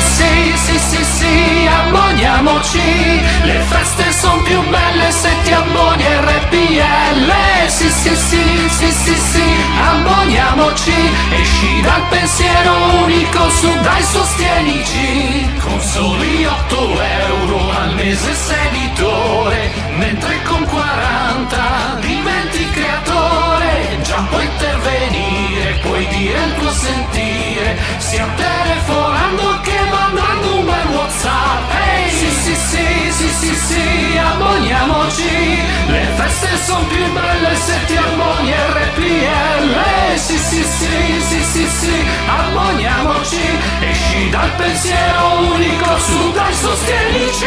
sì, sì, sì, sì, sì, ammoniamoci. Le feste sono più belle se ti ammoni RPL. Sì, sì, sì, sì, sì, sì, ammoniamoci. Esci dal pensiero unico, su dai sostienici. Con soli 8 euro al mese sei editore, mentre con 40 diventi creatore. Già puoi intervenire, puoi dire il tuo sentire, sia telefonando che mandando un bel WhatsApp. Ehi, sì, sì, sì, sì, sì, sì, ammoniamoci. Le feste sono più belle se ti ammoni RPL. Sì, sì, sì, sì, sì, sì, ammoniamoci. Esci dal pensiero unico, su dai sostienici.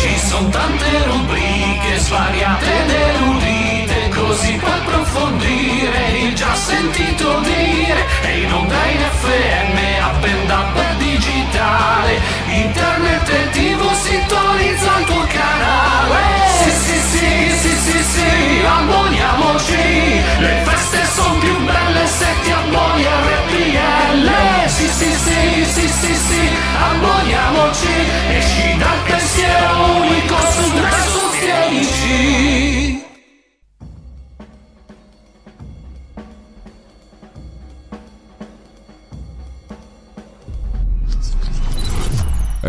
Ci sono tante rubriche svariate ed erudite, così puoi approfondire il già sentito dire. E in onda in FM, appenda per digitale, internet e tv sintonizza il tuo canale. Sì, sì, sì, sì, sì, sì, ammoniamoci. Le feste sono più belle se ti ammoni RPL. Sì, sì, sì, sì, sì, sì, ammoniamoci. Esci dal pensiero unico su dai sostienici.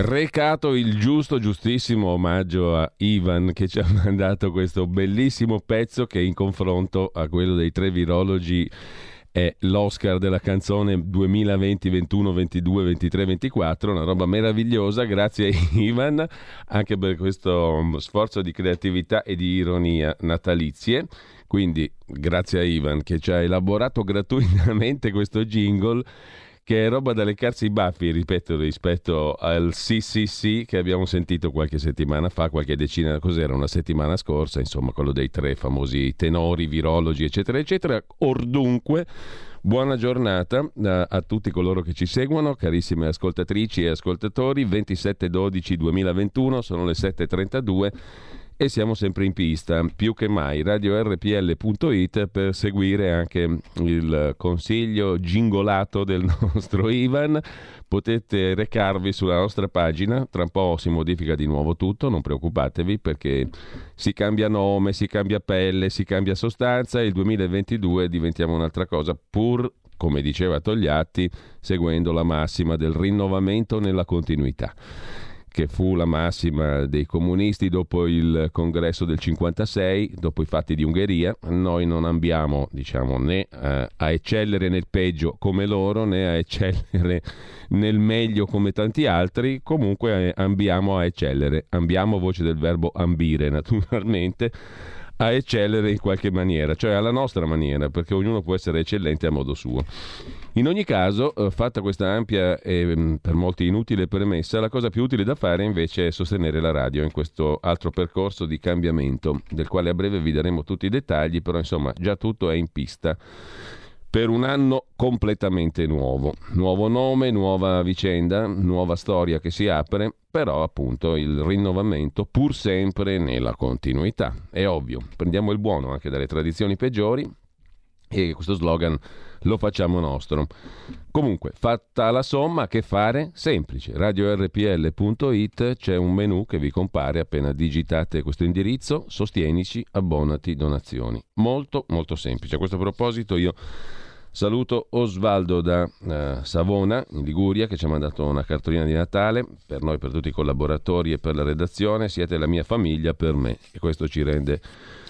Recato il giusto, giustissimo omaggio a Ivan che ci ha mandato questo bellissimo pezzo che in confronto a quello dei tre virologi è l'Oscar della canzone 2020, 21, 22, 23, 24, una roba meravigliosa, grazie a Ivan anche per questo sforzo di creatività e di ironia natalizie. Quindi grazie a Ivan che ci ha elaborato gratuitamente questo jingle che è roba da leccarsi i baffi, ripeto, rispetto al CCC che abbiamo sentito qualche settimana fa, qualche decina, cos'era, una settimana scorsa, insomma, quello dei tre famosi tenori, virologi, eccetera, eccetera. Or dunque, buona giornata a, a tutti coloro che ci seguono, carissime ascoltatrici e ascoltatori, 27-12-2021, sono le 7.32 e siamo sempre in pista, più che mai, radiorpl.it per seguire anche il consiglio gingolato del nostro Ivan. Potete recarvi sulla nostra pagina, tra un po' si modifica di nuovo tutto, non preoccupatevi perché si cambia nome, si cambia pelle, si cambia sostanza. E il 2022 diventiamo un'altra cosa, pur come diceva Togliatti, seguendo la massima del rinnovamento nella continuità che fu la massima dei comunisti dopo il congresso del 56, dopo i fatti di Ungheria. Noi non ambiamo, diciamo, né eh, a eccellere nel peggio come loro, né a eccellere nel meglio come tanti altri, comunque eh, ambiamo a eccellere. Ambiamo voce del verbo ambire, naturalmente a eccellere in qualche maniera, cioè alla nostra maniera, perché ognuno può essere eccellente a modo suo. In ogni caso, eh, fatta questa ampia e mm, per molti inutile premessa, la cosa più utile da fare invece è sostenere la radio in questo altro percorso di cambiamento, del quale a breve vi daremo tutti i dettagli, però insomma già tutto è in pista per un anno completamente nuovo. Nuovo nome, nuova vicenda, nuova storia che si apre, però appunto il rinnovamento pur sempre nella continuità. È ovvio, prendiamo il buono anche dalle tradizioni peggiori e questo slogan lo facciamo nostro. Comunque, fatta la somma, che fare? Semplice. RadioRPL.it c'è un menu che vi compare appena digitate questo indirizzo, sostienici, abbonati, donazioni. Molto, molto semplice. A questo proposito io Saluto Osvaldo da eh, Savona, in Liguria, che ci ha mandato una cartolina di Natale per noi, per tutti i collaboratori e per la redazione. Siete la mia famiglia per me e questo ci rende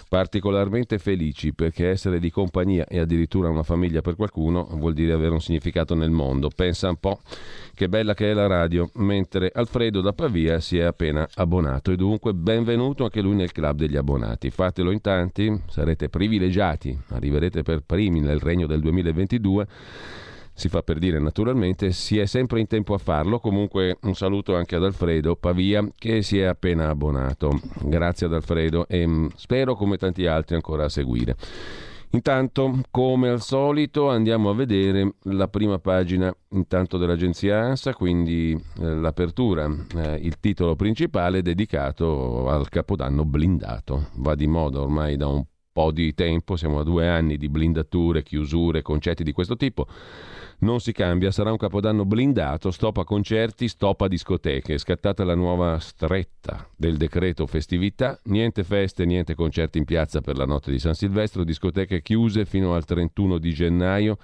particolarmente felici perché essere di compagnia e addirittura una famiglia per qualcuno vuol dire avere un significato nel mondo. Pensa un po' che bella che è la radio, mentre Alfredo da Pavia si è appena abbonato e dunque benvenuto anche lui nel club degli abbonati. Fatelo in tanti, sarete privilegiati, arriverete per primi nel regno del 2022 si fa per dire naturalmente, si è sempre in tempo a farlo. Comunque un saluto anche ad Alfredo Pavia che si è appena abbonato. Grazie ad Alfredo e mm, spero come tanti altri ancora a seguire. Intanto, come al solito, andiamo a vedere la prima pagina intanto dell'agenzia ANSA, quindi eh, l'apertura, eh, il titolo principale dedicato al capodanno blindato. Va di moda ormai da un po' di tempo, siamo a due anni di blindature, chiusure, concetti di questo tipo. Non si cambia, sarà un capodanno blindato, stop a concerti, stop a discoteche. È scattata la nuova stretta del decreto festività, niente feste, niente concerti in piazza per la notte di San Silvestro, discoteche chiuse fino al 31 di gennaio.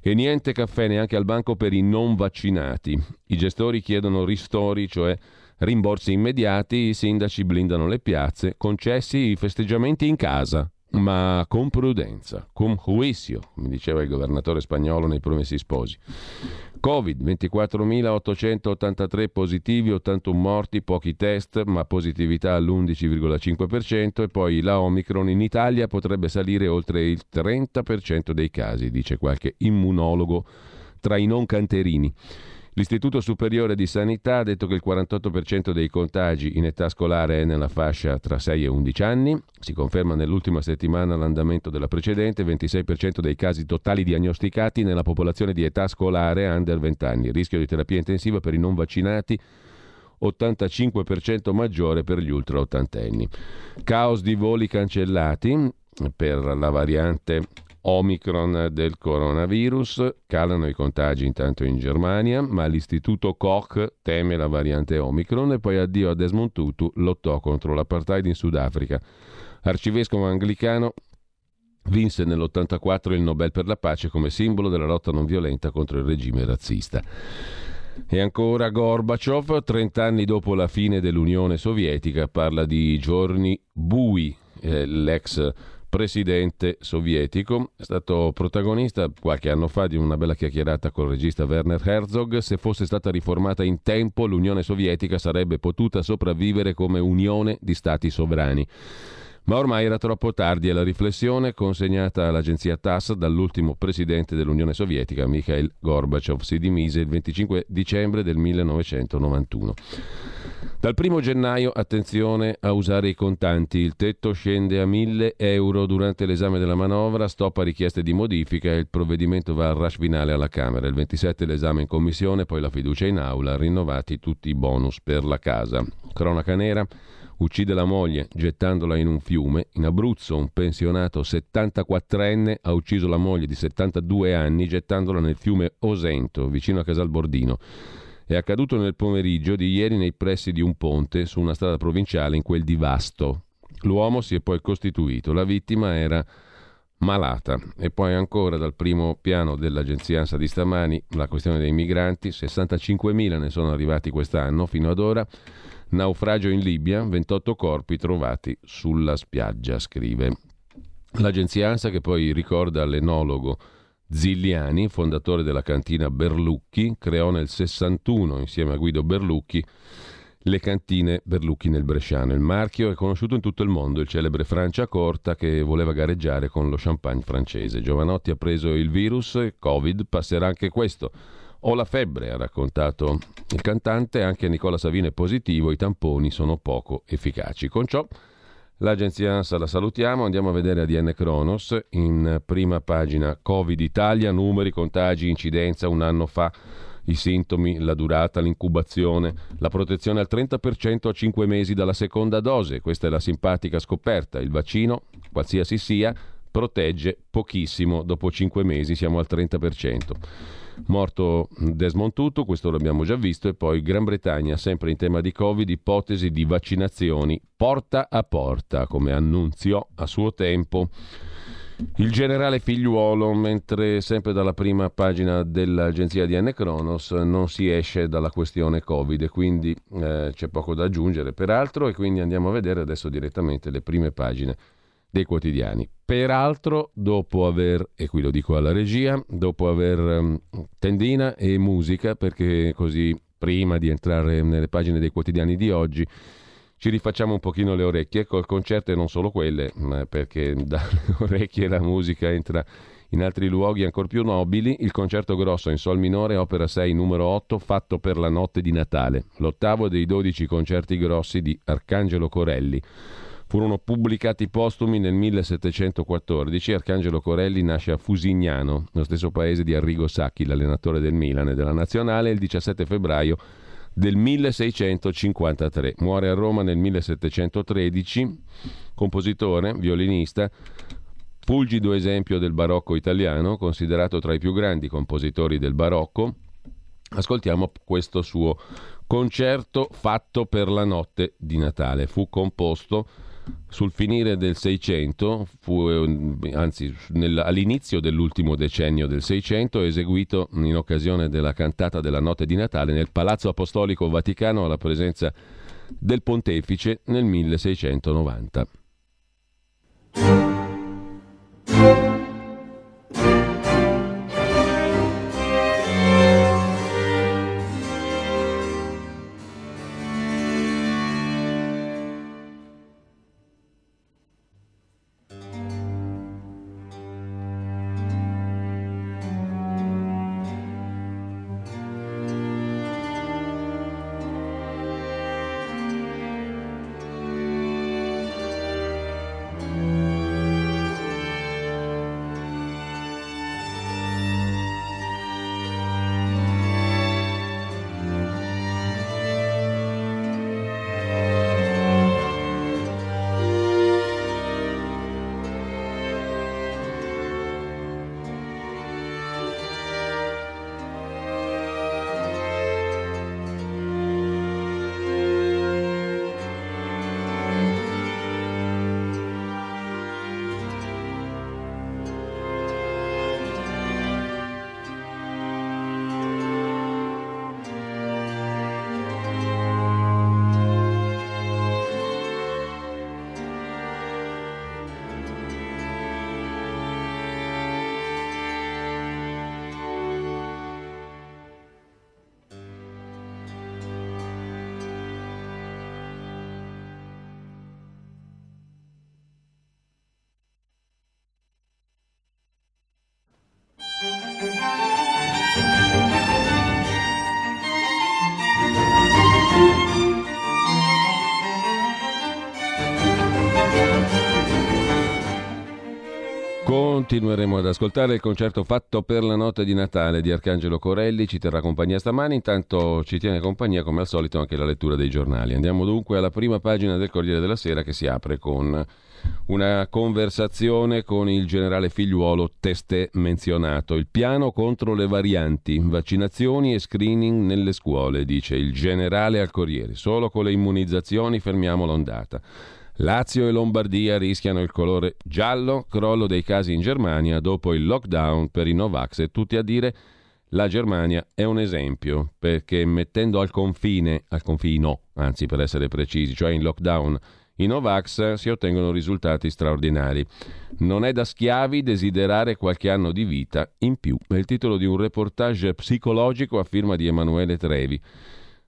E niente caffè neanche al banco per i non vaccinati. I gestori chiedono ristori, cioè rimborsi immediati, i sindaci blindano le piazze, concessi i festeggiamenti in casa ma con prudenza, con juicio, come diceva il governatore spagnolo nei promessi sposi. Covid, 24.883 positivi, 81 morti, pochi test, ma positività all'11,5% e poi la Omicron in Italia potrebbe salire oltre il 30% dei casi, dice qualche immunologo tra i non canterini. L'Istituto Superiore di Sanità ha detto che il 48% dei contagi in età scolare è nella fascia tra 6 e 11 anni, si conferma nell'ultima settimana l'andamento della precedente, 26% dei casi totali diagnosticati nella popolazione di età scolare under 20 anni, rischio di terapia intensiva per i non vaccinati 85% maggiore per gli ultra ottantenni. Caos di voli cancellati per la variante Omicron del coronavirus, calano i contagi intanto in Germania, ma l'istituto Koch teme la variante Omicron e poi addio a Desmond Tutu, lottò contro l'apartheid in Sudafrica. Arcivescovo anglicano vinse nell'84 il Nobel per la pace come simbolo della lotta non violenta contro il regime razzista. E ancora Gorbaciov, 30 anni dopo la fine dell'Unione Sovietica, parla di giorni bui, eh, l'ex presidente sovietico. È stato protagonista qualche anno fa di una bella chiacchierata col regista Werner Herzog. Se fosse stata riformata in tempo, l'Unione Sovietica sarebbe potuta sopravvivere come unione di stati sovrani. Ma ormai era troppo tardi e la riflessione consegnata all'agenzia TASS dall'ultimo presidente dell'Unione Sovietica, Mikhail Gorbachev, si dimise il 25 dicembre del 1991. Dal primo gennaio attenzione a usare i contanti, il tetto scende a 1000 euro durante l'esame della manovra, stop a richieste di modifica e il provvedimento va al rush finale alla Camera, il 27 l'esame in commissione, poi la fiducia in aula, rinnovati tutti i bonus per la casa. Cronaca nera, uccide la moglie gettandola in un fiume, in Abruzzo un pensionato 74enne ha ucciso la moglie di 72 anni gettandola nel fiume Osento, vicino a Casalbordino. È accaduto nel pomeriggio di ieri nei pressi di un ponte su una strada provinciale in quel di Vasto. L'uomo si è poi costituito, la vittima era malata. E poi ancora dal primo piano dell'agenzia ANSA di stamani la questione dei migranti, 65.000 ne sono arrivati quest'anno fino ad ora. Naufragio in Libia, 28 corpi trovati sulla spiaggia, scrive. L'agenzia ANSA che poi ricorda l'enologo Zigliani, fondatore della cantina Berlucchi, creò nel 61 insieme a Guido Berlucchi le cantine Berlucchi nel Bresciano. Il marchio è conosciuto in tutto il mondo, il celebre Francia Corta che voleva gareggiare con lo champagne francese. Giovanotti ha preso il virus Covid passerà anche questo. Ho la febbre, ha raccontato il cantante, anche Nicola Savino è positivo, i tamponi sono poco efficaci. Con ciò L'agenzia ANSA la salutiamo, andiamo a vedere ADN Kronos, in prima pagina Covid Italia, numeri, contagi, incidenza un anno fa, i sintomi, la durata, l'incubazione, la protezione al 30% a 5 mesi dalla seconda dose, questa è la simpatica scoperta, il vaccino, qualsiasi sia, protegge pochissimo, dopo 5 mesi siamo al 30%. Morto Desmond Tutu, questo l'abbiamo già visto, e poi Gran Bretagna, sempre in tema di Covid, ipotesi di vaccinazioni porta a porta, come annunziò a suo tempo il generale figliuolo, mentre sempre dalla prima pagina dell'agenzia di N. Kronos non si esce dalla questione Covid quindi eh, c'è poco da aggiungere peraltro e quindi andiamo a vedere adesso direttamente le prime pagine dei quotidiani. Peraltro, dopo aver, e qui lo dico alla regia, dopo aver um, tendina e musica, perché così prima di entrare nelle pagine dei quotidiani di oggi ci rifacciamo un pochino le orecchie. Col concerto e non solo quelle, perché dalle orecchie la musica entra in altri luoghi ancora più nobili, il concerto grosso in sol minore, opera 6, numero 8, fatto per la notte di Natale, l'ottavo dei 12 concerti grossi di Arcangelo Corelli furono pubblicati postumi nel 1714. Arcangelo Corelli nasce a Fusignano, lo stesso paese di Arrigo Sacchi, l'allenatore del Milan e della Nazionale, il 17 febbraio del 1653. Muore a Roma nel 1713, compositore, violinista, fulgido esempio del barocco italiano, considerato tra i più grandi compositori del barocco. Ascoltiamo questo suo concerto fatto per la notte di Natale. Fu composto sul finire del Seicento, fu, eh, anzi nel, all'inizio dell'ultimo decennio del Seicento, eseguito in occasione della cantata della notte di Natale nel Palazzo Apostolico Vaticano alla presenza del pontefice nel 1690. Thank you. Continueremo ad ascoltare il concerto fatto per la notte di Natale di Arcangelo Corelli, ci terrà compagnia stamani, intanto ci tiene compagnia come al solito anche la lettura dei giornali. Andiamo dunque alla prima pagina del Corriere della Sera che si apre con una conversazione con il generale figliuolo testé menzionato. Il piano contro le varianti, vaccinazioni e screening nelle scuole, dice il generale al Corriere. Solo con le immunizzazioni fermiamo l'ondata. Lazio e Lombardia rischiano il colore giallo, crollo dei casi in Germania dopo il lockdown per i Novax e tutti a dire la Germania è un esempio perché mettendo al confine, al confino, anzi per essere precisi, cioè in lockdown i Novax si ottengono risultati straordinari. Non è da schiavi desiderare qualche anno di vita in più. È il titolo di un reportage psicologico a firma di Emanuele Trevi.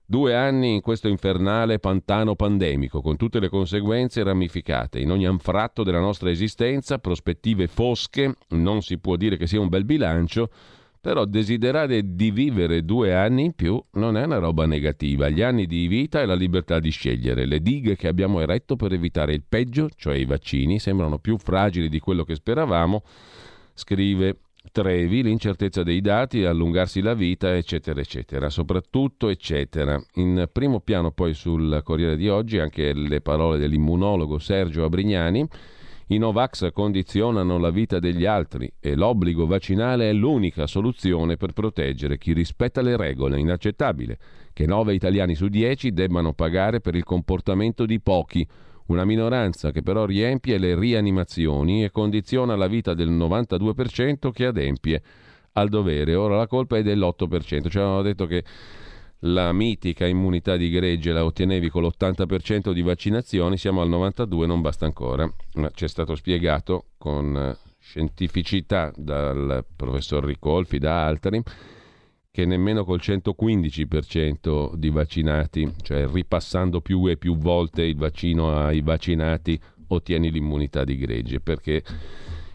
Due anni in questo infernale pantano pandemico, con tutte le conseguenze ramificate in ogni anfratto della nostra esistenza, prospettive fosche, non si può dire che sia un bel bilancio, però desiderare di vivere due anni in più non è una roba negativa. Gli anni di vita e la libertà di scegliere. Le dighe che abbiamo eretto per evitare il peggio, cioè i vaccini, sembrano più fragili di quello che speravamo, scrive Trevi, l'incertezza dei dati, allungarsi la vita, eccetera, eccetera. Soprattutto, eccetera. In primo piano poi sul Corriere di oggi anche le parole dell'immunologo Sergio Abrignani. I Novax condizionano la vita degli altri e l'obbligo vaccinale è l'unica soluzione per proteggere chi rispetta le regole. Inaccettabile che 9 italiani su 10 debbano pagare per il comportamento di pochi una minoranza che però riempie le rianimazioni e condiziona la vita del 92% che adempie al dovere. Ora la colpa è dell'8%, cioè hanno detto che la mitica immunità di gregge la ottenevi con l'80% di vaccinazioni, siamo al 92%, non basta ancora. Ma ci è stato spiegato con scientificità dal professor Ricolfi, da altri, che nemmeno col 115% di vaccinati, cioè ripassando più e più volte il vaccino ai vaccinati, ottieni l'immunità di gregge, perché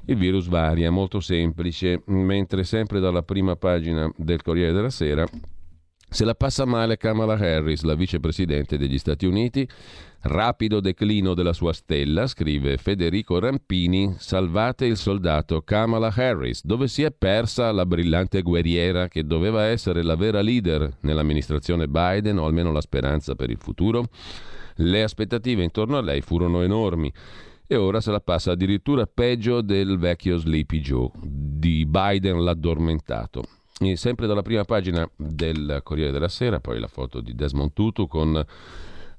il virus varia, molto semplice, mentre sempre dalla prima pagina del Corriere della Sera Se la passa male Kamala Harris, la vicepresidente degli Stati Uniti, rapido declino della sua stella, scrive Federico Rampini, salvate il soldato Kamala Harris, dove si è persa la brillante guerriera che doveva essere la vera leader nell'amministrazione Biden o almeno la speranza per il futuro. Le aspettative intorno a lei furono enormi e ora se la passa addirittura peggio del vecchio Sleepy Joe, di Biden l'addormentato. Sempre dalla prima pagina del Corriere della Sera, poi la foto di Desmond Tutu con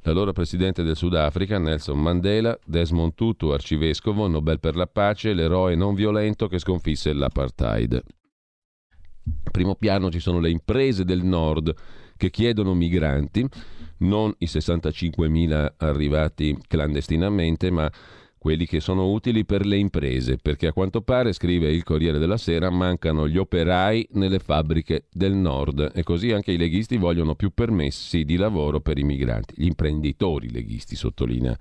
l'allora presidente del Sudafrica, Nelson Mandela, Desmond Tutu, arcivescovo, Nobel per la pace, l'eroe non violento che sconfisse l'apartheid. Primo piano ci sono le imprese del nord che chiedono migranti, non i 65.000 arrivati clandestinamente, ma quelli che sono utili per le imprese, perché a quanto pare, scrive il Corriere della Sera, mancano gli operai nelle fabbriche del nord e così anche i leghisti vogliono più permessi di lavoro per i migranti, gli imprenditori leghisti, sottolinea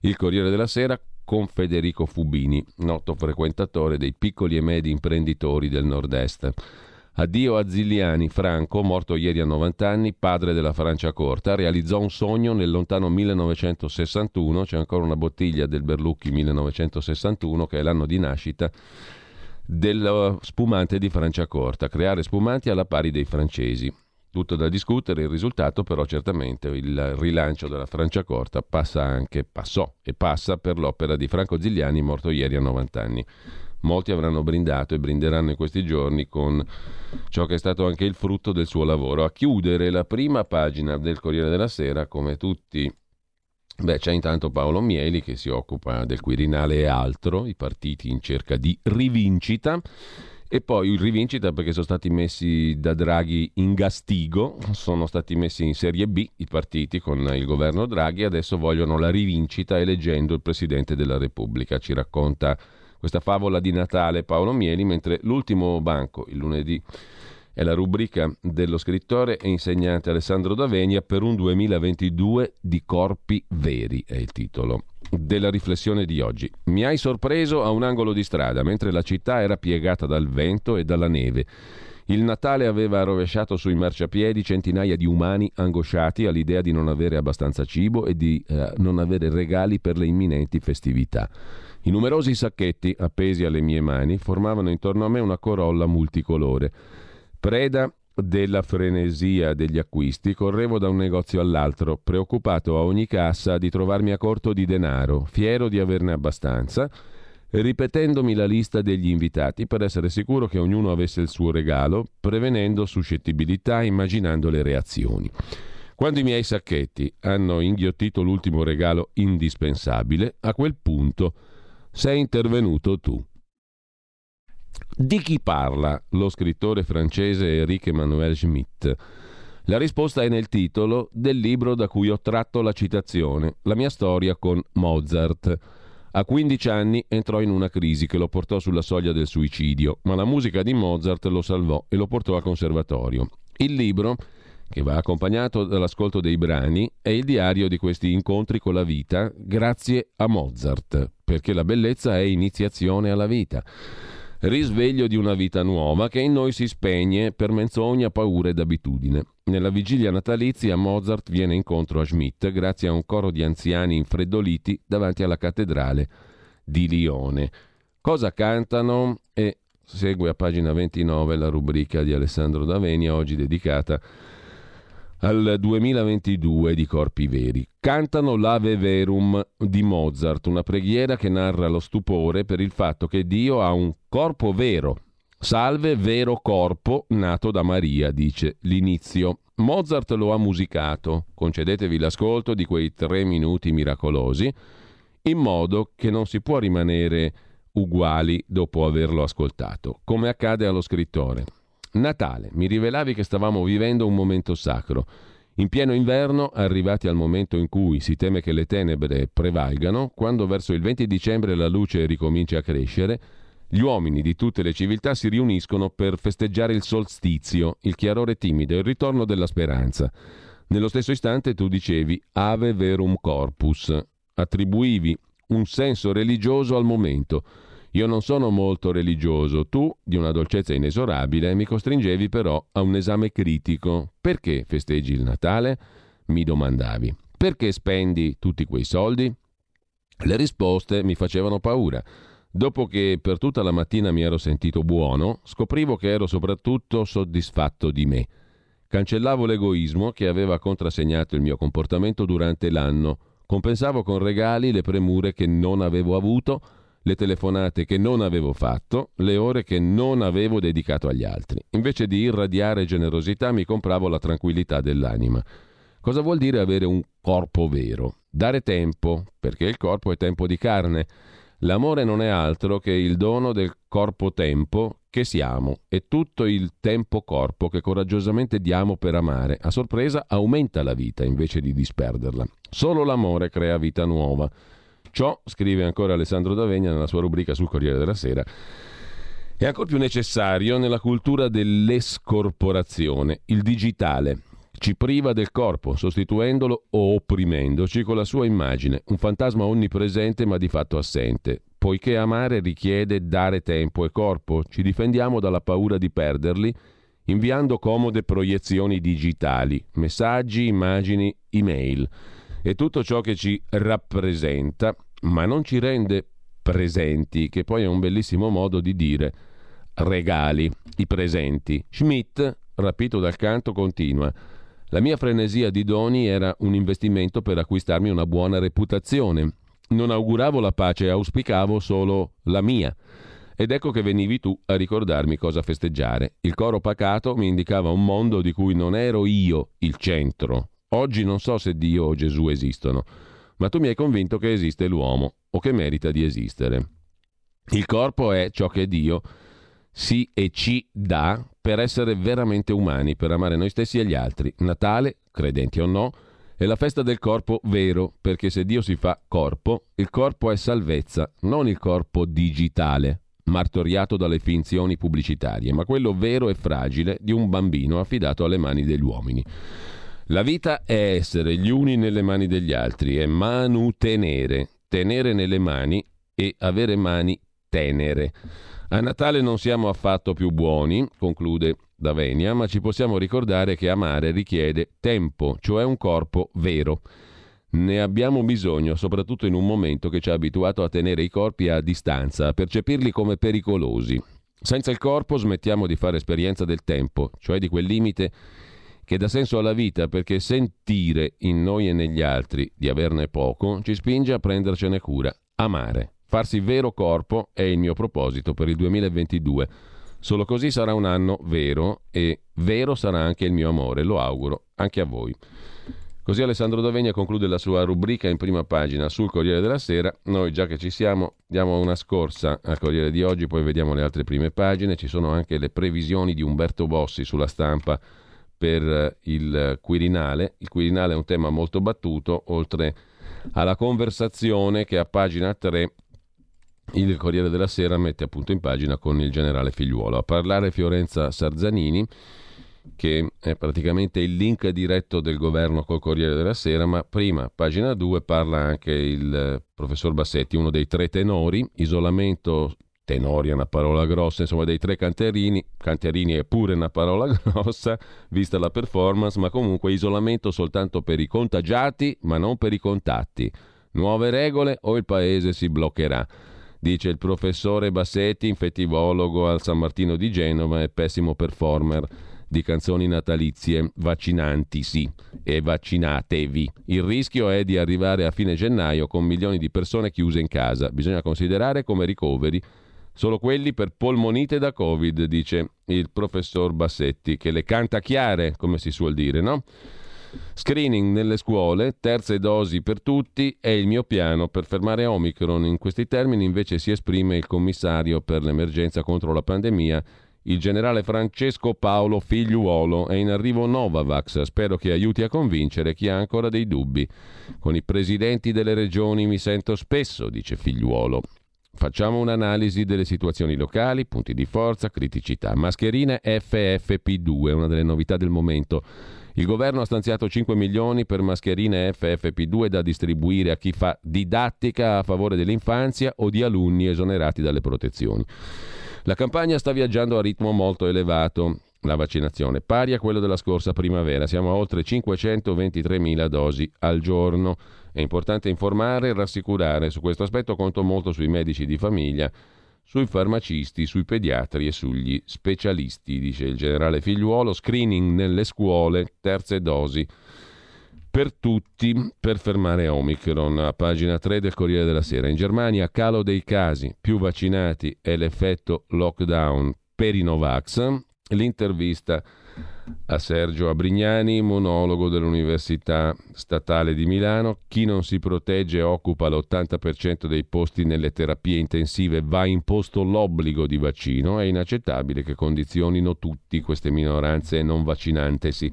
il Corriere della Sera con Federico Fubini, noto frequentatore dei piccoli e medi imprenditori del nord-est. Addio a Ziliani, Franco, morto ieri a 90 anni, padre della Francia corta, realizzò un sogno nel lontano 1961, c'è ancora una bottiglia del Berlucchi 1961 che è l'anno di nascita del spumante di Francia corta, creare spumanti alla pari dei francesi. Tutto da discutere, il risultato però certamente il rilancio della Francia corta passa anche, passò e passa per l'opera di Franco Zigliani morto ieri a 90 anni. Molti avranno brindato e brinderanno in questi giorni con ciò che è stato anche il frutto del suo lavoro. A chiudere la prima pagina del Corriere della Sera, come tutti Beh, c'è intanto Paolo Mieli che si occupa del Quirinale e altro, i partiti in cerca di rivincita. E poi il rivincita perché sono stati messi da Draghi in gastigo, sono stati messi in Serie B i partiti con il governo Draghi, adesso vogliono la rivincita eleggendo il Presidente della Repubblica, ci racconta questa favola di Natale Paolo Mieli, mentre l'ultimo banco, il lunedì, è la rubrica dello scrittore e insegnante Alessandro Davenia per un 2022 di corpi veri, è il titolo della riflessione di oggi. Mi hai sorpreso a un angolo di strada, mentre la città era piegata dal vento e dalla neve. Il Natale aveva rovesciato sui marciapiedi centinaia di umani angosciati all'idea di non avere abbastanza cibo e di eh, non avere regali per le imminenti festività. I numerosi sacchetti appesi alle mie mani formavano intorno a me una corolla multicolore. Preda della frenesia degli acquisti, correvo da un negozio all'altro, preoccupato a ogni cassa di trovarmi a corto di denaro, fiero di averne abbastanza, ripetendomi la lista degli invitati per essere sicuro che ognuno avesse il suo regalo, prevenendo suscettibilità, immaginando le reazioni. Quando i miei sacchetti hanno inghiottito l'ultimo regalo indispensabile, a quel punto sei intervenuto tu. Di chi parla lo scrittore francese Eric Emmanuel Schmitt? La risposta è nel titolo del libro da cui ho tratto la citazione, La mia storia con Mozart. A 15 anni entrò in una crisi che lo portò sulla soglia del suicidio, ma la musica di Mozart lo salvò e lo portò al conservatorio. Il libro che va accompagnato dall'ascolto dei brani, è il diario di questi incontri con la vita grazie a Mozart, perché la bellezza è iniziazione alla vita. Risveglio di una vita nuova che in noi si spegne per menzogna, paura ed abitudine. Nella vigilia natalizia Mozart viene incontro a Schmidt grazie a un coro di anziani infreddoliti davanti alla cattedrale di Lione. Cosa cantano? E segue a pagina 29 la rubrica di Alessandro Davenia, oggi dedicata a al 2022 di Corpi Veri. Cantano l'Ave Verum di Mozart, una preghiera che narra lo stupore per il fatto che Dio ha un corpo vero. Salve vero corpo nato da Maria, dice l'inizio. Mozart lo ha musicato, concedetevi l'ascolto di quei tre minuti miracolosi, in modo che non si può rimanere uguali dopo averlo ascoltato, come accade allo scrittore. Natale, mi rivelavi che stavamo vivendo un momento sacro. In pieno inverno, arrivati al momento in cui si teme che le tenebre prevalgano, quando verso il 20 dicembre la luce ricomincia a crescere, gli uomini di tutte le civiltà si riuniscono per festeggiare il solstizio, il chiarore timido, il ritorno della speranza. Nello stesso istante tu dicevi Ave Verum Corpus, attribuivi un senso religioso al momento Io non sono molto religioso, tu, di una dolcezza inesorabile, mi costringevi però a un esame critico. Perché festeggi il Natale? Mi domandavi. Perché spendi tutti quei soldi? Le risposte mi facevano paura. Dopo che per tutta la mattina mi ero sentito buono, scoprivo che ero soprattutto soddisfatto di me. Cancellavo l'egoismo che aveva contrassegnato il mio comportamento durante l'anno, compensavo con regali le premure che non avevo avuto, le telefonate che non avevo fatto, le ore che non avevo dedicato agli altri. Invece di irradiare generosità mi compravo la tranquillità dell'anima. Cosa vuol dire avere un corpo vero? Dare tempo, perché il corpo è tempo di carne L'amore non è altro che il dono del corpo-tempo che siamo e tutto il tempo-corpo che coraggiosamente diamo per amare. A sorpresa aumenta la vita invece di disperderla. Solo l'amore crea vita nuova. Ciò, scrive ancora Alessandro D'Avegna nella sua rubrica sul Corriere della Sera, è ancora più necessario nella cultura dell'escorporazione, il digitale, ci priva del corpo, sostituendolo o opprimendoci con la sua immagine, un fantasma onnipresente ma di fatto assente. Poiché amare richiede dare tempo e corpo, ci difendiamo dalla paura di perderli inviando comode proiezioni digitali, messaggi, immagini, email e tutto ciò che ci rappresenta, ma non ci rende presenti, che poi è un bellissimo modo di dire regali, i presenti. Schmidt, rapito dal canto, continua. La mia frenesia di doni era un investimento per acquistarmi una buona reputazione. Non auguravo la pace, auspicavo solo la mia. Ed ecco che venivi tu a ricordarmi cosa festeggiare. Il coro pacato mi indicava un mondo di cui non ero io il centro. Oggi non so se Dio o Gesù esistono, ma tu mi hai convinto che esiste l'uomo o che merita di esistere. Il corpo è ciò che Dio si e ci dà per essere veramente umani, per amare noi stessi e gli altri. Natale, credenti o no, è la festa del corpo vero, perché se Dio si fa corpo, il corpo è salvezza, non il corpo digitale, martoriato dalle finzioni pubblicitarie, ma quello vero e fragile di un bambino affidato alle mani degli uomini. La vita è essere gli uni nelle mani degli altri, è manutenere, tenere nelle mani e avere mani tenere. A Natale non siamo affatto più buoni, conclude Davenia, ma ci possiamo ricordare che amare richiede tempo, cioè un corpo vero. Ne abbiamo bisogno, soprattutto in un momento che ci ha abituato a tenere i corpi a distanza, a percepirli come pericolosi. Senza il corpo smettiamo di fare esperienza del tempo, cioè di quel limite che dà senso alla vita, perché sentire in noi e negli altri di averne poco ci spinge a prendercene cura. Amare. Farsi vero corpo è il mio proposito per il 2022. Solo così sarà un anno vero e vero sarà anche il mio amore, lo auguro anche a voi. Così Alessandro Dovegna conclude la sua rubrica in prima pagina sul Corriere della Sera. Noi già che ci siamo diamo una scorsa al Corriere di oggi, poi vediamo le altre prime pagine. Ci sono anche le previsioni di Umberto Bossi sulla stampa per il Quirinale. Il Quirinale è un tema molto battuto, oltre alla conversazione che a pagina 3 il Corriere della Sera mette appunto in pagina con il generale figliuolo. A parlare Fiorenza Sarzanini, che è praticamente il link diretto del governo col Corriere della Sera, ma prima, pagina 2, parla anche il professor Bassetti, uno dei tre tenori, isolamento, tenori è una parola grossa, insomma dei tre canterini, canterini è pure una parola grossa, vista la performance, ma comunque isolamento soltanto per i contagiati, ma non per i contatti. Nuove regole o il paese si bloccherà dice il professore Bassetti, infettivologo al San Martino di Genova e pessimo performer di canzoni natalizie, vaccinanti sì e vaccinatevi. Il rischio è di arrivare a fine gennaio con milioni di persone chiuse in casa. Bisogna considerare come ricoveri solo quelli per polmonite da Covid, dice il professor Bassetti, che le canta chiare, come si suol dire, no? Screening nelle scuole, terze dosi per tutti, è il mio piano per fermare Omicron. In questi termini invece si esprime il commissario per l'emergenza contro la pandemia, il generale Francesco Paolo Figliuolo. È in arrivo Novavax, spero che aiuti a convincere chi ha ancora dei dubbi. Con i presidenti delle regioni mi sento spesso, dice Figliuolo. Facciamo un'analisi delle situazioni locali, punti di forza, criticità. Mascherine FFP2, una delle novità del momento. Il governo ha stanziato 5 milioni per mascherine FFP2 da distribuire a chi fa didattica a favore dell'infanzia o di alunni esonerati dalle protezioni. La campagna sta viaggiando a ritmo molto elevato la vaccinazione, pari a quello della scorsa primavera. Siamo a oltre 523.000 dosi al giorno. È importante informare e rassicurare. Su questo aspetto conto molto sui medici di famiglia, sui farmacisti, sui pediatri e sugli specialisti, dice il generale Figliuolo. Screening nelle scuole, terze dosi per tutti per fermare Omicron. A pagina 3 del Corriere della Sera. In Germania calo dei casi, più vaccinati e l'effetto lockdown per i Novax l'intervista a Sergio Abrignani, monologo dell'Università Statale di Milano. Chi non si protegge occupa l'80% dei posti nelle terapie intensive, va imposto l'obbligo di vaccino. È inaccettabile che condizionino tutti queste minoranze non vaccinantesi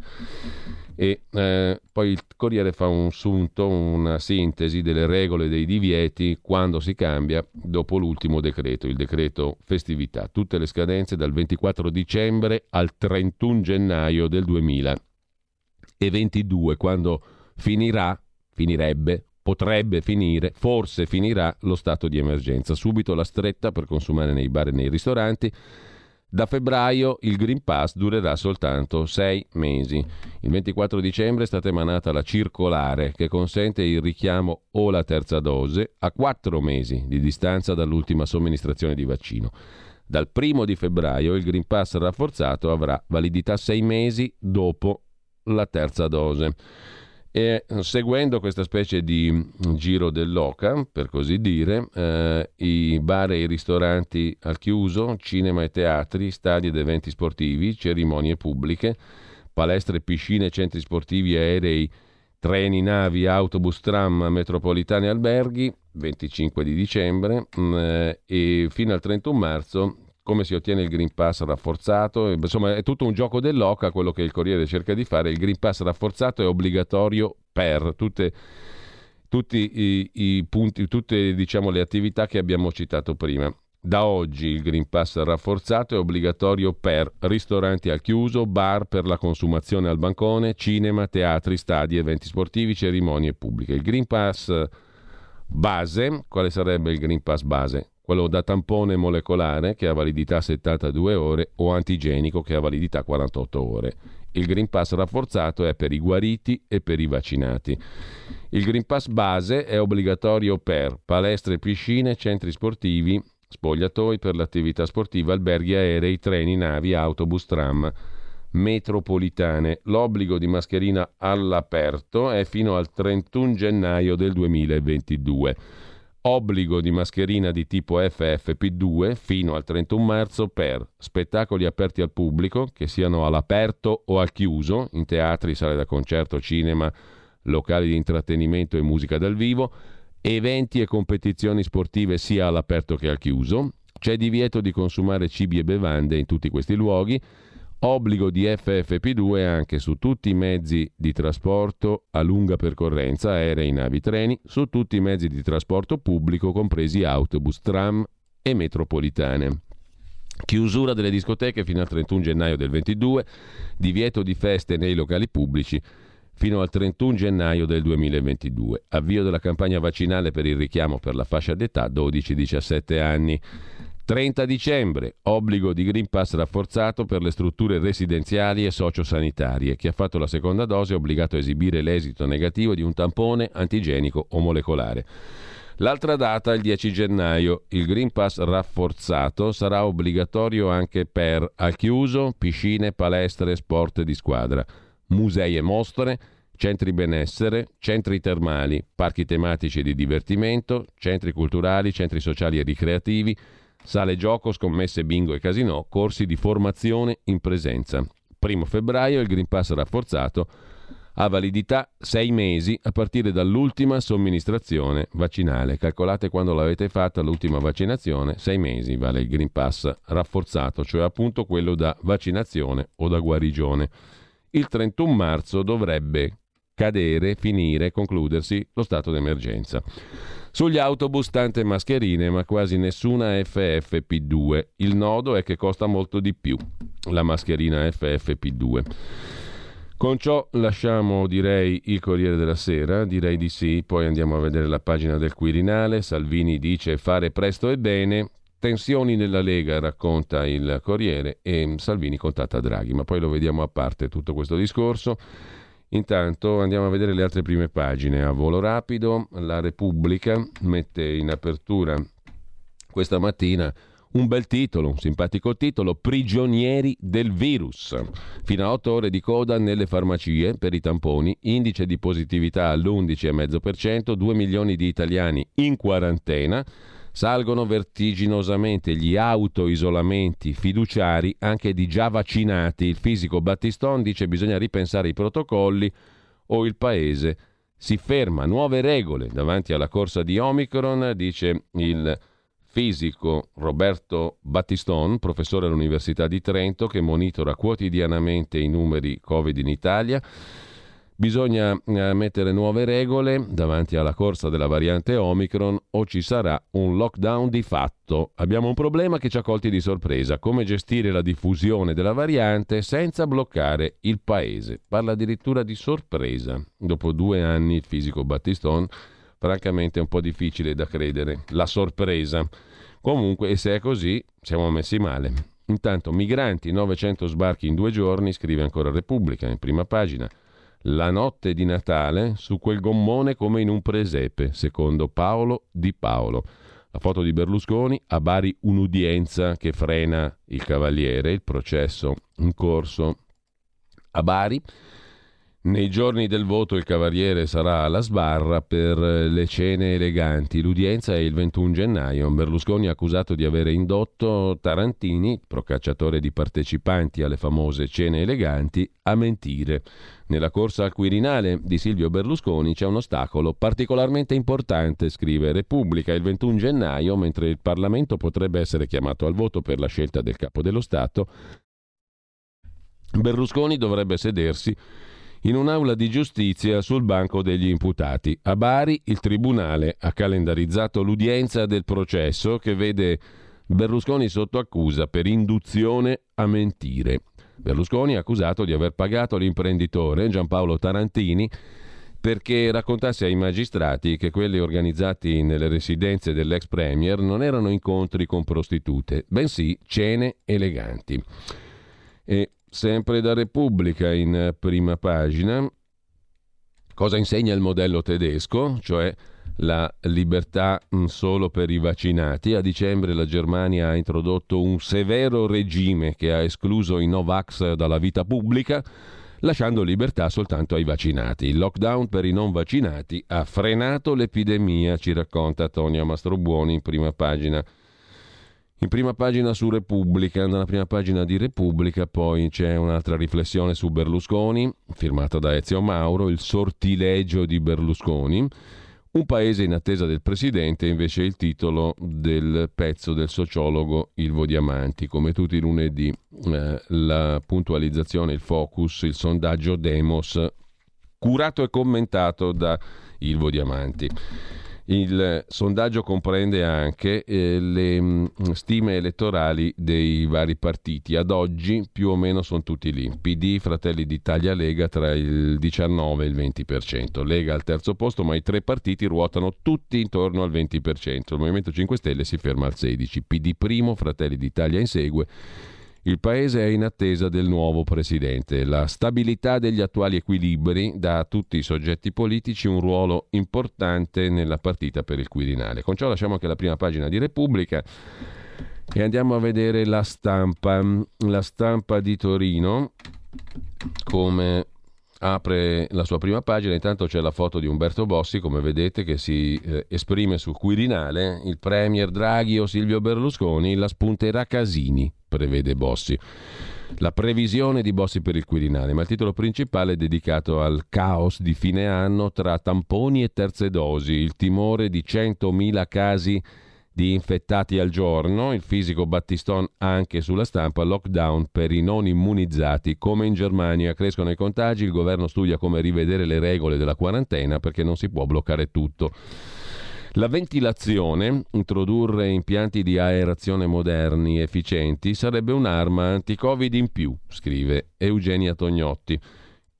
e eh, poi il Corriere fa un sunto, una sintesi delle regole dei divieti quando si cambia dopo l'ultimo decreto, il decreto festività, tutte le scadenze dal 24 dicembre al 31 gennaio del 2022, quando finirà, finirebbe, potrebbe finire, forse finirà lo stato di emergenza. Subito la stretta per consumare nei bar e nei ristoranti da febbraio il Green Pass durerà soltanto sei mesi. Il 24 dicembre è stata emanata la circolare che consente il richiamo o la terza dose a quattro mesi di distanza dall'ultima somministrazione di vaccino. Dal primo di febbraio il Green Pass rafforzato avrà validità sei mesi dopo la terza dose. E seguendo questa specie di mm, giro dell'oca, per così dire, eh, i bar e i ristoranti al chiuso, cinema e teatri, stadi ed eventi sportivi, cerimonie pubbliche, palestre, piscine, centri sportivi, aerei, treni, navi, autobus, tram, metropolitane, alberghi, 25 di dicembre mm, eh, e fino al 31 marzo come si ottiene il Green Pass rafforzato, insomma è tutto un gioco dell'oca quello che il Corriere cerca di fare, il Green Pass rafforzato è obbligatorio per tutte, tutti i, i punti, tutte diciamo, le attività che abbiamo citato prima. Da oggi il Green Pass rafforzato è obbligatorio per ristoranti al chiuso, bar per la consumazione al bancone, cinema, teatri, stadi, eventi sportivi, cerimonie pubbliche. Il Green Pass base, quale sarebbe il Green Pass base? Quello da tampone molecolare che ha validità 72 ore o antigenico che ha validità 48 ore. Il Green Pass rafforzato è per i guariti e per i vaccinati. Il Green Pass base è obbligatorio per palestre, piscine, centri sportivi, spogliatoi per l'attività sportiva, alberghi aerei, treni, navi, autobus, tram metropolitane. L'obbligo di mascherina all'aperto è fino al 31 gennaio del 2022 obbligo di mascherina di tipo FFP2 fino al 31 marzo per spettacoli aperti al pubblico, che siano all'aperto o al chiuso, in teatri, sale da concerto, cinema, locali di intrattenimento e musica dal vivo, eventi e competizioni sportive sia all'aperto che al chiuso. C'è divieto di consumare cibi e bevande in tutti questi luoghi obbligo di FFP2 anche su tutti i mezzi di trasporto a lunga percorrenza, aerei, navi, treni, su tutti i mezzi di trasporto pubblico, compresi autobus, tram e metropolitane. Chiusura delle discoteche fino al 31 gennaio del 22, divieto di feste nei locali pubblici fino al 31 gennaio del 2022. Avvio della campagna vaccinale per il richiamo per la fascia d'età 12-17 anni. 30 dicembre, obbligo di Green Pass rafforzato per le strutture residenziali e sociosanitarie. Chi ha fatto la seconda dose è obbligato a esibire l'esito negativo di un tampone antigenico o molecolare. L'altra data, il 10 gennaio, il Green Pass rafforzato sarà obbligatorio anche per al chiuso, piscine, palestre, sport di squadra, musei e mostre, centri benessere, centri termali, parchi tematici di divertimento, centri culturali, centri sociali e ricreativi, Sale gioco, scommesse, bingo e casino, corsi di formazione in presenza. Primo febbraio il Green Pass rafforzato ha validità 6 mesi a partire dall'ultima somministrazione vaccinale. Calcolate quando l'avete fatta l'ultima vaccinazione, 6 mesi vale il Green Pass rafforzato, cioè appunto quello da vaccinazione o da guarigione. Il 31 marzo dovrebbe cadere, finire, concludersi lo stato d'emergenza. Sugli autobus tante mascherine, ma quasi nessuna FFP2. Il nodo è che costa molto di più la mascherina FFP2. Con ciò lasciamo, direi, il Corriere della Sera, direi di sì, poi andiamo a vedere la pagina del Quirinale, Salvini dice fare presto e bene, tensioni nella Lega, racconta il Corriere, e Salvini contatta Draghi, ma poi lo vediamo a parte tutto questo discorso. Intanto andiamo a vedere le altre prime pagine. A volo rapido, la Repubblica mette in apertura questa mattina un bel titolo, un simpatico titolo, Prigionieri del virus. Fino a 8 ore di coda nelle farmacie per i tamponi, indice di positività all'11,5%, 2 milioni di italiani in quarantena. Salgono vertiginosamente gli autoisolamenti fiduciari anche di già vaccinati. Il fisico Battiston dice bisogna ripensare i protocolli o il paese si ferma. Nuove regole davanti alla corsa di Omicron, dice il fisico Roberto Battiston, professore all'Università di Trento, che monitora quotidianamente i numeri Covid in Italia. Bisogna eh, mettere nuove regole davanti alla corsa della variante Omicron o ci sarà un lockdown di fatto. Abbiamo un problema che ci ha colti di sorpresa, come gestire la diffusione della variante senza bloccare il paese. Parla addirittura di sorpresa. Dopo due anni il fisico Battiston, francamente è un po' difficile da credere. La sorpresa. Comunque, se è così, siamo messi male. Intanto, migranti, 900 sbarchi in due giorni, scrive ancora Repubblica in prima pagina la notte di Natale su quel gommone come in un presepe, secondo Paolo Di Paolo. La foto di Berlusconi, a Bari un'udienza che frena il Cavaliere, il processo in corso a Bari. Nei giorni del voto il Cavaliere sarà alla sbarra per le cene eleganti. L'udienza è il 21 gennaio. Berlusconi è accusato di aver indotto Tarantini, procacciatore di partecipanti alle famose cene eleganti, a mentire. Nella corsa al Quirinale di Silvio Berlusconi c'è un ostacolo particolarmente importante, scrive Repubblica, il 21 gennaio, mentre il Parlamento potrebbe essere chiamato al voto per la scelta del capo dello Stato. Berlusconi dovrebbe sedersi in un'aula di giustizia sul banco degli imputati. A Bari il Tribunale ha calendarizzato l'udienza del processo che vede Berlusconi sotto accusa per induzione a mentire. Berlusconi è accusato di aver pagato l'imprenditore Giampaolo Tarantini perché raccontasse ai magistrati che quelli organizzati nelle residenze dell'ex premier non erano incontri con prostitute, bensì cene eleganti. E sempre da Repubblica in prima pagina, cosa insegna il modello tedesco, cioè la libertà mm, solo per i vaccinati. A dicembre la Germania ha introdotto un severo regime che ha escluso i Novax dalla vita pubblica, lasciando libertà soltanto ai vaccinati. Il lockdown per i non vaccinati ha frenato l'epidemia, ci racconta Tonia Mastrobuoni in prima pagina in prima pagina su Repubblica, nella prima pagina di Repubblica poi c'è un'altra riflessione su Berlusconi, firmata da Ezio Mauro, il sortilegio di Berlusconi. Un paese in attesa del presidente, invece è il titolo del pezzo del sociologo Ilvo Diamanti. Come tutti i lunedì, eh, la puntualizzazione, il focus, il sondaggio Demos, curato e commentato da Ilvo Diamanti. Il sondaggio comprende anche eh, le mh, mm, stime elettorali dei vari partiti. Ad oggi più o meno sono tutti lì. PD, Fratelli d'Italia, Lega tra il 19 e il 20%. Lega al terzo posto, ma i tre partiti ruotano tutti intorno al 20%. Il Movimento 5 Stelle si ferma al 16%. PD primo, Fratelli d'Italia insegue il Paese è in attesa del nuovo Presidente. La stabilità degli attuali equilibri dà a tutti i soggetti politici un ruolo importante nella partita per il Quirinale. Con ciò lasciamo anche la prima pagina di Repubblica e andiamo a vedere la stampa. La stampa di Torino, come apre la sua prima pagina, intanto c'è la foto di Umberto Bossi, come vedete, che si eh, esprime sul Quirinale, il Premier Draghi o Silvio Berlusconi la spunterà Casini, prevede Bossi. La previsione di Bossi per il Quirinale, ma il titolo principale è dedicato al caos di fine anno tra tamponi e terze dosi, il timore di 100.000 casi di infettati al giorno, il fisico Battiston anche sulla stampa, lockdown per i non immunizzati, come in Germania crescono i contagi, il governo studia come rivedere le regole della quarantena perché non si può bloccare tutto. La ventilazione, introdurre impianti di aerazione moderni, efficienti, sarebbe un'arma anti-Covid in più, scrive Eugenia Tognotti.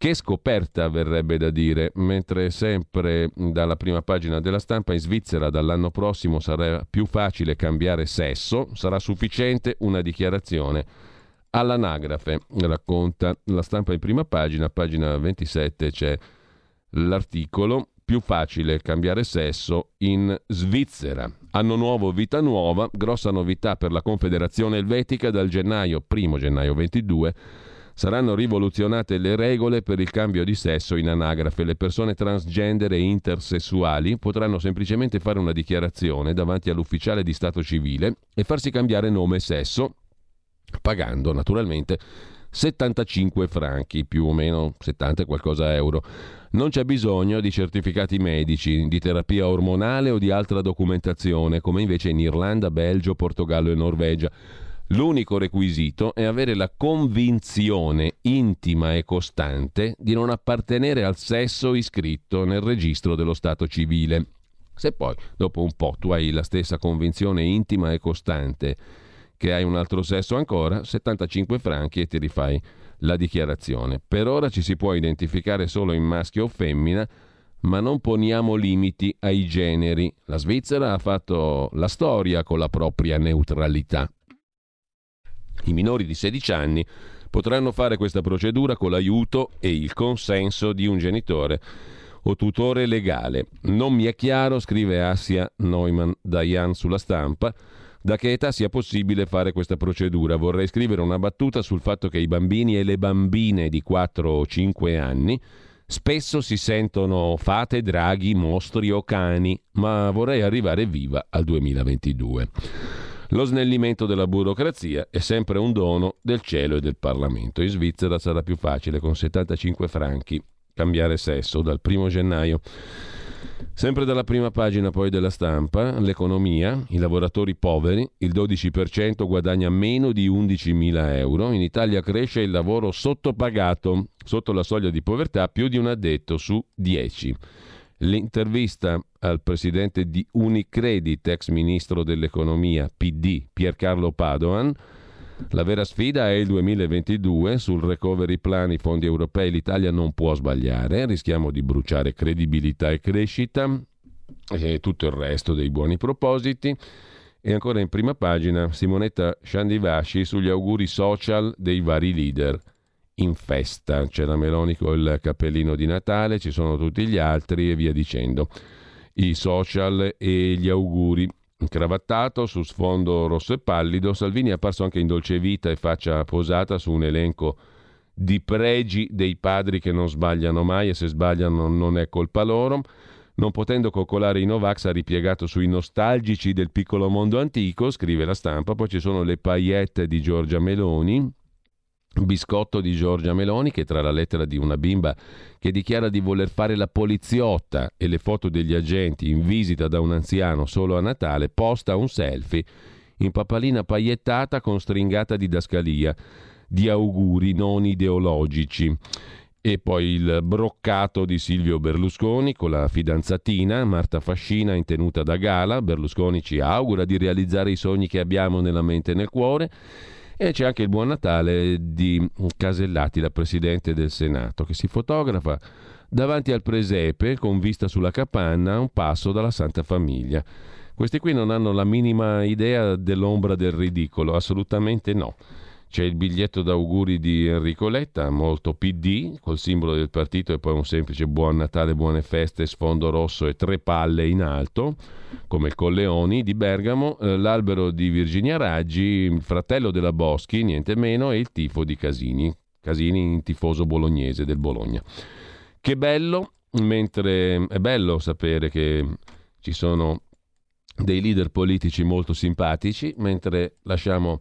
Che scoperta verrebbe da dire, mentre sempre dalla prima pagina della stampa in Svizzera dall'anno prossimo sarà più facile cambiare sesso, sarà sufficiente una dichiarazione all'anagrafe, racconta la stampa in prima pagina, pagina 27 c'è l'articolo più facile cambiare sesso in Svizzera. Anno nuovo, vita nuova, grossa novità per la Confederazione Elvetica dal gennaio, 1 gennaio 22 Saranno rivoluzionate le regole per il cambio di sesso in anagrafe. Le persone transgender e intersessuali potranno semplicemente fare una dichiarazione davanti all'ufficiale di stato civile e farsi cambiare nome e sesso, pagando naturalmente 75 franchi, più o meno 70 e qualcosa euro. Non c'è bisogno di certificati medici, di terapia ormonale o di altra documentazione, come invece in Irlanda, Belgio, Portogallo e Norvegia. L'unico requisito è avere la convinzione intima e costante di non appartenere al sesso iscritto nel registro dello Stato civile. Se poi, dopo un po', tu hai la stessa convinzione intima e costante che hai un altro sesso ancora, 75 franchi e ti rifai la dichiarazione. Per ora ci si può identificare solo in maschio o femmina, ma non poniamo limiti ai generi. La Svizzera ha fatto la storia con la propria neutralità. I minori di 16 anni potranno fare questa procedura con l'aiuto e il consenso di un genitore o tutore legale. Non mi è chiaro, scrive Assia Neumann Dayan sulla stampa, da che età sia possibile fare questa procedura. Vorrei scrivere una battuta sul fatto che i bambini e le bambine di 4 o 5 anni spesso si sentono fate, draghi, mostri o cani, ma vorrei arrivare viva al 2022. Lo snellimento della burocrazia è sempre un dono del cielo e del Parlamento. In Svizzera sarà più facile con 75 franchi cambiare sesso dal primo gennaio. Sempre dalla prima pagina poi della stampa, l'economia, i lavoratori poveri, il 12% guadagna meno di 11.000 euro, in Italia cresce il lavoro sottopagato, sotto la soglia di povertà più di un addetto su 10. L'intervista al presidente di Unicredit, ex ministro dell'economia PD, Piercarlo Padoan. La vera sfida è il 2022, sul recovery plan, i fondi europei, l'Italia non può sbagliare, rischiamo di bruciare credibilità e crescita e tutto il resto dei buoni propositi. E ancora in prima pagina Simonetta Sciandivasci sugli auguri social dei vari leader in festa. C'è la Meloni con il cappellino di Natale, ci sono tutti gli altri e via dicendo. I social e gli auguri. Cravattato su sfondo rosso e pallido, Salvini è apparso anche in dolce vita e faccia posata su un elenco di pregi dei padri che non sbagliano mai e se sbagliano non è colpa loro. Non potendo coccolare i Novax ha ripiegato sui nostalgici del piccolo mondo antico, scrive la stampa, poi ci sono le paillette di Giorgia Meloni, biscotto di Giorgia Meloni che tra la lettera di una bimba che dichiara di voler fare la poliziotta e le foto degli agenti in visita da un anziano solo a Natale posta un selfie in papalina paiettata con stringata didascalia di auguri non ideologici. E poi il broccato di Silvio Berlusconi con la fidanzatina Marta Fascina in tenuta da gala. Berlusconi ci augura di realizzare i sogni che abbiamo nella mente e nel cuore e c'è anche il buon Natale di Casellati, la Presidente del Senato, che si fotografa davanti al presepe con vista sulla capanna a un passo dalla Santa Famiglia. Questi qui non hanno la minima idea dell'ombra del ridicolo, assolutamente no. C'è il biglietto d'auguri di Enrico Letta, molto PD, col simbolo del partito e poi un semplice buon Natale, buone feste, sfondo rosso e tre palle in alto, come il Colleoni di Bergamo, eh, l'albero di Virginia Raggi, il fratello della Boschi, niente meno, e il tifo di Casini. Casini, tifoso bolognese del Bologna. Che bello, mentre è bello sapere che ci sono dei leader politici molto simpatici, mentre lasciamo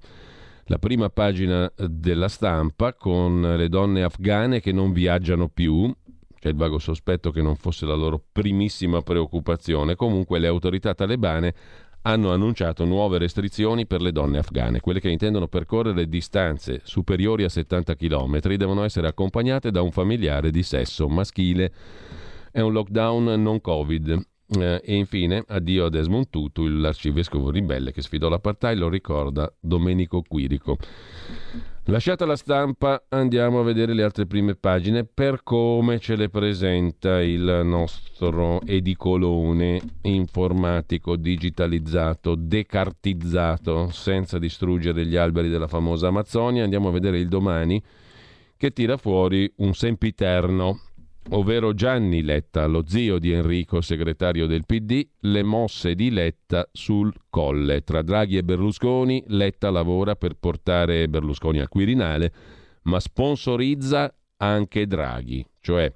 la prima pagina della stampa con le donne afghane che non viaggiano più. C'è il vago sospetto che non fosse la loro primissima preoccupazione. Comunque le autorità talebane hanno annunciato nuove restrizioni per le donne afghane. Quelle che intendono percorrere distanze superiori a 70 km devono essere accompagnate da un familiare di sesso maschile. È un lockdown non Covid. Eh, e infine, addio a Desmond Tutu, l'arcivescovo ribelle che sfidò l'apartheid, lo ricorda Domenico Quirico. Lasciata la stampa, andiamo a vedere le altre prime pagine per come ce le presenta il nostro edicolone informatico, digitalizzato, decartizzato, senza distruggere gli alberi della famosa Amazzonia. Andiamo a vedere il domani che tira fuori un sempiterno ovvero Gianni Letta, lo zio di Enrico, segretario del PD, le mosse di Letta sul colle. Tra Draghi e Berlusconi, Letta lavora per portare Berlusconi al Quirinale, ma sponsorizza anche Draghi, cioè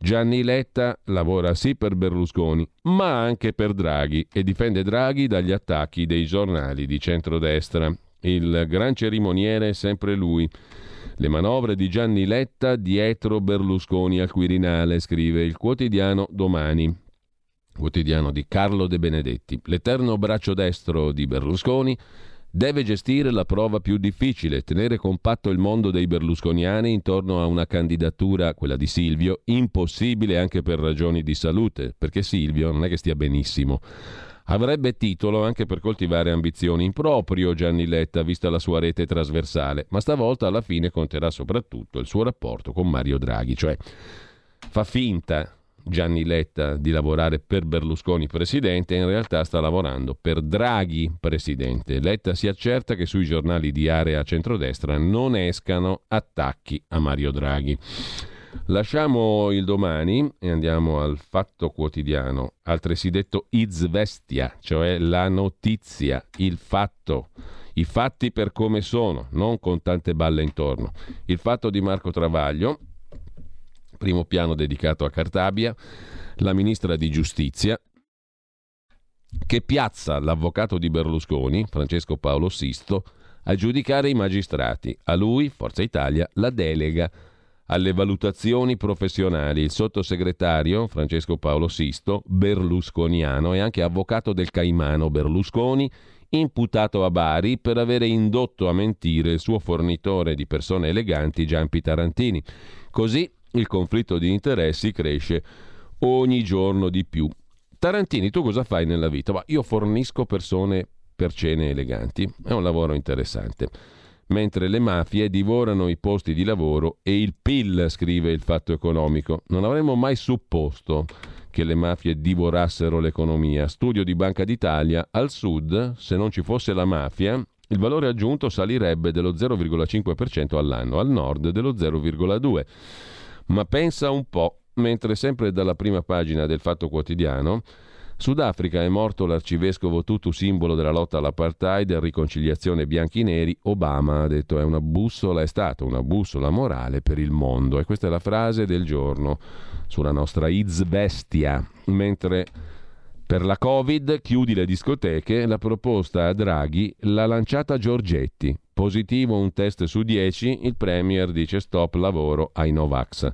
Gianni Letta lavora sì per Berlusconi, ma anche per Draghi e difende Draghi dagli attacchi dei giornali di centrodestra. Il gran cerimoniere è sempre lui. Le manovre di Gianni Letta dietro Berlusconi al Quirinale, scrive il quotidiano Domani, quotidiano di Carlo De Benedetti. L'eterno braccio destro di Berlusconi deve gestire la prova più difficile, tenere compatto il mondo dei berlusconiani intorno a una candidatura, quella di Silvio, impossibile anche per ragioni di salute, perché Silvio non è che stia benissimo. Avrebbe titolo anche per coltivare ambizioni in proprio Gianni Letta, vista la sua rete trasversale, ma stavolta alla fine conterà soprattutto il suo rapporto con Mario Draghi, cioè fa finta Gianni Letta di lavorare per Berlusconi presidente e in realtà sta lavorando per Draghi presidente. Letta si accerta che sui giornali di area centrodestra non escano attacchi a Mario Draghi. Lasciamo il domani e andiamo al fatto quotidiano, altresì detto izvestia, cioè la notizia, il fatto, i fatti per come sono, non con tante balle intorno. Il fatto di Marco Travaglio, primo piano dedicato a Cartabia, la ministra di giustizia, che piazza l'avvocato di Berlusconi, Francesco Paolo Sisto, a giudicare i magistrati. A lui, Forza Italia, la delega alle valutazioni professionali. Il sottosegretario Francesco Paolo Sisto, berlusconiano e anche avvocato del Caimano Berlusconi, imputato a Bari per avere indotto a mentire il suo fornitore di persone eleganti Giampi Tarantini. Così il conflitto di interessi cresce ogni giorno di più. Tarantini, tu cosa fai nella vita? Ma io fornisco persone per cene eleganti. È un lavoro interessante mentre le mafie divorano i posti di lavoro e il PIL, scrive il fatto economico. Non avremmo mai supposto che le mafie divorassero l'economia. Studio di Banca d'Italia, al sud, se non ci fosse la mafia, il valore aggiunto salirebbe dello 0,5% all'anno, al nord dello 0,2%. Ma pensa un po', mentre sempre dalla prima pagina del Fatto Quotidiano Sudafrica è morto l'arcivescovo Tutu, simbolo della lotta all'apartheid e riconciliazione bianchi-neri. Obama ha detto è una bussola, è stata una bussola morale per il mondo. E questa è la frase del giorno sulla nostra Izvestia. Mentre per la Covid chiudi le discoteche, la proposta a Draghi l'ha lanciata Giorgetti. Positivo un test su 10, il Premier dice stop lavoro ai Novax.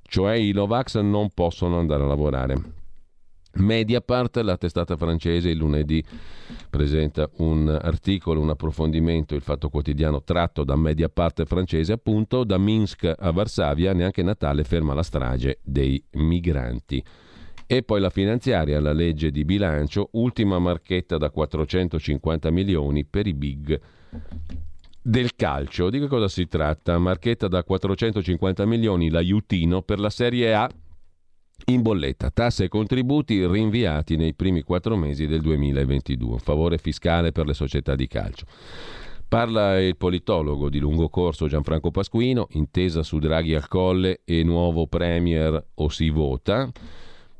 Cioè i Novax non possono andare a lavorare. Mediapart, la testata francese, il lunedì presenta un articolo, un approfondimento, il fatto quotidiano tratto da Mediapart francese, appunto da Minsk a Varsavia, neanche Natale ferma la strage dei migranti. E poi la finanziaria, la legge di bilancio, ultima marchetta da 450 milioni per i big del calcio. Di che cosa si tratta? Marchetta da 450 milioni l'aiutino per la Serie A in bolletta, tasse e contributi rinviati nei primi quattro mesi del 2022, un favore fiscale per le società di calcio. Parla il politologo di lungo corso Gianfranco Pasquino, intesa su Draghi al colle e nuovo Premier o si vota,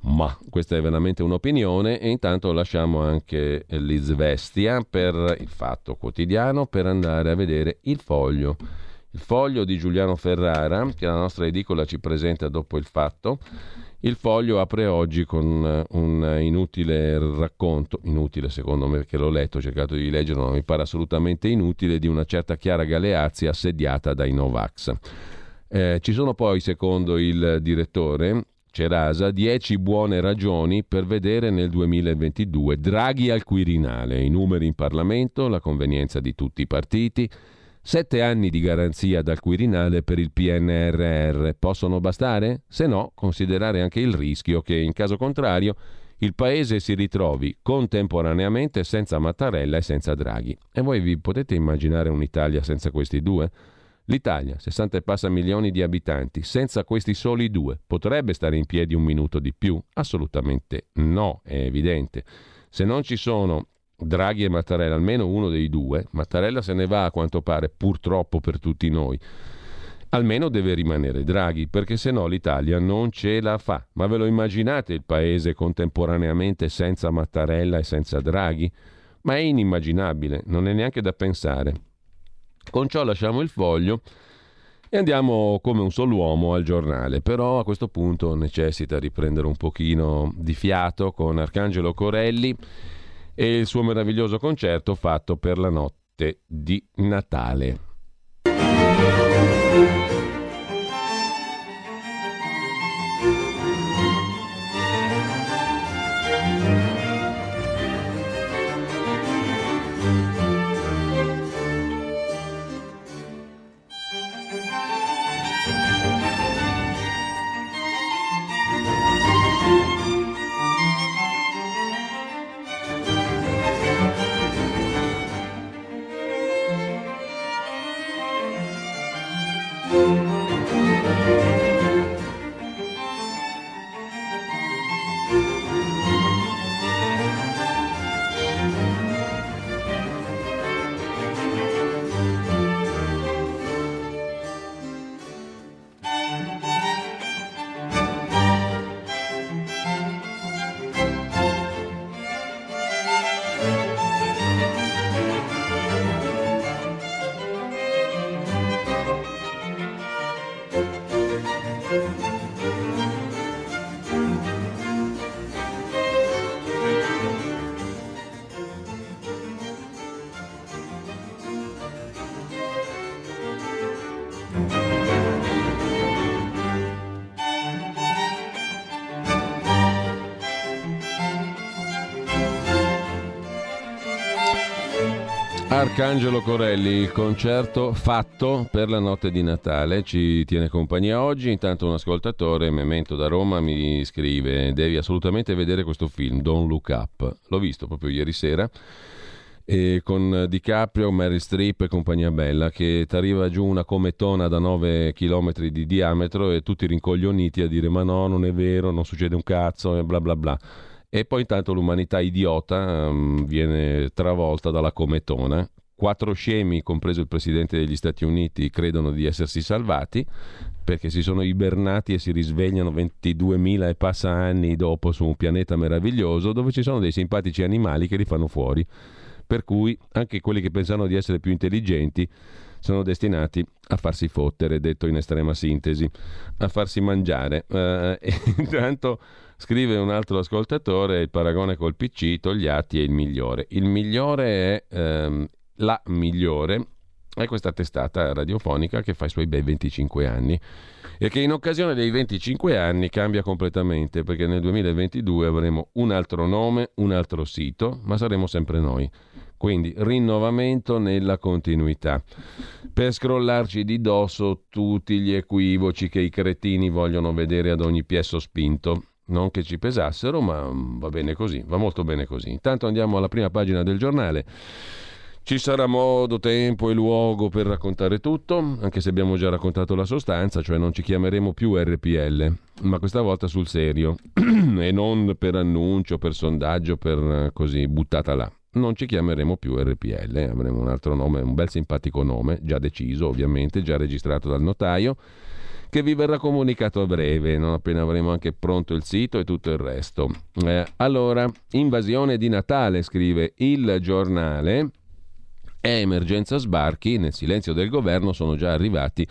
ma questa è veramente un'opinione e intanto lasciamo anche l'Izvestia per il fatto quotidiano per andare a vedere il foglio. Il foglio di Giuliano Ferrara, che la nostra edicola ci presenta dopo il fatto il foglio apre oggi con eh, un inutile racconto, inutile secondo me perché l'ho letto, ho cercato di leggerlo, non mi pare assolutamente inutile, di una certa Chiara Galeazzi assediata dai Novax. Eh, ci sono poi, secondo il direttore, Cerasa 10 buone ragioni per vedere nel 2022 Draghi al Quirinale, i numeri in Parlamento, la convenienza di tutti i partiti, sette anni di garanzia dal Quirinale per il PNRR. Possono bastare? Se no, considerare anche il rischio che in caso contrario il Paese si ritrovi contemporaneamente senza Mattarella e senza Draghi. E voi vi potete immaginare un'Italia senza questi due? L'Italia, 60 e passa milioni di abitanti, senza questi soli due, potrebbe stare in piedi un minuto di più? Assolutamente no, è evidente. Se non ci sono Draghi e Mattarella, almeno uno dei due, Mattarella se ne va a quanto pare, purtroppo per tutti noi. Almeno deve rimanere Draghi, perché se no l'Italia non ce la fa. Ma ve lo immaginate il paese contemporaneamente senza Mattarella e senza Draghi? Ma è inimmaginabile, non è neanche da pensare. Con ciò lasciamo il foglio e andiamo come un solo uomo al giornale, però a questo punto necessita riprendere un pochino di fiato con Arcangelo Corelli e il suo meraviglioso concerto fatto per la notte di Natale. Arcangelo Corelli, il concerto fatto per la notte di Natale, ci tiene compagnia oggi. Intanto un ascoltatore, Memento da Roma, mi scrive: Devi assolutamente vedere questo film, Don't Look Up. L'ho visto proprio ieri sera. E con DiCaprio, Mary Streep e compagnia bella che ti arriva giù una cometona da 9 km di diametro e tutti rincoglioniti a dire ma no, non è vero, non succede un cazzo e bla bla bla. E poi intanto l'umanità idiota um, viene travolta dalla cometona Quattro scemi, compreso il presidente degli Stati Uniti, credono di essersi salvati perché si sono ibernati e si risvegliano 22.000 e passa anni dopo su un pianeta meraviglioso dove ci sono dei simpatici animali che li fanno fuori. Per cui anche quelli che pensano di essere più intelligenti sono destinati a farsi fottere, detto in estrema sintesi, a farsi mangiare. Uh, intanto scrive un altro ascoltatore, il paragone col PC, Togliatti è il migliore. Il migliore è um, la migliore è questa testata radiofonica che fa i suoi bei 25 anni e che in occasione dei 25 anni cambia completamente perché nel 2022 avremo un altro nome, un altro sito, ma saremo sempre noi. Quindi rinnovamento nella continuità. Per scrollarci di dosso tutti gli equivoci che i cretini vogliono vedere ad ogni piesso spinto. Non che ci pesassero, ma va bene così, va molto bene così. Intanto andiamo alla prima pagina del giornale. Ci sarà modo, tempo e luogo per raccontare tutto, anche se abbiamo già raccontato la sostanza, cioè non ci chiameremo più RPL, ma questa volta sul serio e non per annuncio, per sondaggio, per eh, così buttata là. Non ci chiameremo più RPL, avremo un altro nome, un bel simpatico nome, già deciso ovviamente, già registrato dal notaio, che vi verrà comunicato a breve, non appena avremo anche pronto il sito e tutto il resto. Eh, allora, invasione di Natale, scrive il giornale è emergenza sbarchi, nel silenzio del governo sono già arrivati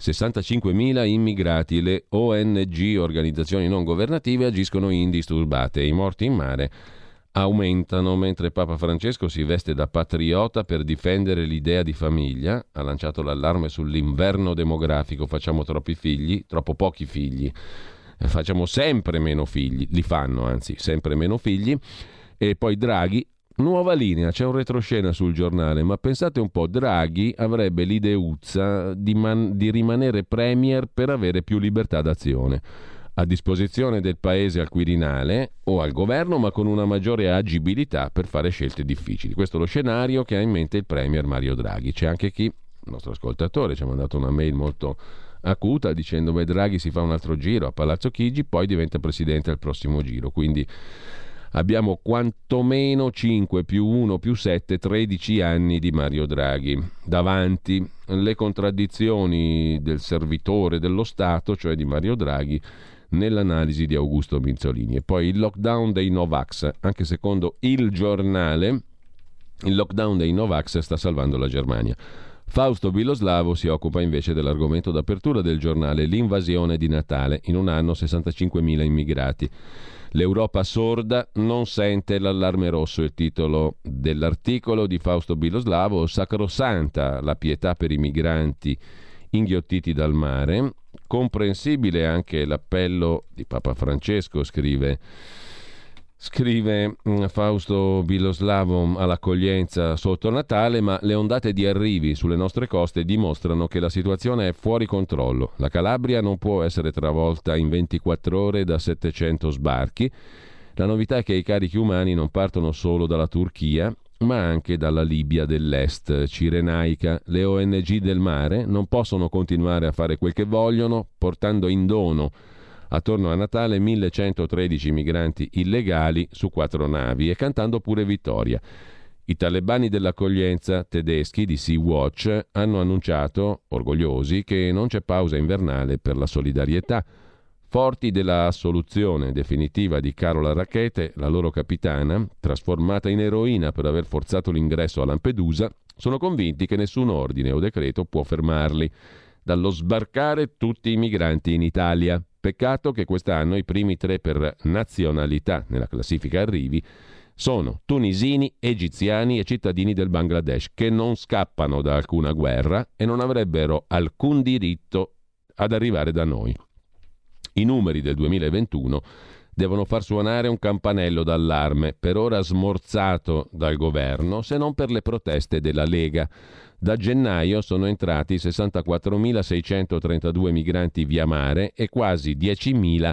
65.000 immigrati. Le ONG, organizzazioni non governative, agiscono indisturbate. I morti in mare aumentano mentre Papa Francesco si veste da patriota per difendere l'idea di famiglia. Ha lanciato l'allarme sull'inverno demografico. Facciamo troppi figli, troppo pochi figli. facciamo sempre meno figli, li fanno anzi sempre meno figli. E poi Draghi, nuova linea, c'è un retroscena sul giornale, ma pensate un po', Draghi avrebbe l'ideuzza di, man- di rimanere premier per avere più libertà d'azione a disposizione del paese al Quirinale o al governo, ma con una maggiore agibilità per fare scelte difficili. Questo è lo scenario che ha in mente il Premier Mario Draghi. C'è anche chi, il nostro ascoltatore, ci ha mandato una mail molto acuta dicendo che Draghi si fa un altro giro a Palazzo Chigi, poi diventa presidente al prossimo giro. Quindi abbiamo quantomeno 5 più 1 più 7, 13 anni di Mario Draghi. Davanti le contraddizioni del servitore dello Stato, cioè di Mario Draghi, nell'analisi di Augusto Minzolini. E poi il lockdown dei Novax, anche secondo il giornale, il lockdown dei Novax sta salvando la Germania. Fausto Biloslavo si occupa invece dell'argomento d'apertura del giornale, l'invasione di Natale. In un anno 65.000 immigrati. L'Europa sorda non sente l'allarme rosso, il titolo dell'articolo di Fausto Biloslavo, sacrosanta la pietà per i migranti inghiottiti dal mare. Comprensibile anche l'appello di Papa Francesco, scrive, scrive mm, Fausto Biloslavo all'accoglienza sotto Natale, ma le ondate di arrivi sulle nostre coste dimostrano che la situazione è fuori controllo. La Calabria non può essere travolta in 24 ore da 700 sbarchi. La novità è che i carichi umani non partono solo dalla Turchia, ma anche dalla Libia dell'Est cirenaica. Le ONG del mare non possono continuare a fare quel che vogliono, portando in dono attorno a Natale 1113 migranti illegali su quattro navi e cantando pure vittoria. I talebani dell'accoglienza tedeschi di Sea-Watch hanno annunciato, orgogliosi, che non c'è pausa invernale per la solidarietà. Forti della assoluzione definitiva di Carola Racchete, la loro capitana, trasformata in eroina per aver forzato l'ingresso a Lampedusa, sono convinti che nessun ordine o decreto può fermarli dallo sbarcare tutti i migranti in Italia. Peccato che quest'anno i primi tre per nazionalità nella classifica arrivi sono tunisini, egiziani e cittadini del Bangladesh che non scappano da alcuna guerra e non avrebbero alcun diritto ad arrivare da noi. I numeri del 2021 devono far suonare un campanello d'allarme, per ora smorzato dal governo, se non per le proteste della Lega. Da gennaio sono entrati 64.632 migranti via mare e quasi 10.000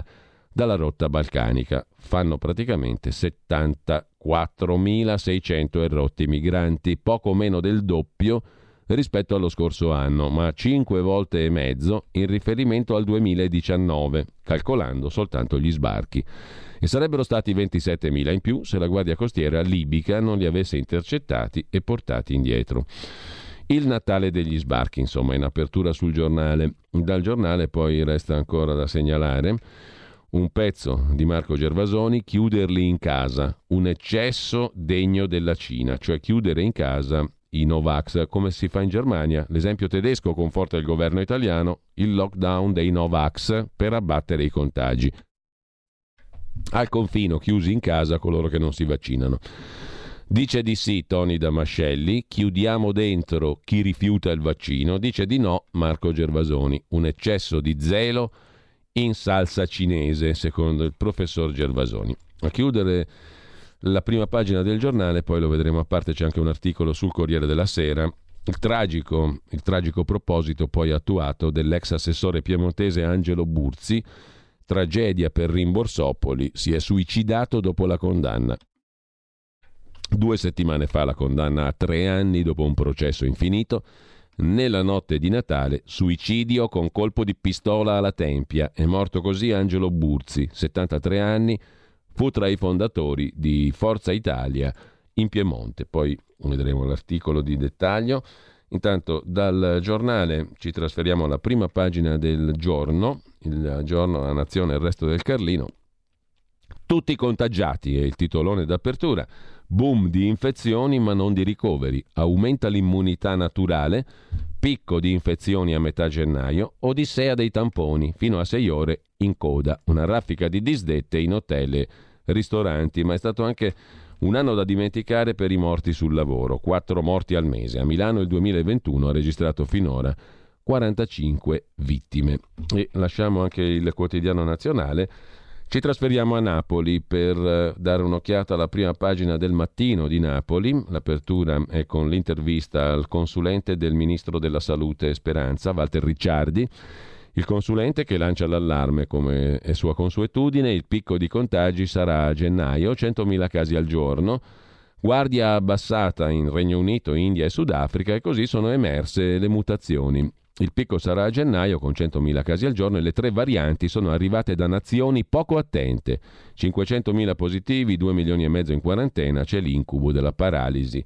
dalla rotta balcanica. Fanno praticamente 74.600 errotti migranti, poco meno del doppio rispetto allo scorso anno, ma 5 volte e mezzo in riferimento al 2019, calcolando soltanto gli sbarchi. E sarebbero stati 27.000 in più se la Guardia Costiera libica non li avesse intercettati e portati indietro. Il Natale degli sbarchi, insomma, in apertura sul giornale. Dal giornale poi resta ancora da segnalare un pezzo di Marco Gervasoni, chiuderli in casa, un eccesso degno della Cina, cioè chiudere in casa i Novax, come si fa in Germania. L'esempio tedesco conforta il governo italiano, il lockdown dei Novax per abbattere i contagi. Al confino chiusi in casa coloro che non si vaccinano. Dice di sì Tony Damascelli, chiudiamo dentro chi rifiuta il vaccino, dice di no Marco Gervasoni, un eccesso di zelo in salsa cinese, secondo il professor Gervasoni. A chiudere la prima pagina del giornale, poi lo vedremo a parte, c'è anche un articolo sul Corriere della Sera. Il tragico, il tragico proposito poi attuato dell'ex assessore piemontese Angelo Burzi, tragedia per Rimborsopoli, si è suicidato dopo la condanna. Due settimane fa la condanna a tre anni dopo un processo infinito. Nella notte di Natale, suicidio con colpo di pistola alla tempia. È morto così Angelo Burzi, 73 anni, Fu tra i fondatori di Forza Italia in Piemonte. Poi vedremo l'articolo di dettaglio. Intanto dal giornale ci trasferiamo alla prima pagina del giorno, il giorno La Nazione e il resto del Carlino. Tutti contagiati è il titolone d'apertura. Boom di infezioni ma non di ricoveri. Aumenta l'immunità naturale. Picco di infezioni a metà gennaio. Odissea dei tamponi. Fino a sei ore in coda. Una raffica di disdette in hotel e ristoranti, ma è stato anche un anno da dimenticare per i morti sul lavoro, quattro morti al mese. A Milano il 2021 ha registrato finora 45 vittime. E lasciamo anche il quotidiano nazionale. Ci trasferiamo a Napoli per eh, dare un'occhiata alla prima pagina del mattino di Napoli. L'apertura è con l'intervista al consulente del ministro della Salute Speranza, Walter Ricciardi. Il consulente che lancia l'allarme come è sua consuetudine, il picco di contagi sarà a gennaio, 100.000 casi al giorno, guardia abbassata in Regno Unito, India e Sudafrica e così sono emerse le mutazioni. Il picco sarà a gennaio con 100.000 casi al giorno e le tre varianti sono arrivate da nazioni poco attente. 500.000 positivi, 2 milioni e mezzo in quarantena, c'è l'incubo della paralisi.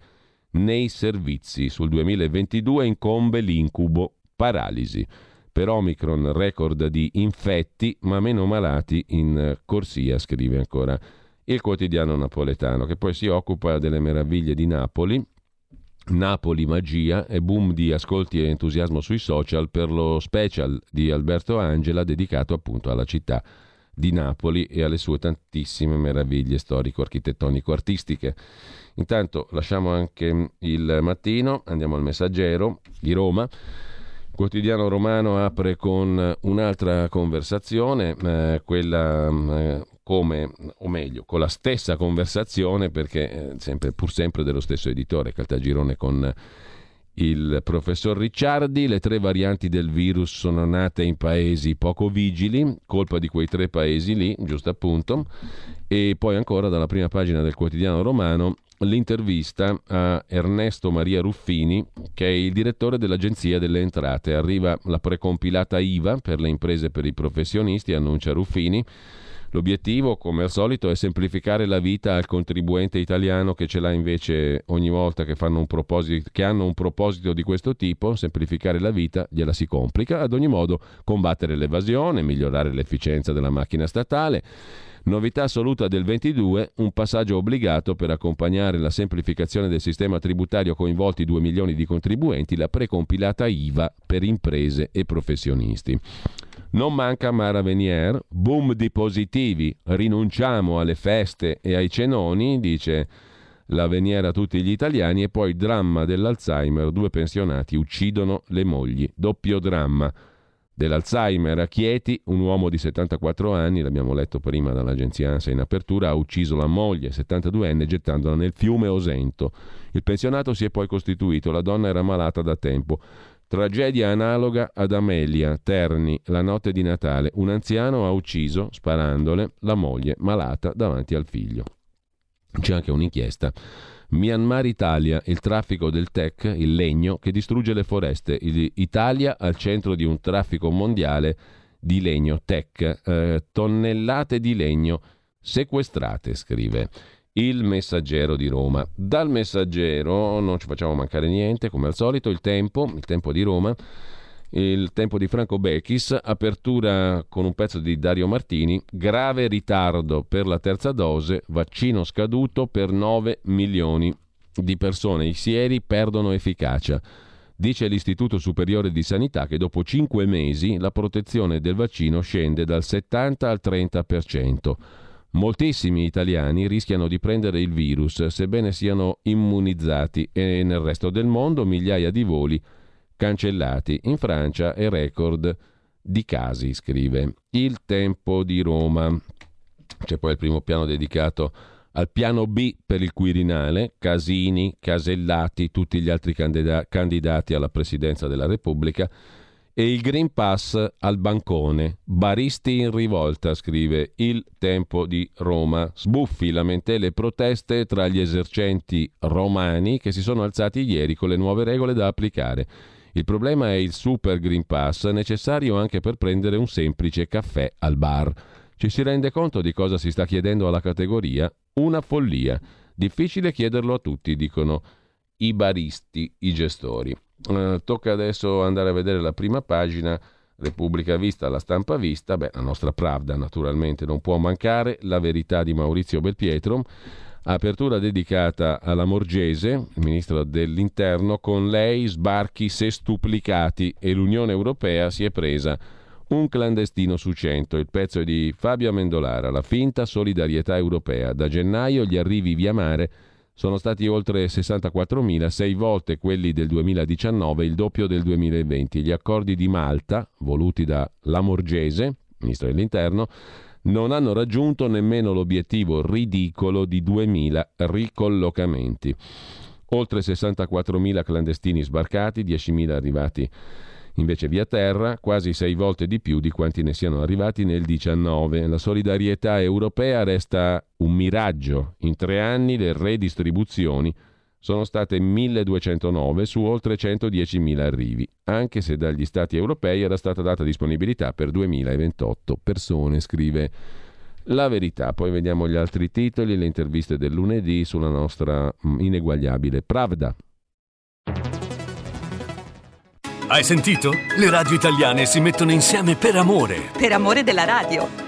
Nei servizi sul 2022 incombe l'incubo paralisi. Per Omicron record di infetti, ma meno malati in corsia, scrive ancora il quotidiano napoletano, che poi si occupa delle meraviglie di Napoli. Napoli magia e boom di ascolti e entusiasmo sui social per lo special di Alberto Angela dedicato appunto alla città di Napoli e alle sue tantissime meraviglie storico-architettonico-artistiche. Intanto lasciamo anche il mattino, andiamo al messaggero di Roma quotidiano romano apre con un'altra conversazione, eh, quella eh, come, o meglio, con la stessa conversazione, perché eh, sempre, pur sempre dello stesso editore, Caltagirone con il professor Ricciardi, le tre varianti del virus sono nate in paesi poco vigili, colpa di quei tre paesi lì, giusto appunto, e poi ancora dalla prima pagina del quotidiano romano l'intervista a Ernesto Maria Ruffini, che è il direttore dell'Agenzia delle Entrate. Arriva la precompilata IVA per le imprese e per i professionisti, annuncia Ruffini. L'obiettivo, come al solito, è semplificare la vita al contribuente italiano che ce l'ha invece ogni volta che, un che, hanno un proposito di questo tipo, semplificare la vita gliela si complica, ad ogni modo combattere l'evasione, migliorare l'efficienza della macchina statale. Novità assoluta del 22, un passaggio obbligato per accompagnare la semplificazione del sistema tributario coinvolti 2 milioni di contribuenti, la precompilata IVA per imprese e professionisti. Non manca Mara Venier, boom di positivi, rinunciamo alle feste e ai cenoni, dice la Venier a tutti gli italiani e poi dramma dell'Alzheimer, due pensionati uccidono le mogli, doppio dramma dell'Alzheimer a Chieti, un uomo di 74 anni, l'abbiamo letto prima dall'agenzia ANSA in apertura, ha ucciso la moglie, 72enne, gettandola nel fiume Osento. Il pensionato si è poi costituito, la donna era malata da tempo. Tragedia analoga ad Amelia, Terni, la notte di Natale. Un anziano ha ucciso, sparandole, la moglie malata davanti al figlio. C'è anche un'inchiesta Myanmar Italia, il traffico del tech, il legno che distrugge le foreste. Italia al centro di un traffico mondiale di legno tech, eh, tonnellate di legno sequestrate, scrive il messaggero di Roma. Dal messaggero non ci facciamo mancare niente, come al solito, il tempo, il tempo di Roma il tempo di Franco Bechis, apertura con un pezzo di Dario Martini, grave ritardo per la terza dose, vaccino scaduto per 9 milioni di persone, i sieri perdono efficacia. Dice l'Istituto Superiore di Sanità che dopo 5 mesi la protezione del vaccino scende dal 70 al 30%. Moltissimi italiani rischiano di prendere il virus sebbene siano immunizzati e nel resto del mondo migliaia di voli cancellati. In Francia è record di casi, scrive Il Tempo di Roma. C'è poi il primo piano dedicato al piano B per il Quirinale, Casini, Casellati, tutti gli altri candida- candidati alla presidenza della Repubblica e il Green Pass al bancone. Baristi in rivolta, scrive Il Tempo di Roma. Sbuffi lamentele proteste tra gli esercenti romani che si sono alzati ieri con le nuove regole da applicare. Il problema è il Super Green Pass, necessario anche per prendere un semplice caffè al bar. Ci si rende conto di cosa si sta chiedendo alla categoria? Una follia. Difficile chiederlo a tutti, dicono i baristi, i gestori. Uh, tocca adesso andare a vedere la prima pagina. Repubblica Vista, la stampa vista, beh, la nostra Pravda naturalmente non può mancare, la verità di Maurizio Belpietro, Apertura dedicata alla Morgese, il ministro dell'Interno, con lei sbarchi sestuplicati e l'Unione Europea si è presa un clandestino su cento. Il pezzo è di Fabio Amendolara, la finta solidarietà europea. Da gennaio gli arrivi via mare sono stati oltre 64.000, sei volte quelli del 2019, il doppio del 2020. Gli accordi di Malta, voluti da Lamorgese, ministro dell'Interno, non hanno raggiunto nemmeno l'obiettivo ridicolo di 2.000 ricollocamenti. Oltre 64.000 clandestini sbarcati, 10.000 arrivati invece via terra, quasi sei volte di più di quanti ne siano arrivati nel 19. La solidarietà europea resta un miraggio. In tre anni le redistribuzioni sono state 1209 su oltre 110.000 arrivi, anche se dagli Stati europei era stata data disponibilità per 2028 persone, scrive la verità. Poi vediamo gli altri titoli, le interviste del lunedì sulla nostra mm, ineguagliabile Pravda. Hai sentito? Le radio italiane si mettono insieme per amore. Per amore della radio.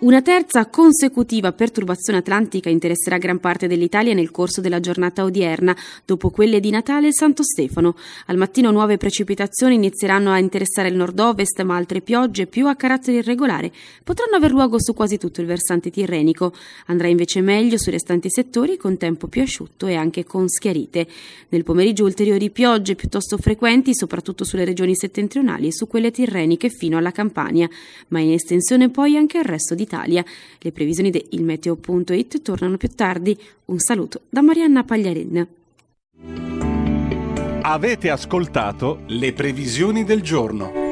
Una terza consecutiva perturbazione atlantica interesserà gran parte dell'Italia nel corso della giornata odierna, dopo quelle di Natale e Santo Stefano. Al mattino nuove precipitazioni inizieranno a interessare il nord-ovest, ma altre piogge più a carattere irregolare potranno aver luogo su quasi tutto il versante tirrenico. Andrà invece meglio sui restanti settori con tempo più asciutto e anche con schiarite. Nel pomeriggio ulteriori piogge piuttosto frequenti, soprattutto sulle regioni settentrionali e su quelle tirreniche fino alla Campania, ma in estensione poi anche al resto d'Italia. Le previsioni di ilmeteo.it tornano più tardi. Un saluto da Marianna Pagliarin. Avete ascoltato le previsioni del giorno.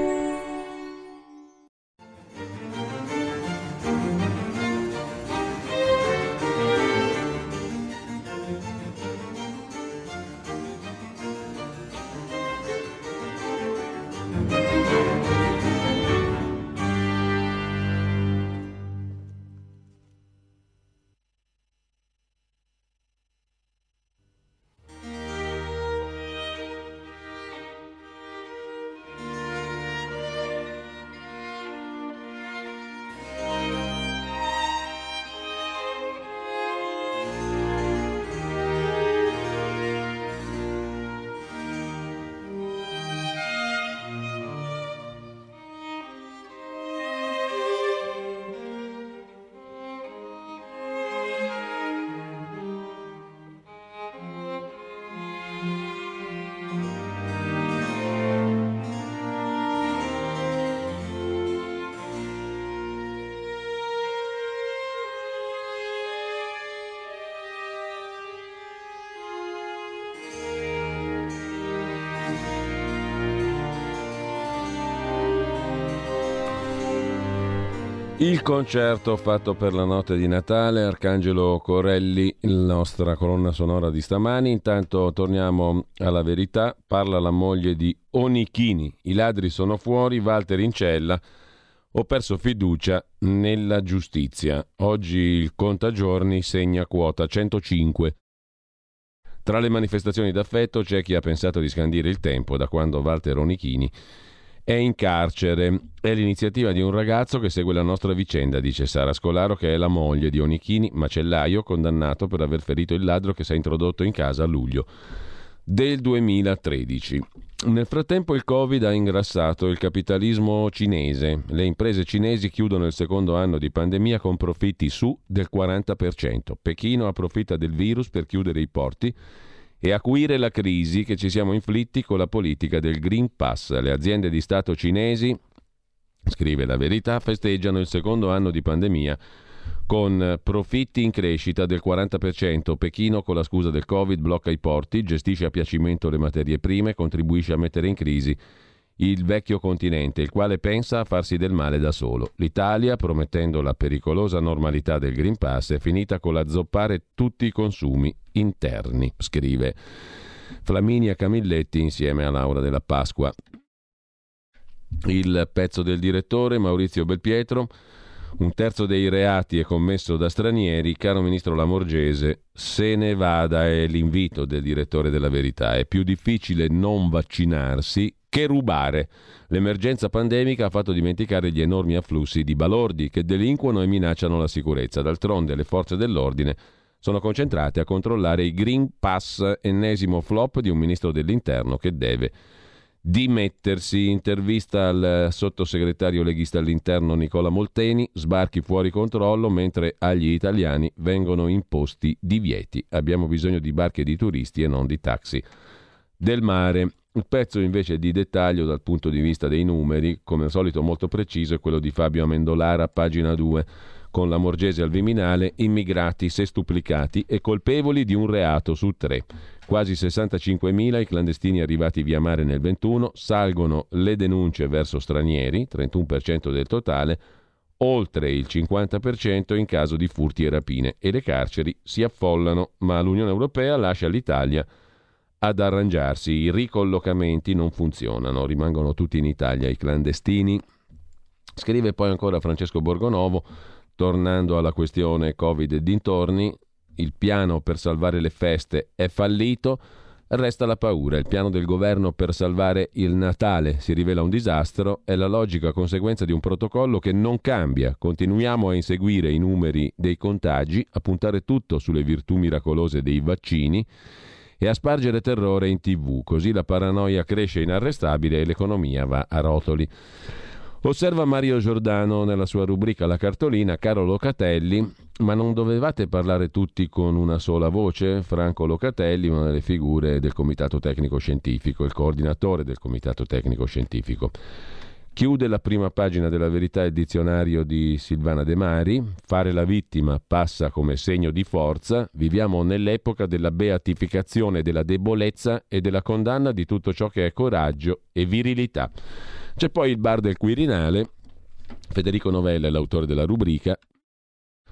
Il concerto fatto per la notte di Natale, Arcangelo Corelli, nostra colonna sonora di stamani. Intanto torniamo alla verità. Parla la moglie di Onichini. I ladri sono fuori, Walter in cella. Ho perso fiducia nella giustizia. Oggi il contagiorni segna quota 105. Tra le manifestazioni d'affetto c'è chi ha pensato di scandire il tempo da quando Walter Onichini è in carcere. È l'iniziativa di un ragazzo che segue la nostra vicenda, dice Sara Scolaro, che è la moglie di Onichini, macellaio, condannato per aver ferito il ladro che si è introdotto in casa a luglio del 2013. Nel frattempo il Covid ha ingrassato il capitalismo cinese. Le imprese cinesi chiudono il secondo anno di pandemia con profitti su del 40%. Pechino approfitta del virus per chiudere i porti e acuire la crisi che ci siamo inflitti con la politica del Green Pass. Le aziende di Stato cinesi, scrive la verità, festeggiano il secondo anno di pandemia con profitti in crescita del 40%. Pechino, con la scusa del Covid, blocca i porti, gestisce a piacimento le materie prime, contribuisce a mettere in crisi il vecchio continente, il quale pensa a farsi del male da solo. L'Italia, promettendo la pericolosa normalità del Green Pass, è finita con la zoppare tutti i consumi interni, scrive Flaminia Camilletti insieme a Laura della Pasqua. Il pezzo del direttore Maurizio Belpietro. Un terzo dei reati è commesso da stranieri. Caro ministro Lamorgese, se ne vada è l'invito del direttore della verità. È più difficile non vaccinarsi che rubare. L'emergenza pandemica ha fatto dimenticare gli enormi afflussi di balordi che delinquono e minacciano la sicurezza. D'altronde le forze dell'ordine sono concentrate a controllare i Green Pass, ennesimo flop di un ministro dell'interno che deve dimettersi. Intervista al sottosegretario leghista all'interno Nicola Molteni, sbarchi fuori controllo mentre agli italiani vengono imposti divieti. Abbiamo bisogno di barche di turisti e non di taxi del mare. Il pezzo invece di dettaglio dal punto di vista dei numeri, come al solito molto preciso, è quello di Fabio Amendolara, pagina 2, con la Morgese al Viminale, immigrati sestuplicati e colpevoli di un reato su tre. Quasi 65.000 i clandestini arrivati via mare nel 21, salgono le denunce verso stranieri, 31% del totale, oltre il 50% in caso di furti e rapine e le carceri si affollano, ma l'Unione Europea lascia l'Italia ad arrangiarsi. I ricollocamenti non funzionano, rimangono tutti in Italia i clandestini. Scrive poi ancora Francesco Borgonovo, tornando alla questione Covid e dintorni, il piano per salvare le feste è fallito, resta la paura. Il piano del governo per salvare il Natale si rivela un disastro, è la logica conseguenza di un protocollo che non cambia. Continuiamo a inseguire i numeri dei contagi, a puntare tutto sulle virtù miracolose dei vaccini e a spargere terrore in tv, così la paranoia cresce inarrestabile e l'economia va a rotoli. Osserva Mario Giordano nella sua rubrica La cartolina, caro Locatelli, ma non dovevate parlare tutti con una sola voce? Franco Locatelli, una delle figure del Comitato Tecnico Scientifico, il coordinatore del Comitato Tecnico Scientifico. Chiude la prima pagina della verità il dizionario di Silvana De Mari. Fare la vittima passa come segno di forza. Viviamo nell'epoca della beatificazione della debolezza e della condanna di tutto ciò che è coraggio e virilità. C'è poi il bar del Quirinale. Federico Novella è l'autore della rubrica.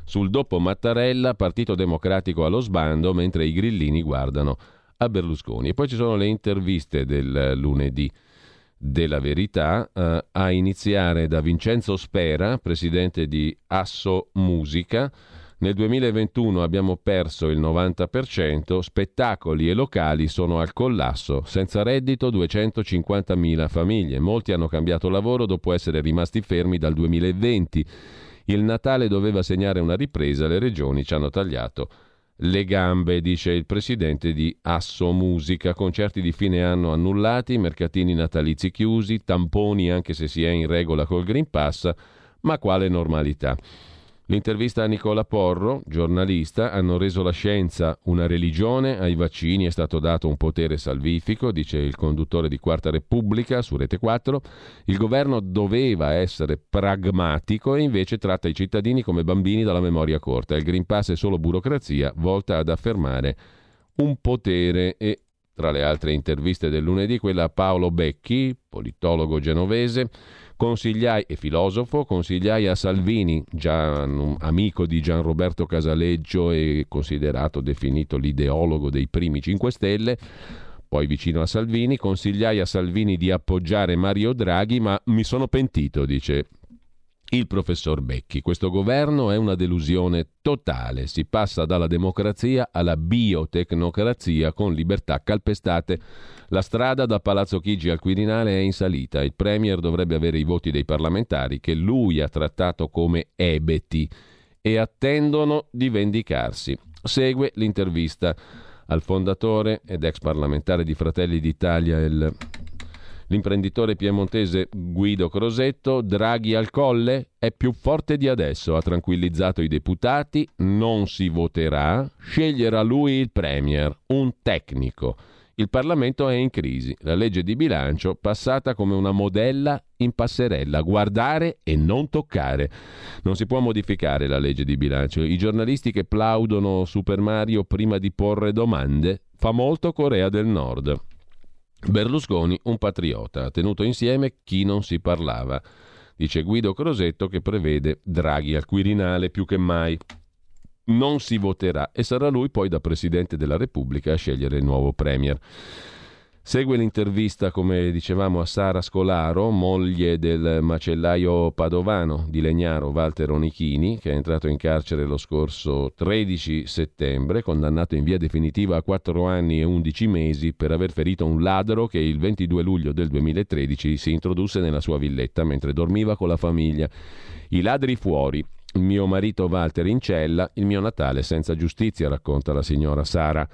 Sul dopo Mattarella, Partito Democratico allo sbando, mentre i grillini guardano a Berlusconi. E poi ci sono le interviste del lunedì della verità, eh, a iniziare da Vincenzo Spera, presidente di Asso Musica. Nel 2021 abbiamo perso il 90%, spettacoli e locali sono al collasso, senza reddito 250.000 famiglie, molti hanno cambiato lavoro dopo essere rimasti fermi dal 2020. Il Natale doveva segnare una ripresa, le regioni ci hanno tagliato le gambe, dice il presidente di Asso Musica. Concerti di fine anno annullati, mercatini natalizi chiusi, tamponi anche se si è in regola col Green Pass, ma quale normalità? L'intervista a Nicola Porro, giornalista, hanno reso la scienza una religione, ai vaccini è stato dato un potere salvifico, dice il conduttore di Quarta Repubblica su Rete 4. Il governo doveva essere pragmatico e invece tratta i cittadini come bambini dalla memoria corta. Il Green Pass è solo burocrazia volta ad affermare un potere e Tra le altre interviste del lunedì, quella a Paolo Becchi, politologo genovese, consigliai e filosofo, consigliai a Salvini, già amico di Gian Roberto Casaleggio e considerato definito l'ideologo dei primi 5 Stelle, poi vicino a Salvini, consigliai a Salvini di appoggiare Mario Draghi, ma mi sono pentito, dice il professor Becchi. Questo governo è una delusione totale, si passa dalla democrazia alla biotecnocrazia con libertà calpestate. La strada da Palazzo Chigi al Quirinale è in salita, il Premier dovrebbe avere i voti dei parlamentari che lui ha trattato come ebeti e attendono di vendicarsi. Segue l'intervista al fondatore ed ex parlamentare di Fratelli d'Italia, il L'imprenditore piemontese Guido Crosetto, Draghi al colle, è più forte di adesso, ha tranquillizzato i deputati, non si voterà, sceglierà lui il Premier, un tecnico. Il Parlamento è in crisi, la legge di bilancio passata come una modella in passerella, guardare e non toccare. Non si può modificare la legge di bilancio. I giornalisti che plaudono Super Mario prima di porre domande fa molto Corea del Nord. Berlusconi un patriota, ha tenuto insieme chi non si parlava. Dice Guido Crosetto che prevede Draghi al Quirinale più che mai. Non si voterà e sarà lui poi da Presidente della Repubblica a scegliere il nuovo Premier. Segue l'intervista, come dicevamo, a Sara Scolaro, moglie del macellaio padovano di Legnaro Walter Onichini, che è entrato in carcere lo scorso 13 settembre, condannato in via definitiva a 4 anni e 11 mesi per aver ferito un ladro che il 22 luglio del 2013 si introdusse nella sua villetta mentre dormiva con la famiglia. I ladri fuori, mio marito Walter in cella, il mio Natale senza giustizia, racconta la signora Sara.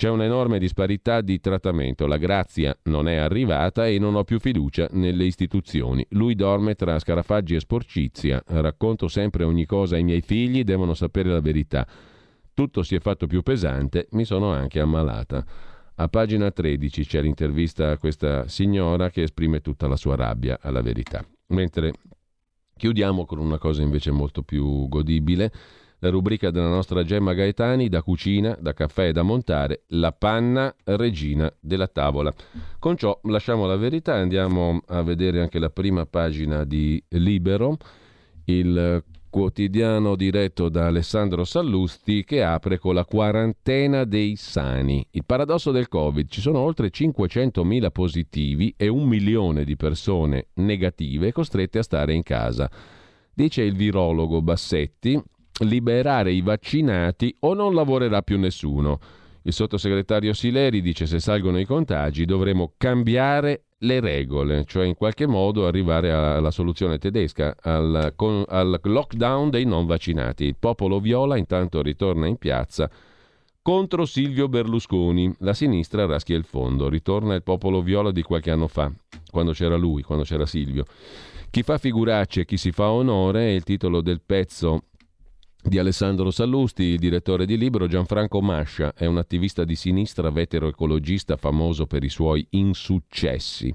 C'è un'enorme disparità di trattamento, la grazia non è arrivata e non ho più fiducia nelle istituzioni. Lui dorme tra scarafaggi e sporcizia, racconto sempre ogni cosa ai miei figli, devono sapere la verità. Tutto si è fatto più pesante, mi sono anche ammalata. A pagina 13 c'è l'intervista a questa signora che esprime tutta la sua rabbia alla verità. Mentre chiudiamo con una cosa invece molto più godibile la rubrica della nostra Gemma Gaetani, da cucina, da caffè e da montare, la panna regina della tavola. Con ciò lasciamo la verità andiamo a vedere anche la prima pagina di Libero, il quotidiano diretto da Alessandro Sallusti che apre con la quarantena dei sani. Il paradosso del Covid, ci sono oltre 500.000 positivi e un milione di persone negative costrette a stare in casa. Dice il virologo Bassetti, liberare i vaccinati o non lavorerà più nessuno. Il sottosegretario Sileri dice se salgono i contagi dovremo cambiare le regole, cioè in qualche modo arrivare alla soluzione tedesca, al, con, al lockdown dei non vaccinati. Il popolo viola intanto ritorna in piazza contro Silvio Berlusconi. La sinistra raschia il fondo. Ritorna il popolo viola di qualche anno fa, quando c'era lui, quando c'era Silvio. Chi fa figuracce e chi si fa onore è il titolo del pezzo di Alessandro Sallusti, il direttore di libro Gianfranco Mascia, è un attivista di sinistra vetero-ecologista famoso per i suoi insuccessi.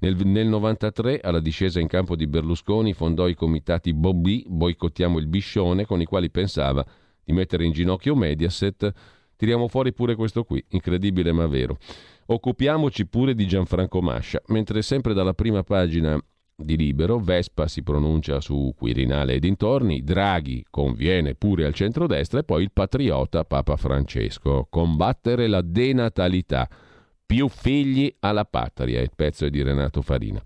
Nel, nel 93, alla discesa in campo di Berlusconi, fondò i comitati Bobby, Boicottiamo il Biscione, con i quali pensava di mettere in ginocchio Mediaset. Tiriamo fuori pure questo qui, incredibile ma vero. Occupiamoci pure di Gianfranco Mascia, mentre sempre dalla prima pagina di Libero, Vespa si pronuncia su Quirinale e dintorni, Draghi conviene pure al centrodestra e poi il patriota Papa Francesco. Combattere la denatalità. Più figli alla patria. Il pezzo è di Renato Farina.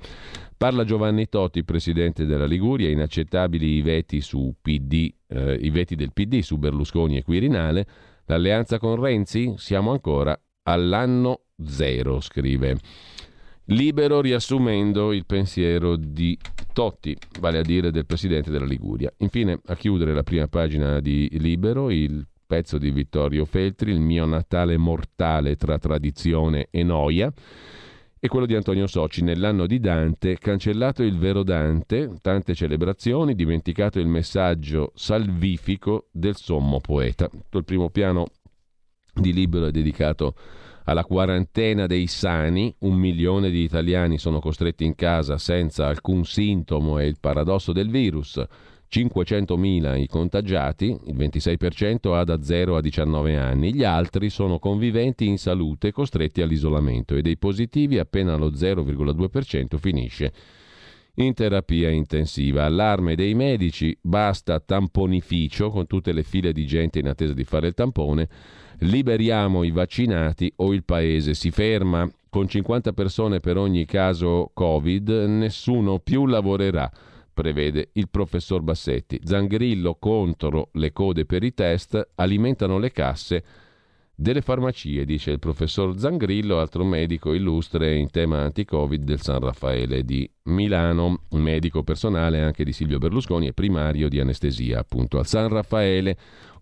Parla Giovanni Totti, presidente della Liguria, inaccettabili i veti, PD, eh, i veti del PD su Berlusconi e Quirinale. L'alleanza con Renzi? Siamo ancora all'anno zero, scrive. Libero riassumendo il pensiero di Totti, vale a dire del presidente della Liguria. Infine, a chiudere la prima pagina di Libero, il pezzo di Vittorio Feltri, Il mio Natale mortale tra tradizione e noia, e quello di Antonio Soci, nell'anno di Dante, cancellato il vero Dante, tante celebrazioni, dimenticato il messaggio salvifico del sommo poeta. Il primo piano di Libero è dedicato a alla quarantena dei sani, un milione di italiani sono costretti in casa senza alcun sintomo e il paradosso del virus. 500.000 i contagiati, il 26% ha da 0 a 19 anni, gli altri sono conviventi in salute costretti all'isolamento e dei positivi appena lo 0,2% finisce in terapia intensiva. Allarme dei medici, basta tamponificio con tutte le file di gente in attesa di fare il tampone, liberiamo i vaccinati o il paese si ferma. Con 50 persone per ogni caso Covid nessuno più lavorerà prevede il professor Bassetti. Zangrillo contro le code per i test alimentano le casse delle farmacie, dice il professor Zangrillo, altro medico illustre in tema anti-Covid del San Raffaele di Milano, medico personale anche di Silvio Berlusconi e primario di anestesia appunto al San Raffaele.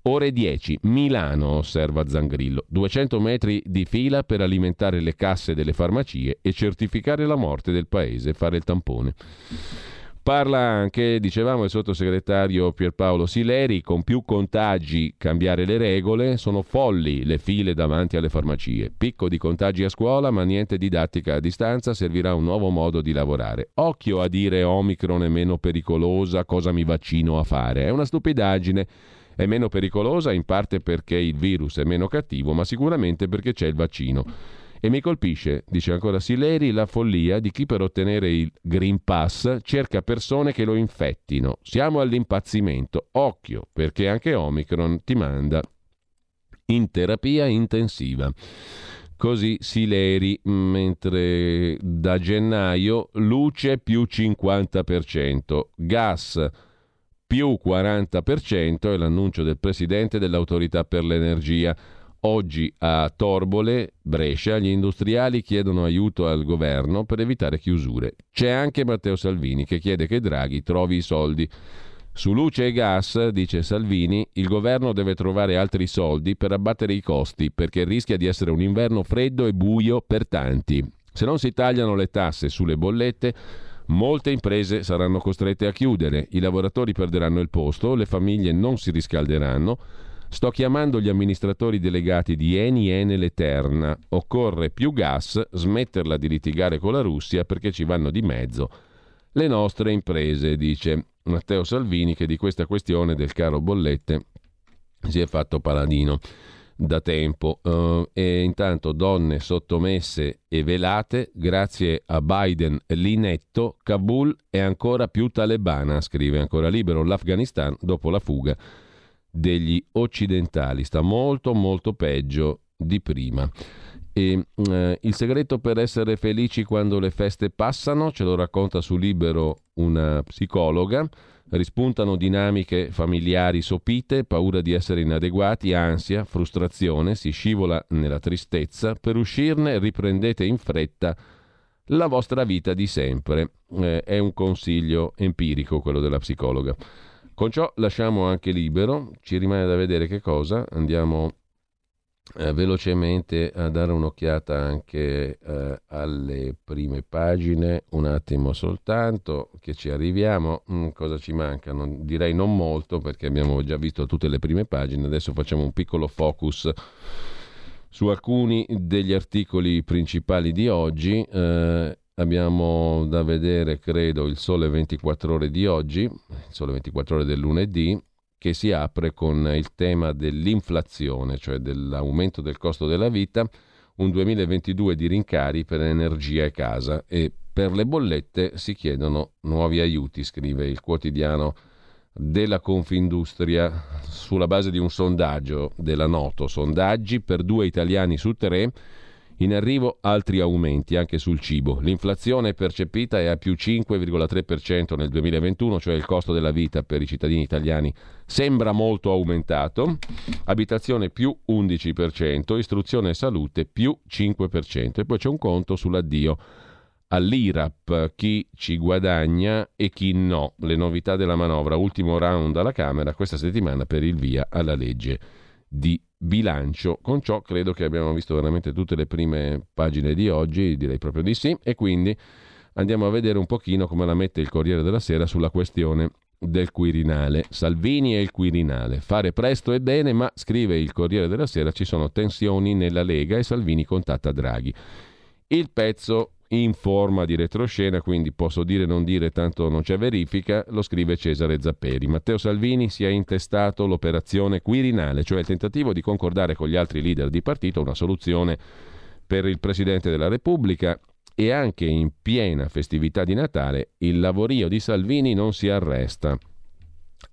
Ore 10, Milano, osserva Zangrillo. 200 metri di fila per alimentare le casse delle farmacie e certificare la morte del paese, fare il tampone. Parla anche, dicevamo, il sottosegretario Pierpaolo Sileri, con più contagi cambiare le regole, sono folli le file davanti alle farmacie. Picco di contagi a scuola, ma niente didattica a distanza, servirà un nuovo modo di lavorare. Occhio a dire Omicron è meno pericolosa, cosa mi vaccino a fare. È una stupidaggine. È meno pericolosa in parte perché il virus è meno cattivo, ma sicuramente perché c'è il vaccino. E mi colpisce, dice ancora Sileri, la follia di chi per ottenere il Green Pass cerca persone che lo infettino. Siamo all'impazzimento. Occhio, perché anche Omicron ti manda in terapia intensiva. Così Sileri, mentre da gennaio luce più 50%, gas più 40% è l'annuncio del presidente dell'autorità per l'energia. Oggi a Torbole, Brescia, gli industriali chiedono aiuto al governo per evitare chiusure. C'è anche Matteo Salvini che chiede che Draghi trovi i soldi. Su luce e gas, dice Salvini, il governo deve trovare altri soldi per abbattere i costi perché rischia di essere un inverno freddo e buio per tanti. Se non si tagliano le tasse sulle bollette, molte imprese saranno costrette a chiudere, i lavoratori perderanno il posto, le famiglie non si riscalderanno Sto chiamando gli amministratori delegati di Eni, Enel e Terna. Occorre più gas, smetterla di litigare con la Russia perché ci vanno di mezzo le nostre imprese, dice Matteo Salvini che di questa questione del caro bollette si è fatto paladino da tempo uh, e intanto donne sottomesse e velate grazie a Biden l'inetto Kabul è ancora più talebana scrive ancora libero l'Afghanistan dopo la fuga degli occidentali, sta molto molto peggio di prima. E, eh, il segreto per essere felici quando le feste passano ce lo racconta su Libero una psicologa. Rispuntano dinamiche familiari sopite, paura di essere inadeguati, ansia, frustrazione, si scivola nella tristezza. Per uscirne riprendete in fretta la vostra vita di sempre. Eh, è un consiglio empirico quello della psicologa. Con ciò lasciamo anche libero, ci rimane da vedere che cosa, andiamo eh, velocemente a dare un'occhiata anche eh, alle prime pagine, un attimo soltanto che ci arriviamo, mm, cosa ci manca? Non, direi non molto perché abbiamo già visto tutte le prime pagine, adesso facciamo un piccolo focus su alcuni degli articoli principali di oggi. Eh, Abbiamo da vedere, credo, il sole 24 ore di oggi, il sole 24 ore del lunedì, che si apre con il tema dell'inflazione, cioè dell'aumento del costo della vita, un 2022 di rincari per energia e casa e per le bollette si chiedono nuovi aiuti, scrive il quotidiano della Confindustria sulla base di un sondaggio della Noto. Sondaggi per due italiani su tre in arrivo altri aumenti anche sul cibo. L'inflazione percepita è a più 5,3% nel 2021, cioè il costo della vita per i cittadini italiani sembra molto aumentato. Abitazione più 11%, istruzione e salute più 5%. E poi c'è un conto sull'addio all'IRAP, chi ci guadagna e chi no. Le novità della manovra, ultimo round alla Camera questa settimana per il via alla legge di bilancio. Con ciò credo che abbiamo visto veramente tutte le prime pagine di oggi, direi proprio di sì, e quindi andiamo a vedere un pochino come la mette il Corriere della Sera sulla questione del Quirinale. Salvini e il Quirinale. Fare presto e bene, ma scrive il Corriere della Sera ci sono tensioni nella Lega e Salvini contatta Draghi. Il pezzo in forma di retroscena, quindi posso dire non dire tanto non c'è verifica, lo scrive Cesare Zapperi. Matteo Salvini si è intestato l'operazione Quirinale, cioè il tentativo di concordare con gli altri leader di partito una soluzione per il Presidente della Repubblica e anche in piena festività di Natale il lavorio di Salvini non si arresta.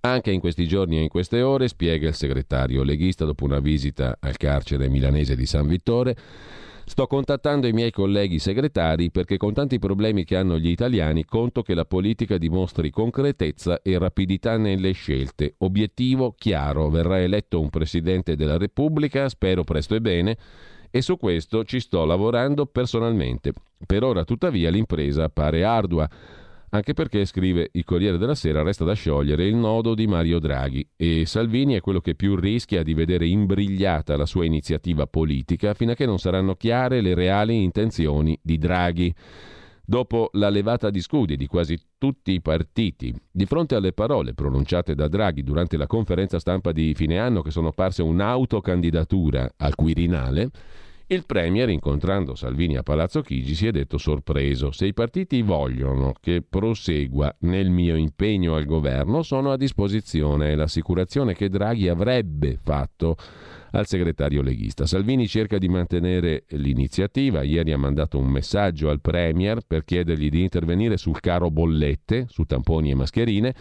Anche in questi giorni e in queste ore, spiega il segretario leghista dopo una visita al carcere milanese di San Vittore, Sto contattando i miei colleghi segretari perché con tanti problemi che hanno gli italiani conto che la politica dimostri concretezza e rapidità nelle scelte. Obiettivo chiaro, verrà eletto un Presidente della Repubblica, spero presto e bene, e su questo ci sto lavorando personalmente. Per ora tuttavia l'impresa appare ardua anche perché, scrive il Corriere della Sera, resta da sciogliere il nodo di Mario Draghi e Salvini è quello che più rischia di vedere imbrigliata la sua iniziativa politica fino a che non saranno chiare le reali intenzioni di Draghi. Dopo la levata di scudi di quasi tutti i partiti, di fronte alle parole pronunciate da Draghi durante la conferenza stampa di fine anno che sono parse un'autocandidatura al Quirinale, il Premier, incontrando Salvini a Palazzo Chigi, si è detto sorpreso. Se i partiti vogliono che prosegua nel mio impegno al governo, sono a disposizione. L'assicurazione che Draghi avrebbe fatto al segretario leghista. Salvini cerca di mantenere l'iniziativa. Ieri ha mandato un messaggio al Premier per chiedergli di intervenire sul caro bollette, su tamponi e mascherine.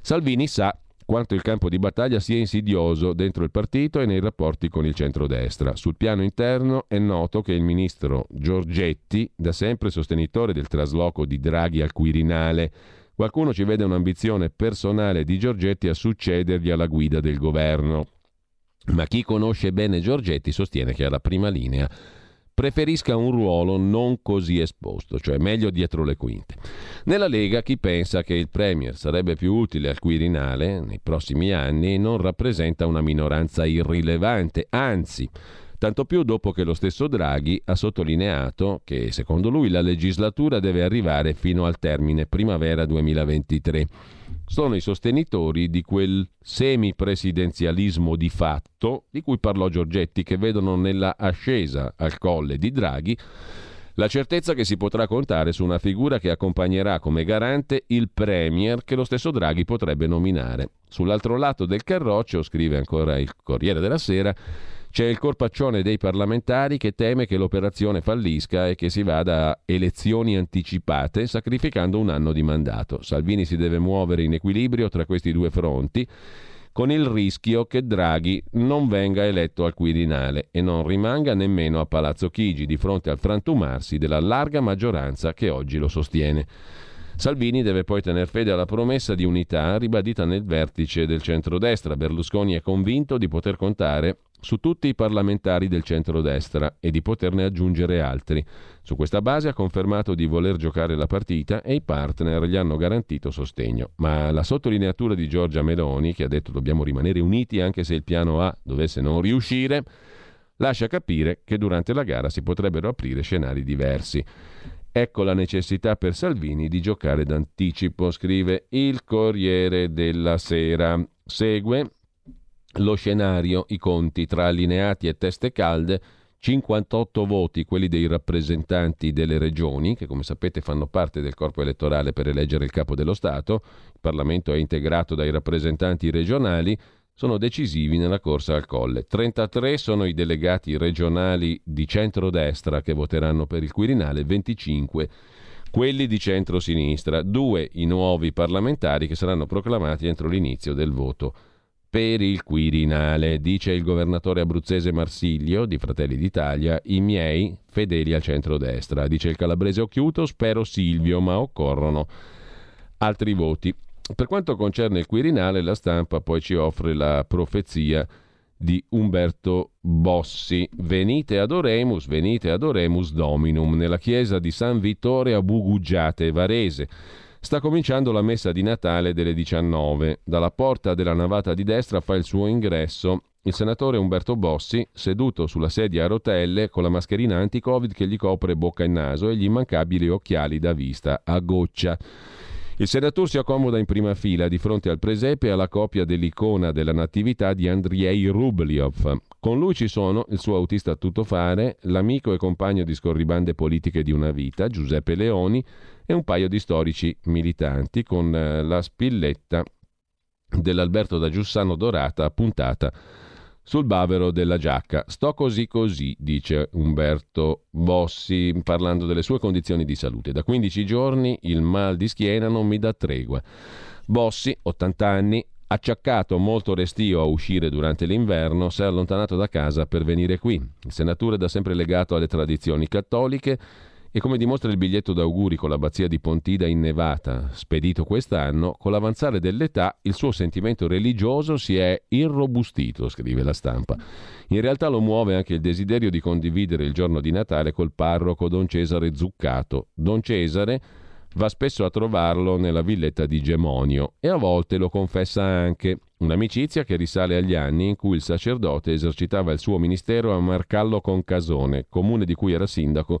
Salvini sa quanto il campo di battaglia sia insidioso dentro il partito e nei rapporti con il centrodestra. Sul piano interno è noto che il ministro Giorgetti, da sempre sostenitore del trasloco di Draghi al Quirinale, qualcuno ci vede un'ambizione personale di Giorgetti a succedergli alla guida del governo. Ma chi conosce bene Giorgetti sostiene che alla prima linea preferisca un ruolo non così esposto, cioè meglio dietro le quinte. Nella Lega chi pensa che il Premier sarebbe più utile al Quirinale nei prossimi anni non rappresenta una minoranza irrilevante, anzi, tanto più dopo che lo stesso Draghi ha sottolineato che secondo lui la legislatura deve arrivare fino al termine primavera 2023 sono i sostenitori di quel semipresidenzialismo di fatto di cui parlò Giorgetti, che vedono nella ascesa al colle di Draghi la certezza che si potrà contare su una figura che accompagnerà come garante il Premier che lo stesso Draghi potrebbe nominare. Sull'altro lato del carroccio, scrive ancora il Corriere della Sera, c'è il corpaccione dei parlamentari che teme che l'operazione fallisca e che si vada a elezioni anticipate sacrificando un anno di mandato. Salvini si deve muovere in equilibrio tra questi due fronti con il rischio che Draghi non venga eletto al Quirinale e non rimanga nemmeno a Palazzo Chigi di fronte al frantumarsi della larga maggioranza che oggi lo sostiene. Salvini deve poi tener fede alla promessa di unità ribadita nel vertice del centrodestra. Berlusconi è convinto di poter contare su tutti i parlamentari del centrodestra e di poterne aggiungere altri. Su questa base ha confermato di voler giocare la partita e i partner gli hanno garantito sostegno. Ma la sottolineatura di Giorgia Meloni, che ha detto dobbiamo rimanere uniti anche se il piano A dovesse non riuscire, lascia capire che durante la gara si potrebbero aprire scenari diversi. Ecco la necessità per Salvini di giocare d'anticipo, scrive il Corriere della Sera. Segue lo scenario, i conti tra allineati e teste calde, 58 voti, quelli dei rappresentanti delle regioni, che come sapete fanno parte del corpo elettorale per eleggere il capo dello Stato, il Parlamento è integrato dai rappresentanti regionali, sono decisivi nella corsa al colle. 33 sono i delegati regionali di centrodestra che voteranno per il Quirinale, 25 quelli di centrosinistra, due i nuovi parlamentari che saranno proclamati entro l'inizio del voto per il Quirinale, dice il governatore abruzzese Marsiglio di Fratelli d'Italia, i miei fedeli al centrodestra. Dice il calabrese Occhiuto, spero Silvio, ma occorrono altri voti. Per quanto concerne il Quirinale, la stampa poi ci offre la profezia di Umberto Bossi. Venite ad Oremus, venite ad Oremus Dominum, nella chiesa di San Vittore a Bugugiate, Varese. Sta cominciando la messa di Natale delle 19. Dalla porta della navata di destra fa il suo ingresso il senatore Umberto Bossi, seduto sulla sedia a rotelle con la mascherina anti-Covid che gli copre bocca e naso e gli immancabili occhiali da vista a goccia. Il Senatur si accomoda in prima fila di fronte al presepe e alla copia dell'icona della Natività di Andriei Rubliov. Con lui ci sono il suo autista a tuttofare, l'amico e compagno di scorribande politiche di una vita, Giuseppe Leoni, e un paio di storici militanti con eh, la spilletta dell'Alberto da Giussano dorata appuntata sul bavero della giacca. Sto così così, dice Umberto Bossi, parlando delle sue condizioni di salute. Da 15 giorni il mal di schiena non mi dà tregua. Bossi, 80 anni, acciaccato molto restio a uscire durante l'inverno, si è allontanato da casa per venire qui. Il senatore è da sempre legato alle tradizioni cattoliche e come dimostra il biglietto d'auguri con l'abbazia di Pontida innevata, spedito quest'anno, con l'avanzare dell'età il suo sentimento religioso si è irrobustito, scrive la stampa. In realtà lo muove anche il desiderio di condividere il giorno di Natale col parroco Don Cesare Zuccato. Don Cesare va spesso a trovarlo nella villetta di Gemonio e a volte lo confessa anche. Un'amicizia che risale agli anni in cui il sacerdote esercitava il suo ministero a Marcallo Concasone, comune di cui era sindaco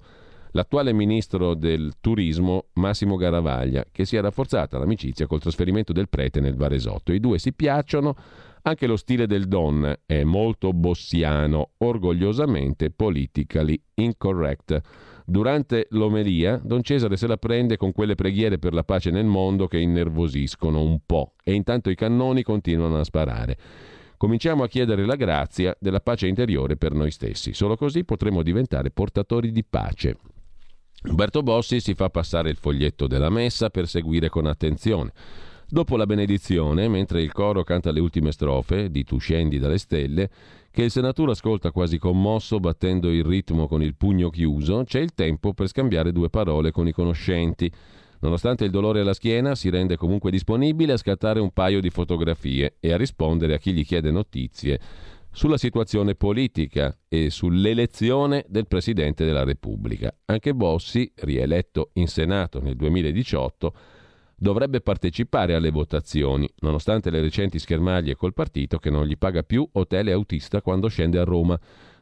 l'attuale ministro del turismo Massimo Garavaglia, che si è rafforzata l'amicizia col trasferimento del prete nel Varesotto. I due si piacciono, anche lo stile del Don è molto bossiano, orgogliosamente politically incorrect. Durante l'omelia, Don Cesare se la prende con quelle preghiere per la pace nel mondo che innervosiscono un po' e intanto i cannoni continuano a sparare. Cominciamo a chiedere la grazia della pace interiore per noi stessi. Solo così potremo diventare portatori di pace. Umberto Bossi si fa passare il foglietto della messa per seguire con attenzione. Dopo la benedizione, mentre il coro canta le ultime strofe di Tu scendi dalle stelle, che il senatore ascolta quasi commosso, battendo il ritmo con il pugno chiuso, c'è il tempo per scambiare due parole con i conoscenti. Nonostante il dolore alla schiena, si rende comunque disponibile a scattare un paio di fotografie e a rispondere a chi gli chiede notizie sulla situazione politica e sull'elezione del Presidente della Repubblica. Anche Bossi, rieletto in Senato nel 2018, dovrebbe partecipare alle votazioni, nonostante le recenti schermaglie col partito che non gli paga più hotel e autista quando scende a Roma.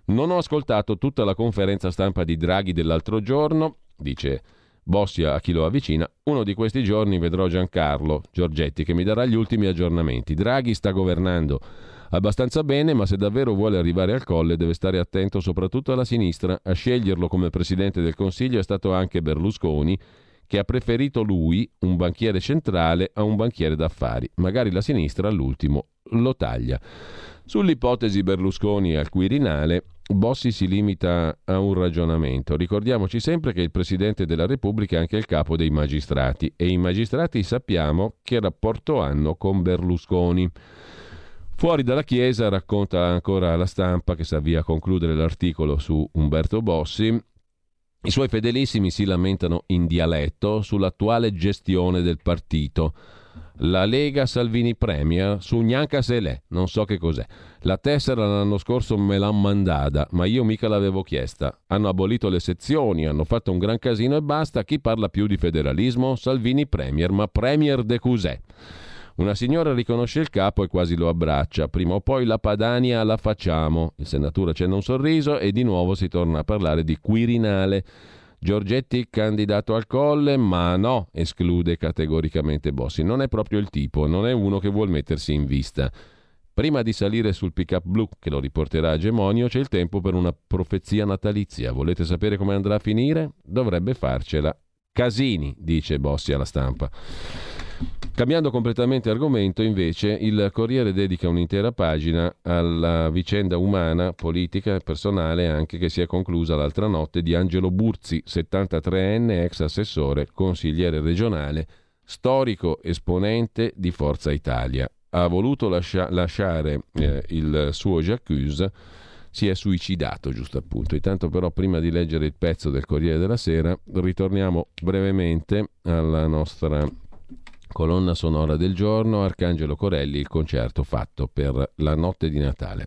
Non ho ascoltato tutta la conferenza stampa di Draghi dell'altro giorno, dice Bossi a chi lo avvicina, uno di questi giorni vedrò Giancarlo Giorgetti che mi darà gli ultimi aggiornamenti. Draghi sta governando abbastanza bene, ma se davvero vuole arrivare al colle deve stare attento soprattutto alla sinistra. A sceglierlo come Presidente del Consiglio è stato anche Berlusconi, che ha preferito lui, un banchiere centrale, a un banchiere d'affari. Magari la sinistra all'ultimo lo taglia. Sull'ipotesi Berlusconi al Quirinale, Bossi si limita a un ragionamento. Ricordiamoci sempre che il Presidente della Repubblica è anche il capo dei magistrati e i magistrati sappiamo che rapporto hanno con Berlusconi. Fuori dalla Chiesa racconta ancora la stampa che si avvia a concludere l'articolo su Umberto Bossi. I suoi fedelissimi si lamentano in dialetto sull'attuale gestione del partito. La Lega Salvini Premier su Gnanca Selè, non so che cos'è. La tessera l'anno scorso me l'hanno mandata, ma io mica l'avevo chiesta. Hanno abolito le sezioni, hanno fatto un gran casino e basta. Chi parla più di federalismo? Salvini Premier, ma Premier de cos'è? Una signora riconosce il capo e quasi lo abbraccia. Prima o poi la Padania la facciamo. Il senatore accenna un sorriso e di nuovo si torna a parlare di Quirinale. Giorgetti candidato al colle, ma no, esclude categoricamente Bossi. Non è proprio il tipo, non è uno che vuol mettersi in vista. Prima di salire sul pick-up blu che lo riporterà a Gemonio c'è il tempo per una profezia natalizia. Volete sapere come andrà a finire? Dovrebbe farcela. Casini, dice Bossi alla stampa. Cambiando completamente argomento, invece, il Corriere dedica un'intera pagina alla vicenda umana, politica e personale anche che si è conclusa l'altra notte di Angelo Burzi, 73enne, ex assessore, consigliere regionale, storico esponente di Forza Italia. Ha voluto lascia- lasciare eh, il suo J'accuse, si è suicidato giusto appunto. Intanto però prima di leggere il pezzo del Corriere della Sera ritorniamo brevemente alla nostra Colonna sonora del giorno, Arcangelo Corelli, il concerto fatto per la notte di Natale.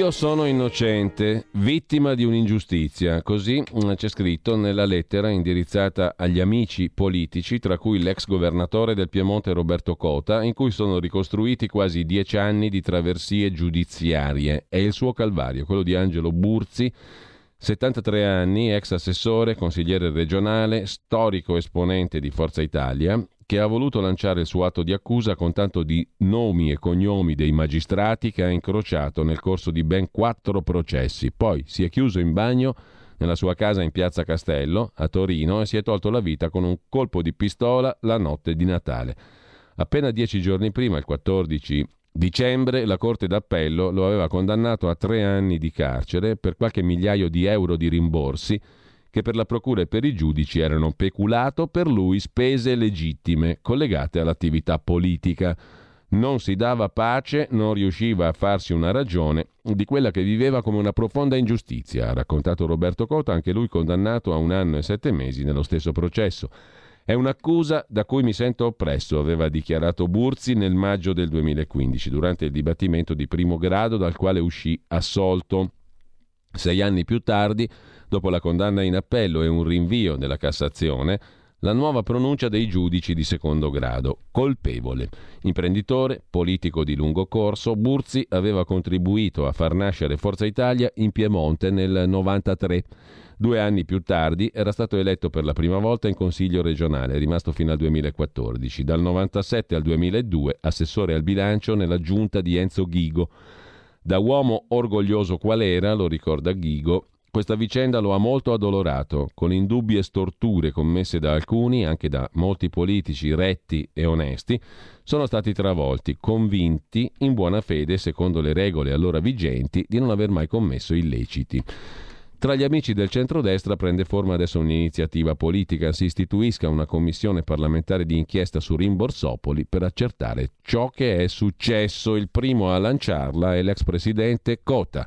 Io sono innocente, vittima di un'ingiustizia, così mm, c'è scritto nella lettera indirizzata agli amici politici, tra cui l'ex governatore del Piemonte Roberto Cota, in cui sono ricostruiti quasi dieci anni di traversie giudiziarie. È il suo calvario, quello di Angelo Burzi, 73 anni, ex assessore, consigliere regionale, storico esponente di Forza Italia, che ha voluto lanciare il suo atto di accusa con tanto di nomi e cognomi dei magistrati che ha incrociato nel corso di ben quattro processi. Poi si è chiuso in bagno nella sua casa in piazza Castello, a Torino, e si è tolto la vita con un colpo di pistola la notte di Natale. Appena dieci giorni prima, il 14 dicembre, la Corte d'Appello lo aveva condannato a tre anni di carcere per qualche migliaio di euro di rimborsi che per la Procura e per i giudici erano peculato, per lui spese legittime collegate all'attività politica. Non si dava pace, non riusciva a farsi una ragione di quella che viveva come una profonda ingiustizia, ha raccontato Roberto Cota, anche lui condannato a un anno e sette mesi nello stesso processo. È un'accusa da cui mi sento oppresso, aveva dichiarato Burzi nel maggio del 2015, durante il dibattimento di primo grado dal quale uscì assolto. Sei anni più tardi Dopo la condanna in appello e un rinvio della Cassazione, la nuova pronuncia dei giudici di secondo grado. Colpevole. Imprenditore, politico di lungo corso, Burzi aveva contribuito a far nascere Forza Italia in Piemonte nel 93. Due anni più tardi era stato eletto per la prima volta in Consiglio regionale, rimasto fino al 2014. Dal 97 al 2002 assessore al bilancio nella giunta di Enzo Ghigo. Da uomo orgoglioso qual era, lo ricorda Ghigo, questa vicenda lo ha molto addolorato, con indubbie storture commesse da alcuni, anche da molti politici retti e onesti, sono stati travolti, convinti, in buona fede, secondo le regole allora vigenti, di non aver mai commesso illeciti. Tra gli amici del centrodestra prende forma adesso un'iniziativa politica, si istituisca una commissione parlamentare di inchiesta su Rimborsopoli per accertare ciò che è successo. Il primo a lanciarla è l'ex presidente Cota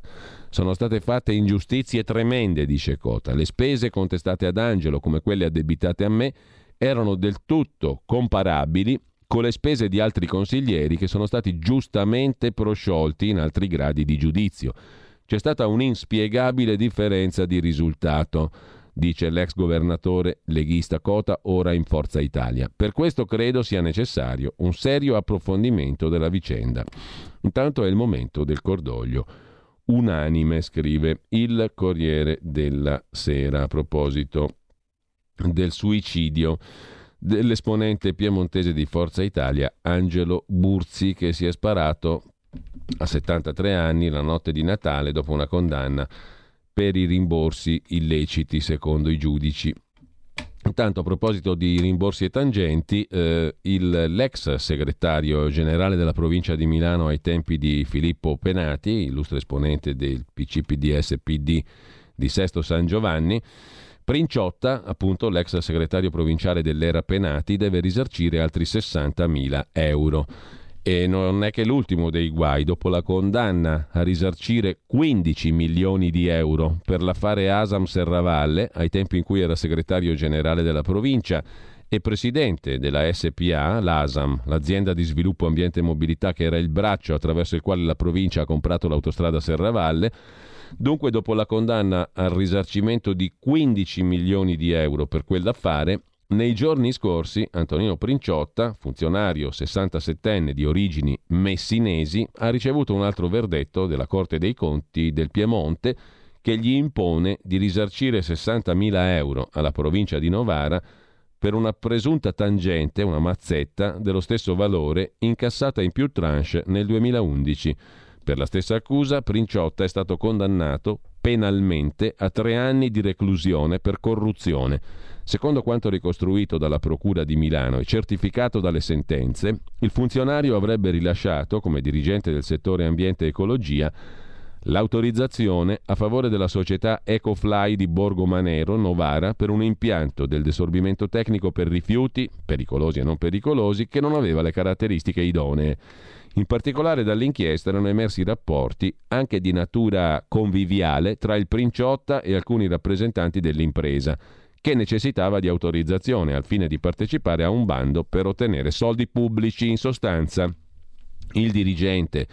sono state fatte ingiustizie tremende, dice Cota. Le spese contestate ad Angelo, come quelle addebitate a me, erano del tutto comparabili con le spese di altri consiglieri che sono stati giustamente prosciolti in altri gradi di giudizio. C'è stata un'inspiegabile differenza di risultato, dice l'ex governatore leghista Cota, ora in Forza Italia. Per questo credo sia necessario un serio approfondimento della vicenda. Intanto è il momento del cordoglio unanime, scrive il Corriere della Sera a proposito del suicidio dell'esponente piemontese di Forza Italia Angelo Burzi che si è sparato a 73 anni la notte di Natale dopo una condanna per i rimborsi illeciti secondo i giudici. Intanto a proposito di rimborsi e tangenti, eh, il, l'ex segretario generale della provincia di Milano ai tempi di Filippo Penati, illustre esponente del PCPDS-PD di Sesto San Giovanni, Princiotta, appunto l'ex segretario provinciale dell'era Penati, deve risarcire altri 60.000 euro. E non è che l'ultimo dei guai, dopo la condanna a risarcire 15 milioni di euro per l'affare Asam Serravalle, ai tempi in cui era segretario generale della provincia e presidente della SPA, l'ASAM, l'azienda di sviluppo ambiente e mobilità che era il braccio attraverso il quale la provincia ha comprato l'autostrada Serravalle, Dunque, dopo la condanna al risarcimento di 15 milioni di euro per quell'affare, nei giorni scorsi Antonino Princiotta, funzionario 67enne di origini messinesi, ha ricevuto un altro verdetto della Corte dei Conti del Piemonte che gli impone di risarcire 60.000 euro alla provincia di Novara per una presunta tangente, una mazzetta, dello stesso valore incassata in più tranche nel 2011. Per la stessa accusa, Princiotta è stato condannato penalmente a tre anni di reclusione per corruzione Secondo quanto ricostruito dalla Procura di Milano e certificato dalle sentenze, il funzionario avrebbe rilasciato, come dirigente del settore ambiente e ecologia, l'autorizzazione a favore della società Ecofly di Borgo Manero, Novara, per un impianto del desorbimento tecnico per rifiuti, pericolosi e non pericolosi, che non aveva le caratteristiche idonee. In particolare dall'inchiesta erano emersi rapporti anche di natura conviviale tra il Princiotta e alcuni rappresentanti dell'impresa che necessitava di autorizzazione al fine di partecipare a un bando per ottenere soldi pubblici in sostanza. Il dirigente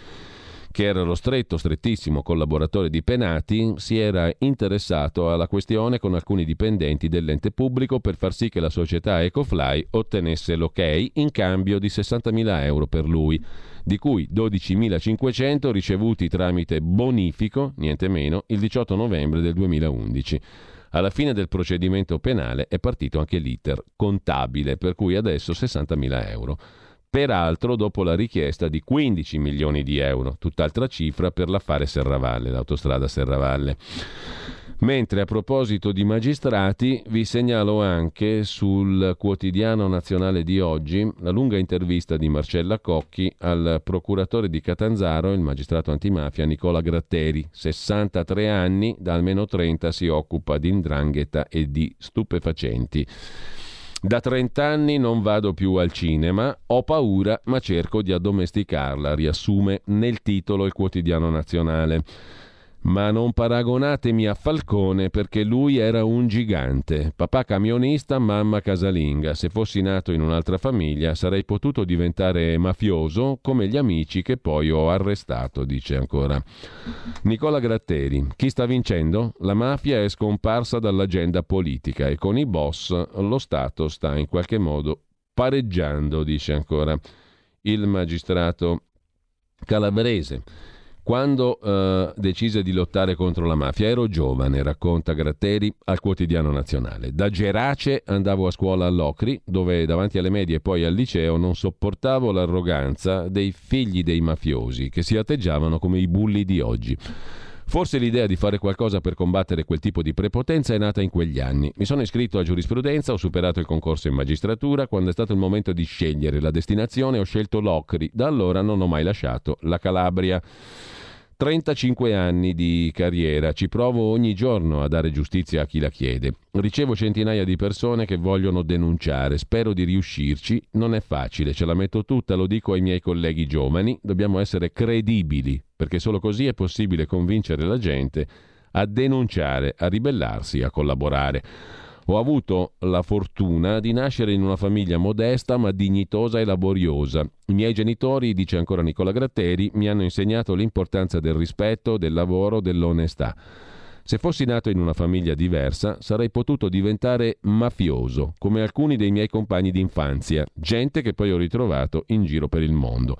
che era lo stretto, strettissimo collaboratore di Penati, si era interessato alla questione con alcuni dipendenti dell'ente pubblico per far sì che la società Ecofly ottenesse l'ok in cambio di 60.000 euro per lui, di cui 12.500 ricevuti tramite bonifico, niente meno, il 18 novembre del 2011. Alla fine del procedimento penale è partito anche l'iter contabile, per cui adesso 60.000 euro peraltro dopo la richiesta di 15 milioni di euro, tutt'altra cifra per l'affare Serravalle, l'autostrada Serravalle. Mentre a proposito di magistrati vi segnalo anche sul quotidiano nazionale di oggi la lunga intervista di Marcella Cocchi al procuratore di Catanzaro, il magistrato antimafia Nicola Gratteri, 63 anni, da almeno 30 si occupa di indrangheta e di stupefacenti. Da 30 anni non vado più al cinema, ho paura ma cerco di addomesticarla, riassume nel titolo il quotidiano nazionale. Ma non paragonatemi a Falcone perché lui era un gigante. Papà camionista, mamma casalinga. Se fossi nato in un'altra famiglia sarei potuto diventare mafioso come gli amici che poi ho arrestato, dice ancora. Nicola Gratteri. Chi sta vincendo? La mafia è scomparsa dall'agenda politica e con i boss lo Stato sta in qualche modo pareggiando, dice ancora il magistrato calabrese. Quando eh, decise di lottare contro la mafia ero giovane, racconta Gratteri al quotidiano nazionale. Da Gerace andavo a scuola all'Ocri, dove davanti alle medie e poi al liceo non sopportavo l'arroganza dei figli dei mafiosi, che si atteggiavano come i bulli di oggi. Forse l'idea di fare qualcosa per combattere quel tipo di prepotenza è nata in quegli anni. Mi sono iscritto a giurisprudenza, ho superato il concorso in magistratura, quando è stato il momento di scegliere la destinazione ho scelto l'Ocri, da allora non ho mai lasciato la Calabria. 35 anni di carriera, ci provo ogni giorno a dare giustizia a chi la chiede. Ricevo centinaia di persone che vogliono denunciare, spero di riuscirci, non è facile, ce la metto tutta, lo dico ai miei colleghi giovani, dobbiamo essere credibili, perché solo così è possibile convincere la gente a denunciare, a ribellarsi, a collaborare. Ho avuto la fortuna di nascere in una famiglia modesta ma dignitosa e laboriosa. I miei genitori, dice ancora Nicola Gratteri, mi hanno insegnato l'importanza del rispetto, del lavoro, dell'onestà. Se fossi nato in una famiglia diversa, sarei potuto diventare mafioso, come alcuni dei miei compagni d'infanzia, gente che poi ho ritrovato in giro per il mondo.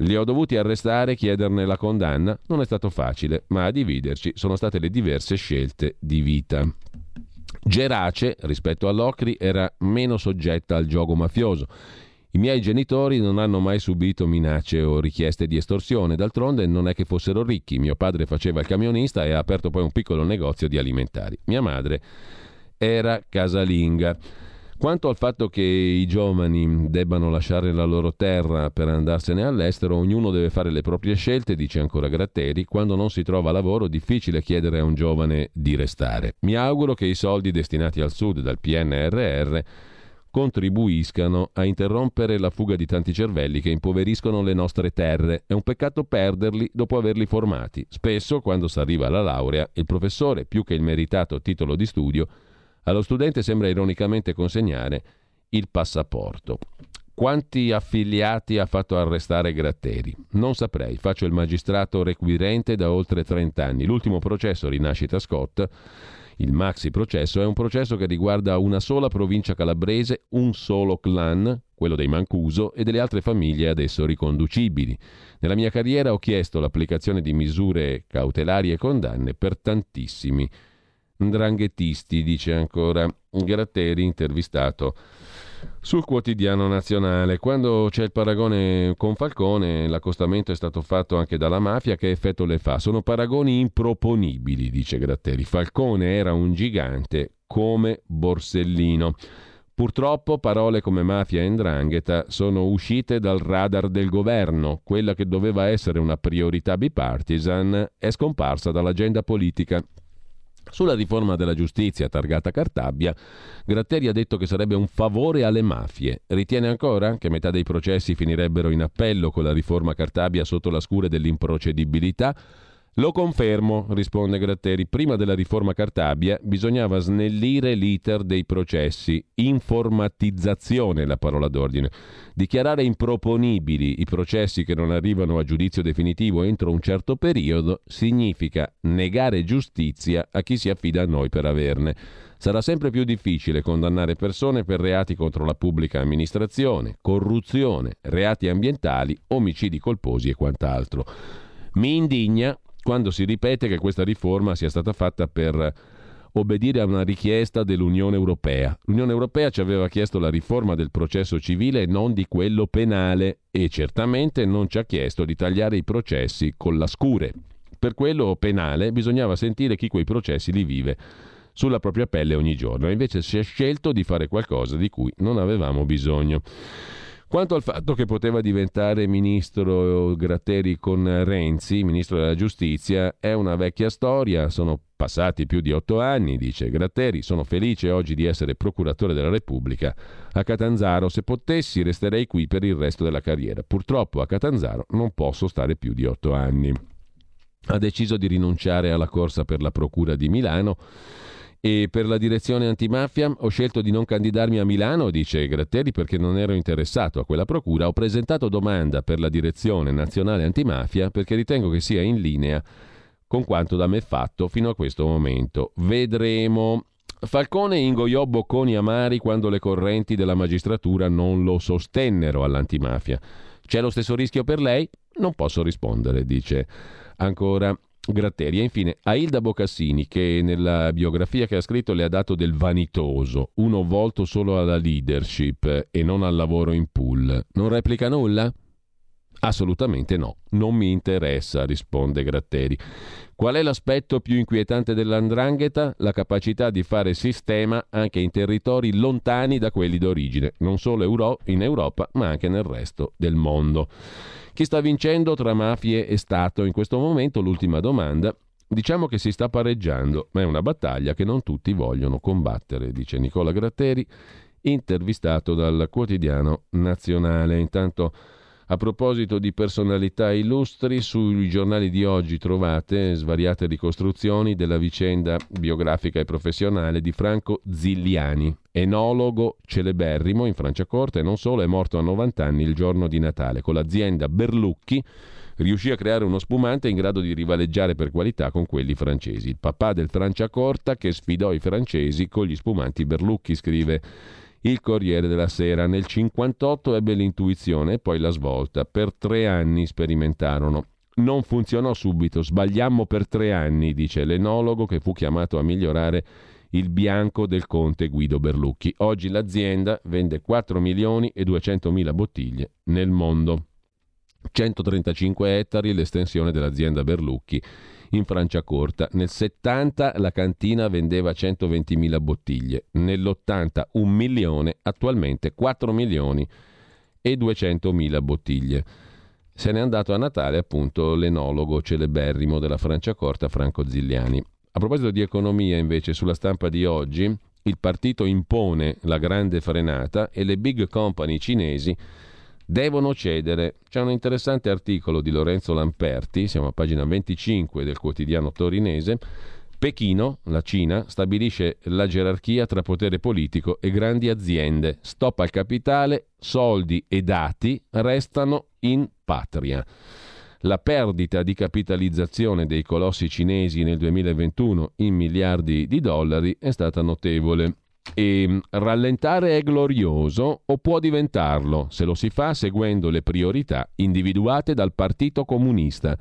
Li ho dovuti arrestare chiederne la condanna. Non è stato facile, ma a dividerci sono state le diverse scelte di vita. Gerace, rispetto all'Ocri, era meno soggetta al gioco mafioso. I miei genitori non hanno mai subito minacce o richieste di estorsione, d'altronde non è che fossero ricchi. Mio padre faceva il camionista e ha aperto poi un piccolo negozio di alimentari. Mia madre era casalinga. Quanto al fatto che i giovani debbano lasciare la loro terra per andarsene all'estero, ognuno deve fare le proprie scelte, dice ancora Gratteri. Quando non si trova lavoro è difficile chiedere a un giovane di restare. Mi auguro che i soldi destinati al sud dal PNRR contribuiscano a interrompere la fuga di tanti cervelli che impoveriscono le nostre terre. È un peccato perderli dopo averli formati. Spesso, quando si arriva alla laurea, il professore, più che il meritato titolo di studio, allo studente sembra ironicamente consegnare il passaporto. Quanti affiliati ha fatto arrestare Gratteri? Non saprei, faccio il magistrato requirente da oltre 30 anni. L'ultimo processo Rinascita Scott, il maxi processo, è un processo che riguarda una sola provincia calabrese, un solo clan, quello dei Mancuso, e delle altre famiglie ad esso riconducibili. Nella mia carriera ho chiesto l'applicazione di misure cautelari e condanne per tantissimi Ndranghettisti, dice ancora Gratteri, intervistato sul quotidiano nazionale. Quando c'è il paragone con Falcone, l'accostamento è stato fatto anche dalla mafia, che effetto le fa? Sono paragoni improponibili, dice Gratteri. Falcone era un gigante come Borsellino. Purtroppo parole come mafia e ndrangheta sono uscite dal radar del governo. Quella che doveva essere una priorità bipartisan è scomparsa dall'agenda politica. Sulla riforma della giustizia targata Cartabia, Gratteri ha detto che sarebbe un favore alle mafie. Ritiene ancora che metà dei processi finirebbero in appello con la riforma Cartabia sotto la scure dell'improcedibilità? Lo confermo, risponde Gratteri. Prima della riforma Cartabia bisognava snellire l'iter dei processi. Informatizzazione è la parola d'ordine. Dichiarare improponibili i processi che non arrivano a giudizio definitivo entro un certo periodo significa negare giustizia a chi si affida a noi per averne. Sarà sempre più difficile condannare persone per reati contro la pubblica amministrazione, corruzione, reati ambientali, omicidi colposi e quant'altro. Mi indigna quando si ripete che questa riforma sia stata fatta per obbedire a una richiesta dell'Unione Europea. L'Unione Europea ci aveva chiesto la riforma del processo civile e non di quello penale e certamente non ci ha chiesto di tagliare i processi con la scure. Per quello penale bisognava sentire chi quei processi li vive sulla propria pelle ogni giorno invece si è scelto di fare qualcosa di cui non avevamo bisogno. Quanto al fatto che poteva diventare ministro Gratteri con Renzi, ministro della giustizia, è una vecchia storia, sono passati più di otto anni, dice Gratteri, sono felice oggi di essere procuratore della Repubblica. A Catanzaro, se potessi, resterei qui per il resto della carriera. Purtroppo a Catanzaro non posso stare più di otto anni. Ha deciso di rinunciare alla corsa per la Procura di Milano e per la direzione antimafia ho scelto di non candidarmi a Milano, dice Gratteri, perché non ero interessato a quella procura. Ho presentato domanda per la direzione nazionale antimafia perché ritengo che sia in linea con quanto da me fatto fino a questo momento. Vedremo. Falcone ingoiò bocconi amari quando le correnti della magistratura non lo sostennero all'antimafia. C'è lo stesso rischio per lei? Non posso rispondere, dice ancora Gratteri. E infine Ailda Bocassini, che nella biografia che ha scritto le ha dato del vanitoso, uno volto solo alla leadership e non al lavoro in pool. Non replica nulla? Assolutamente no, non mi interessa, risponde Gratteri. Qual è l'aspetto più inquietante dell'andrangheta? La capacità di fare sistema anche in territori lontani da quelli d'origine, non solo in Europa, ma anche nel resto del mondo. Chi sta vincendo tra mafie e Stato in questo momento? L'ultima domanda. Diciamo che si sta pareggiando, ma è una battaglia che non tutti vogliono combattere, dice Nicola Gratteri, intervistato dal quotidiano nazionale. Intanto a proposito di personalità illustri, sui giornali di oggi trovate svariate ricostruzioni della vicenda biografica e professionale di Franco Zigliani, enologo celeberrimo in Franciacorta e non solo, è morto a 90 anni il giorno di Natale. Con l'azienda Berlucchi riuscì a creare uno spumante in grado di rivaleggiare per qualità con quelli francesi. Il papà del Franciacorta che sfidò i francesi con gli spumanti Berlucchi, scrive il Corriere della Sera. Nel 1958 ebbe l'intuizione e poi la svolta. Per tre anni sperimentarono. Non funzionò subito, sbagliammo per tre anni, dice l'enologo che fu chiamato a migliorare il bianco del conte Guido Berlucchi. Oggi l'azienda vende 4 milioni e 200 mila bottiglie nel mondo. 135 ettari l'estensione dell'azienda Berlucchi in Franciacorta. Nel 70 la cantina vendeva 120.000 bottiglie, nell'80 un milione, attualmente 4 milioni e 200.000 bottiglie. Se n'è andato a Natale appunto l'enologo celeberrimo della Franciacorta Franco Zigliani. A proposito di economia invece sulla stampa di oggi il partito impone la grande frenata e le big company cinesi devono cedere. C'è un interessante articolo di Lorenzo Lamperti, siamo a pagina 25 del quotidiano torinese. Pechino, la Cina, stabilisce la gerarchia tra potere politico e grandi aziende. Stop al capitale, soldi e dati restano in patria. La perdita di capitalizzazione dei colossi cinesi nel 2021 in miliardi di dollari è stata notevole. E mm, rallentare è glorioso o può diventarlo se lo si fa seguendo le priorità individuate dal Partito Comunista.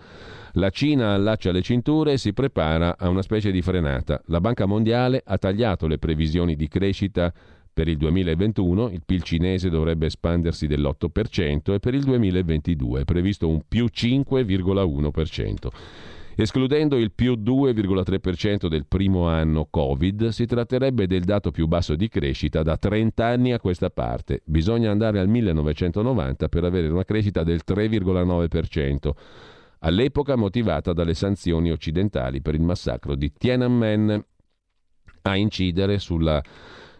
La Cina allaccia le cinture e si prepara a una specie di frenata. La Banca Mondiale ha tagliato le previsioni di crescita per il 2021 il PIL cinese dovrebbe espandersi dell'8% e per il 2022 è previsto un più 5,1%. Escludendo il più 2,3% del primo anno Covid, si tratterebbe del dato più basso di crescita da 30 anni a questa parte. Bisogna andare al 1990 per avere una crescita del 3,9%, all'epoca motivata dalle sanzioni occidentali per il massacro di Tiananmen a incidere sulla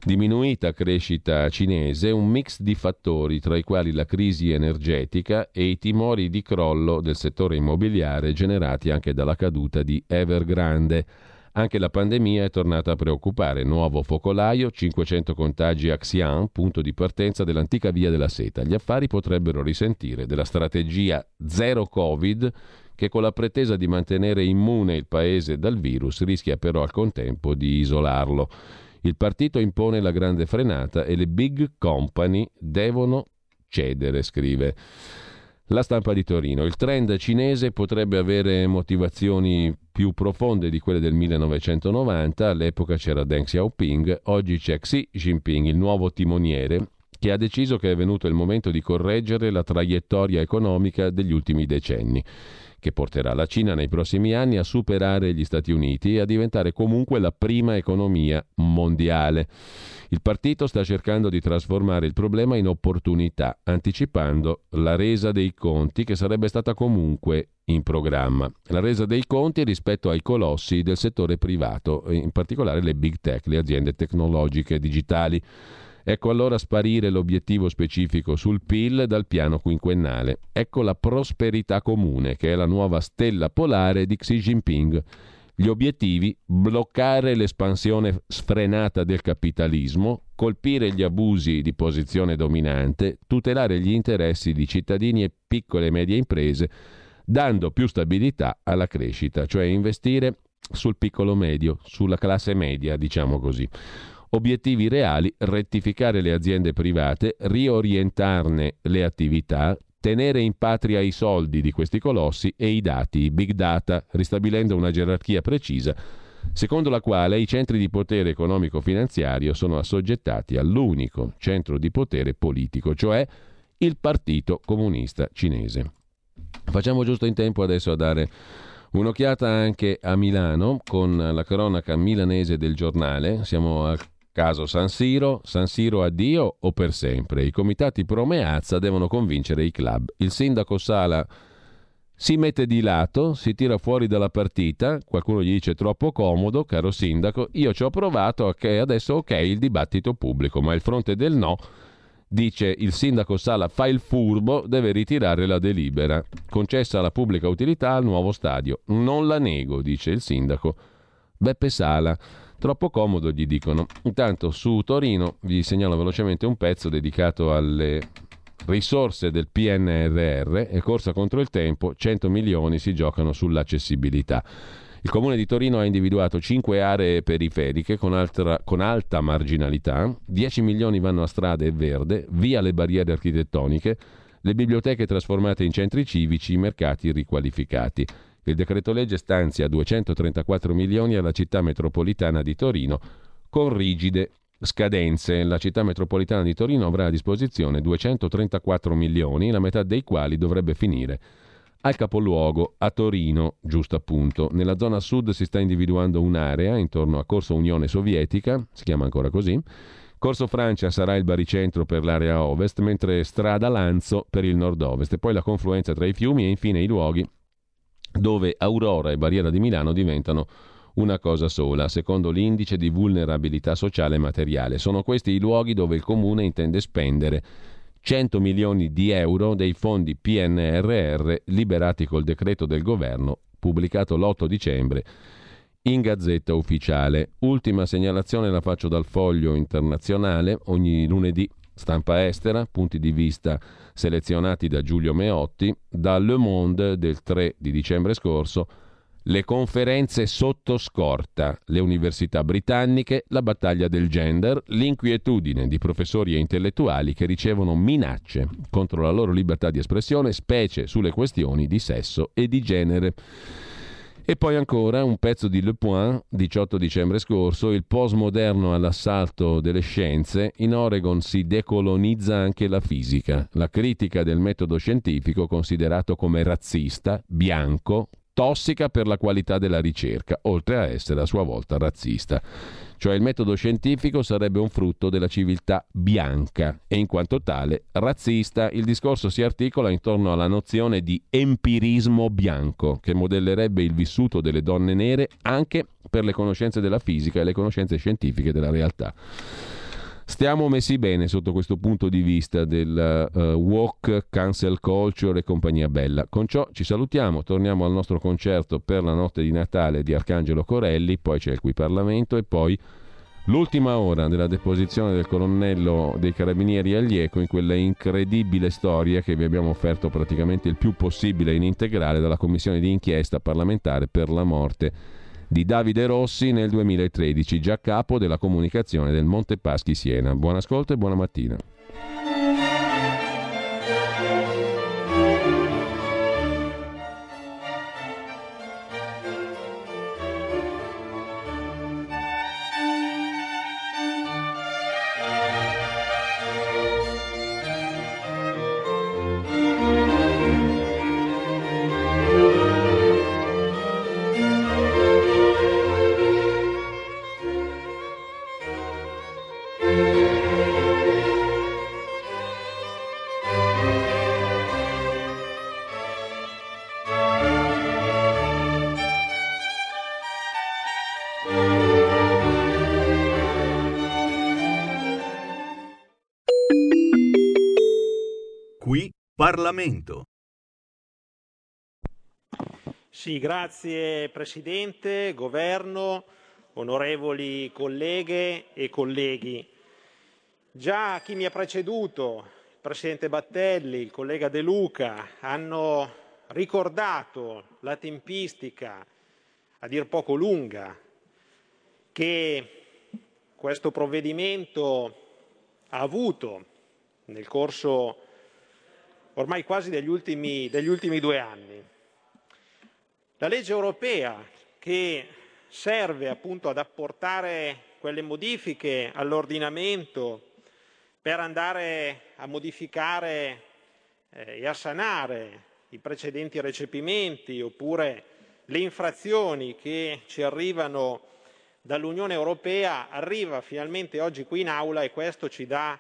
diminuita crescita cinese un mix di fattori tra i quali la crisi energetica e i timori di crollo del settore immobiliare generati anche dalla caduta di Evergrande. Anche la pandemia è tornata a preoccupare. Nuovo focolaio, 500 contagi a Xi'an, punto di partenza dell'antica via della seta. Gli affari potrebbero risentire della strategia zero Covid che con la pretesa di mantenere immune il paese dal virus rischia però al contempo di isolarlo. Il partito impone la grande frenata e le big company devono cedere, scrive. La stampa di Torino. Il trend cinese potrebbe avere motivazioni più profonde di quelle del 1990. All'epoca c'era Deng Xiaoping, oggi c'è Xi Jinping, il nuovo timoniere, che ha deciso che è venuto il momento di correggere la traiettoria economica degli ultimi decenni che porterà la Cina nei prossimi anni a superare gli Stati Uniti e a diventare comunque la prima economia mondiale. Il partito sta cercando di trasformare il problema in opportunità, anticipando la resa dei conti che sarebbe stata comunque in programma. La resa dei conti rispetto ai colossi del settore privato, in particolare le big tech, le aziende tecnologiche digitali. Ecco allora sparire l'obiettivo specifico sul PIL dal piano quinquennale. Ecco la prosperità comune, che è la nuova stella polare di Xi Jinping. Gli obiettivi? Bloccare l'espansione sfrenata del capitalismo, colpire gli abusi di posizione dominante, tutelare gli interessi di cittadini e piccole e medie imprese, dando più stabilità alla crescita, cioè investire sul piccolo medio, sulla classe media, diciamo così. Obiettivi reali, rettificare le aziende private, riorientarne le attività, tenere in patria i soldi di questi colossi e i dati, i big data, ristabilendo una gerarchia precisa secondo la quale i centri di potere economico-finanziario sono assoggettati all'unico centro di potere politico, cioè il Partito Comunista Cinese. Facciamo giusto in tempo adesso a dare un'occhiata anche a Milano con la cronaca milanese del giornale. Siamo al Caso San Siro, San Siro addio o per sempre? I comitati pro Meazza devono convincere i club. Il sindaco Sala si mette di lato, si tira fuori dalla partita, qualcuno gli dice troppo comodo, caro sindaco, io ci ho provato, che adesso ok il dibattito pubblico, ma il fronte del no dice il sindaco Sala fa il furbo, deve ritirare la delibera, concessa la pubblica utilità al nuovo stadio. Non la nego, dice il sindaco Beppe Sala. Troppo comodo, gli dicono. Intanto su Torino vi segnalo velocemente un pezzo dedicato alle risorse del PNRR e corsa contro il tempo, 100 milioni si giocano sull'accessibilità. Il Comune di Torino ha individuato 5 aree periferiche con, altra, con, alta marginalità, 10 milioni vanno a strade e verde, via le barriere architettoniche, le biblioteche trasformate in centri civici, i mercati riqualificati. Il decreto legge stanzia 234 milioni alla città metropolitana di Torino con rigide scadenze. La città metropolitana di Torino avrà a disposizione 234 milioni, la metà dei quali dovrebbe finire al capoluogo a Torino, giusto appunto. Nella zona sud si sta individuando un'area intorno a Corso Unione Sovietica, si chiama ancora così. Corso Francia sarà il baricentro per l'area ovest, mentre Strada Lanzo per il nord-ovest, e poi la confluenza tra i fiumi e infine i luoghi dove Aurora e Barriera di Milano diventano una cosa sola, secondo l'indice di vulnerabilità sociale e materiale. Sono questi i luoghi dove il comune intende spendere 100 milioni di euro dei fondi PNRR liberati col decreto del governo pubblicato l'8 dicembre in Gazzetta Ufficiale. Ultima segnalazione la faccio dal foglio internazionale, ogni lunedì stampa estera, punti di vista selezionati da Giulio Meotti, da Le Monde del 3 di dicembre scorso, le conferenze sotto scorta, le università britanniche, la battaglia del gender, l'inquietudine di professori e intellettuali che ricevono minacce contro la loro libertà di espressione, specie sulle questioni di sesso e di genere. E poi ancora un pezzo di Le Point, 18 dicembre scorso, il postmoderno all'assalto delle scienze, in Oregon si decolonizza anche la fisica, la critica del metodo scientifico considerato come razzista, bianco, tossica per la qualità della ricerca, oltre a essere a sua volta razzista. Cioè il metodo scientifico sarebbe un frutto della civiltà bianca e in quanto tale razzista. Il discorso si articola intorno alla nozione di empirismo bianco, che modellerebbe il vissuto delle donne nere anche per le conoscenze della fisica e le conoscenze scientifiche della realtà. Stiamo messi bene sotto questo punto di vista del uh, walk, cancel culture e compagnia bella. Con ciò ci salutiamo, torniamo al nostro concerto per la notte di Natale di Arcangelo Corelli, poi c'è il qui Parlamento e poi l'ultima ora della deposizione del colonnello dei carabinieri Aglieco in quella incredibile storia che vi abbiamo offerto praticamente il più possibile in integrale dalla commissione di inchiesta parlamentare per la morte di Davide Rossi nel 2013, già capo della comunicazione del Monte Paschi Siena. Buon ascolto e buona mattina. Parlamento. Sì, grazie Presidente, Governo, onorevoli colleghe e colleghi. Già chi mi ha preceduto, il Presidente Battelli, il collega De Luca, hanno ricordato la tempistica a dir poco lunga che questo provvedimento ha avuto nel corso ormai quasi degli ultimi, degli ultimi due anni. La legge europea che serve appunto ad apportare quelle modifiche all'ordinamento per andare a modificare eh, e a sanare i precedenti recepimenti oppure le infrazioni che ci arrivano dall'Unione Europea arriva finalmente oggi qui in aula e questo ci dà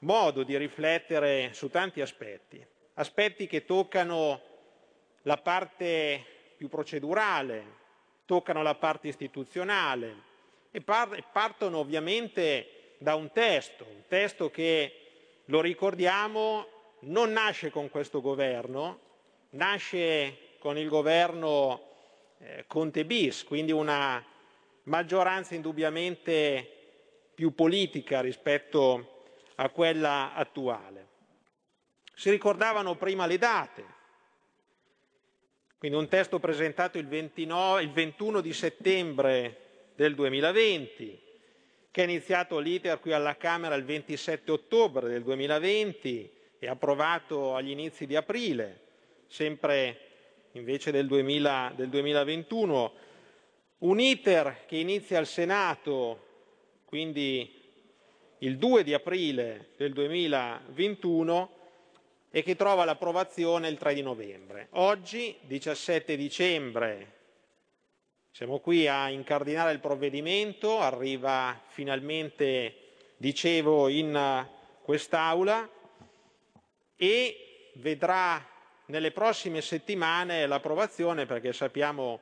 modo di riflettere su tanti aspetti aspetti che toccano la parte più procedurale, toccano la parte istituzionale e partono ovviamente da un testo, un testo che, lo ricordiamo, non nasce con questo governo, nasce con il governo eh, Conte bis, quindi una maggioranza indubbiamente più politica rispetto a quella attuale. Si ricordavano prima le date, quindi un testo presentato il, 29, il 21 di settembre del 2020, che ha iniziato l'iter qui alla Camera il 27 ottobre del 2020 e approvato agli inizi di aprile, sempre invece del, 2000, del 2021, un iter che inizia al Senato, quindi il 2 di aprile del 2021, e che trova l'approvazione il 3 di novembre. Oggi, 17 dicembre, siamo qui a incardinare il provvedimento, arriva finalmente, dicevo, in quest'Aula e vedrà nelle prossime settimane l'approvazione perché sappiamo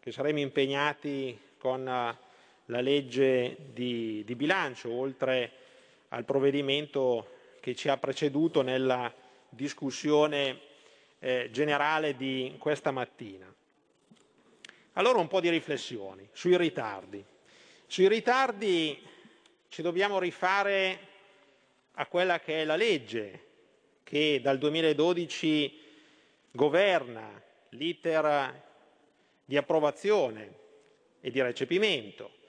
che saremo impegnati con la legge di, di bilancio, oltre al provvedimento che ci ha preceduto nella discussione eh, generale di questa mattina. Allora un po' di riflessioni sui ritardi. Sui ritardi ci dobbiamo rifare a quella che è la legge che dal 2012 governa l'iter di approvazione e di recepimento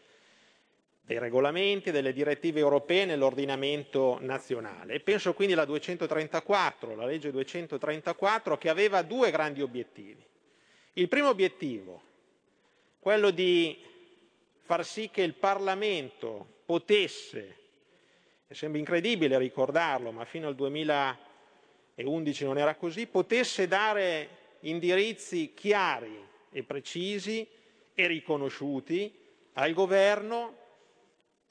dei regolamenti delle direttive europee nell'ordinamento nazionale. Penso quindi alla 234, la legge 234, che aveva due grandi obiettivi. Il primo obiettivo, quello di far sì che il Parlamento potesse, e sembra incredibile ricordarlo, ma fino al 2011 non era così, potesse dare indirizzi chiari e precisi e riconosciuti al governo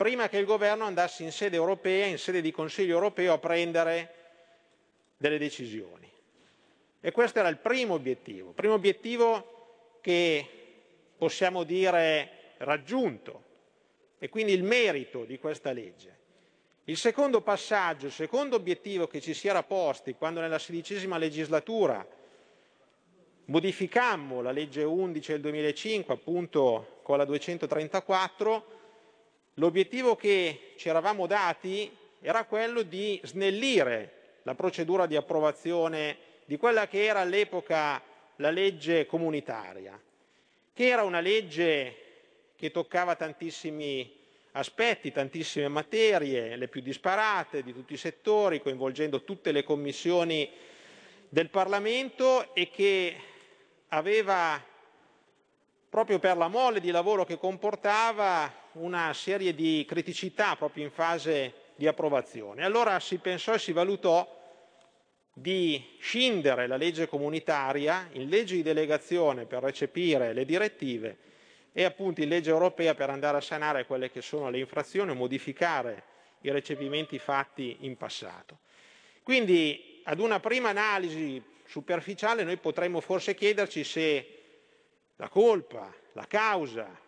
prima che il governo andasse in sede europea, in sede di Consiglio europeo, a prendere delle decisioni. E questo era il primo obiettivo, il primo obiettivo che possiamo dire raggiunto e quindi il merito di questa legge. Il secondo passaggio, il secondo obiettivo che ci si era posti quando nella sedicesima legislatura modificammo la legge 11 del 2005, appunto con la 234, L'obiettivo che ci eravamo dati era quello di snellire la procedura di approvazione di quella che era all'epoca la legge comunitaria, che era una legge che toccava tantissimi aspetti, tantissime materie, le più disparate di tutti i settori, coinvolgendo tutte le commissioni del Parlamento e che aveva, proprio per la mole di lavoro che comportava, una serie di criticità proprio in fase di approvazione. Allora si pensò e si valutò di scindere la legge comunitaria in legge di delegazione per recepire le direttive e appunto in legge europea per andare a sanare quelle che sono le infrazioni o modificare i recepimenti fatti in passato. Quindi ad una prima analisi superficiale noi potremmo forse chiederci se la colpa, la causa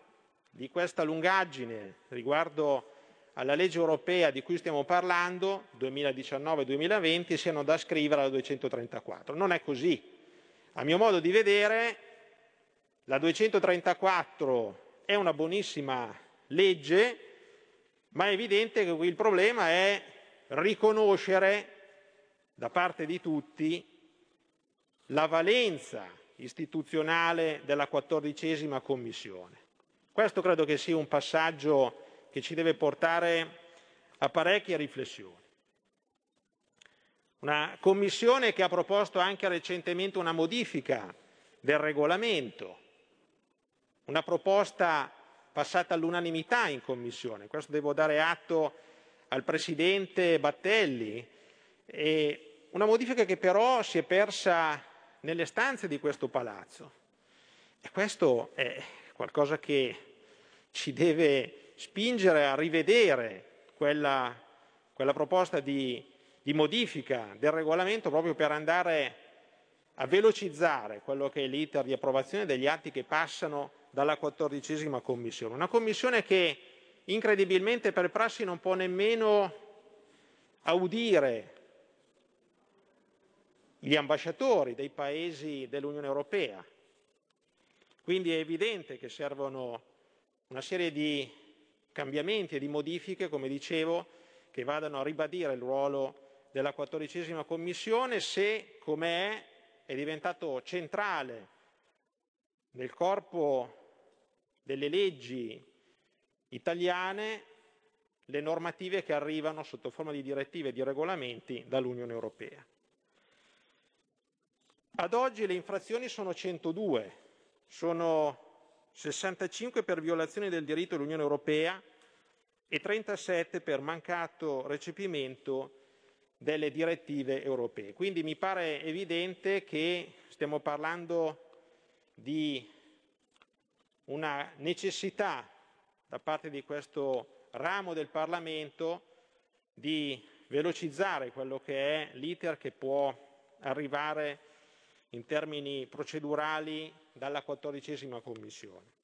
di questa lungaggine riguardo alla legge europea di cui stiamo parlando, 2019-2020, siano da scrivere alla 234. Non è così. A mio modo di vedere, la 234 è una buonissima legge, ma è evidente che il problema è riconoscere da parte di tutti la valenza istituzionale della quattordicesima Commissione. Questo credo che sia un passaggio che ci deve portare a parecchie riflessioni. Una commissione che ha proposto anche recentemente una modifica del regolamento, una proposta passata all'unanimità in commissione. Questo devo dare atto al Presidente Battelli. E una modifica che però si è persa nelle stanze di questo palazzo. E questo è qualcosa che ci deve spingere a rivedere quella, quella proposta di, di modifica del regolamento proprio per andare a velocizzare quello che è l'iter di approvazione degli atti che passano dalla quattordicesima commissione. Una commissione che incredibilmente per prassi non può nemmeno audire gli ambasciatori dei paesi dell'Unione Europea, quindi è evidente che servono una serie di cambiamenti e di modifiche, come dicevo, che vadano a ribadire il ruolo della quattordicesima Commissione se, come è, è diventato centrale nel corpo delle leggi italiane le normative che arrivano sotto forma di direttive e di regolamenti dall'Unione Europea. Ad oggi le infrazioni sono 102, sono 65 per violazione del diritto dell'Unione Europea e 37 per mancato recepimento delle direttive europee. Quindi mi pare evidente che stiamo parlando di una necessità da parte di questo ramo del Parlamento di velocizzare quello che è l'iter che può arrivare in termini procedurali dalla quattordicesima commissione.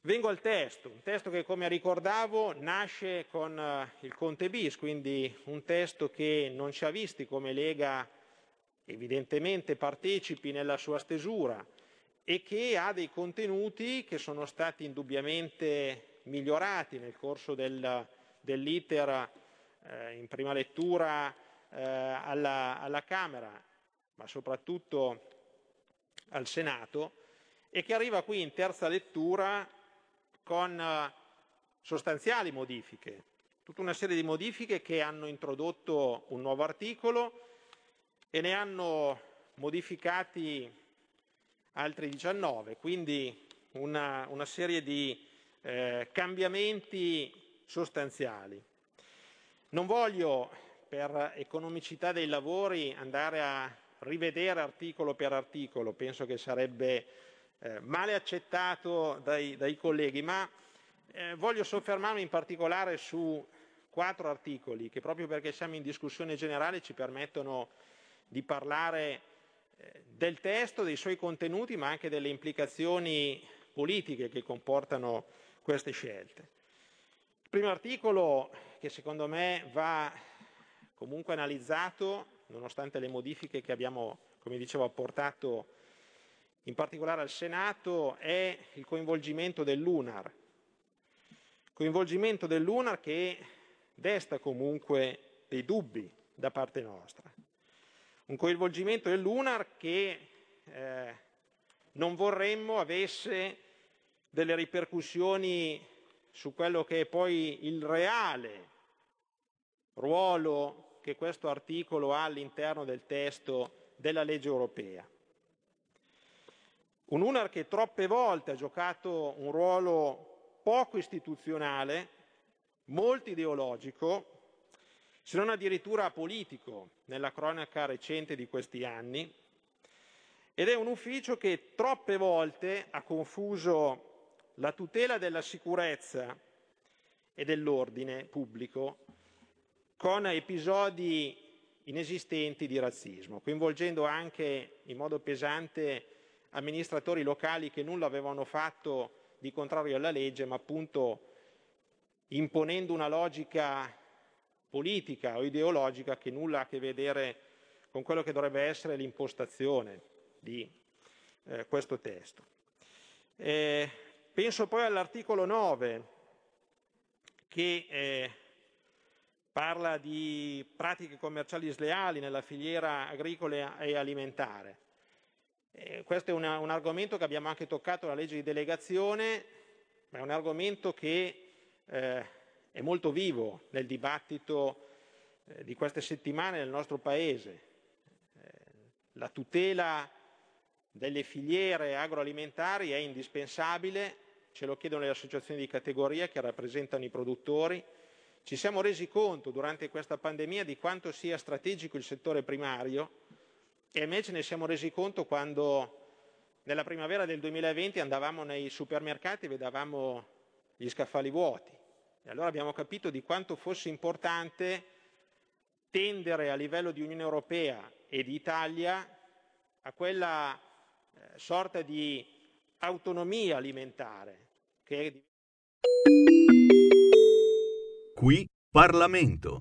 Vengo al testo, un testo che come ricordavo nasce con eh, il Conte bis, quindi un testo che non ci ha visti come Lega evidentemente partecipi nella sua stesura e che ha dei contenuti che sono stati indubbiamente migliorati nel corso del, dell'iter eh, in prima lettura eh, alla, alla Camera, ma soprattutto al Senato e che arriva qui in terza lettura con eh, sostanziali modifiche, tutta una serie di modifiche che hanno introdotto un nuovo articolo e ne hanno modificati altri 19, quindi una, una serie di eh, cambiamenti sostanziali. Non voglio per economicità dei lavori andare a rivedere articolo per articolo, penso che sarebbe eh, male accettato dai, dai colleghi, ma eh, voglio soffermarmi in particolare su quattro articoli che proprio perché siamo in discussione generale ci permettono di parlare eh, del testo, dei suoi contenuti, ma anche delle implicazioni politiche che comportano queste scelte. Il primo articolo che secondo me va comunque analizzato, nonostante le modifiche che abbiamo, come dicevo, apportato in particolare al Senato, è il coinvolgimento dell'UNAR. Coinvolgimento dell'UNAR che desta comunque dei dubbi da parte nostra. Un coinvolgimento dell'UNAR che eh, non vorremmo avesse delle ripercussioni su quello che è poi il reale ruolo che questo articolo ha all'interno del testo della legge europea. Un UNAR che troppe volte ha giocato un ruolo poco istituzionale, molto ideologico, se non addirittura politico nella cronaca recente di questi anni, ed è un ufficio che troppe volte ha confuso la tutela della sicurezza e dell'ordine pubblico con episodi inesistenti di razzismo, coinvolgendo anche in modo pesante amministratori locali che nulla avevano fatto di contrario alla legge, ma appunto imponendo una logica politica o ideologica che nulla ha a che vedere con quello che dovrebbe essere l'impostazione di eh, questo testo. Eh, penso poi all'articolo 9 che eh, parla di pratiche commerciali sleali nella filiera agricola e alimentare. Eh, questo è una, un argomento che abbiamo anche toccato nella legge di delegazione, ma è un argomento che eh, è molto vivo nel dibattito eh, di queste settimane nel nostro Paese. Eh, la tutela delle filiere agroalimentari è indispensabile, ce lo chiedono le associazioni di categoria che rappresentano i produttori. Ci siamo resi conto durante questa pandemia di quanto sia strategico il settore primario e invece ne siamo resi conto quando nella primavera del 2020 andavamo nei supermercati e vedevamo gli scaffali vuoti. E allora abbiamo capito di quanto fosse importante tendere a livello di Unione Europea e di Italia a quella eh, sorta di autonomia alimentare che è... Qui Parlamento.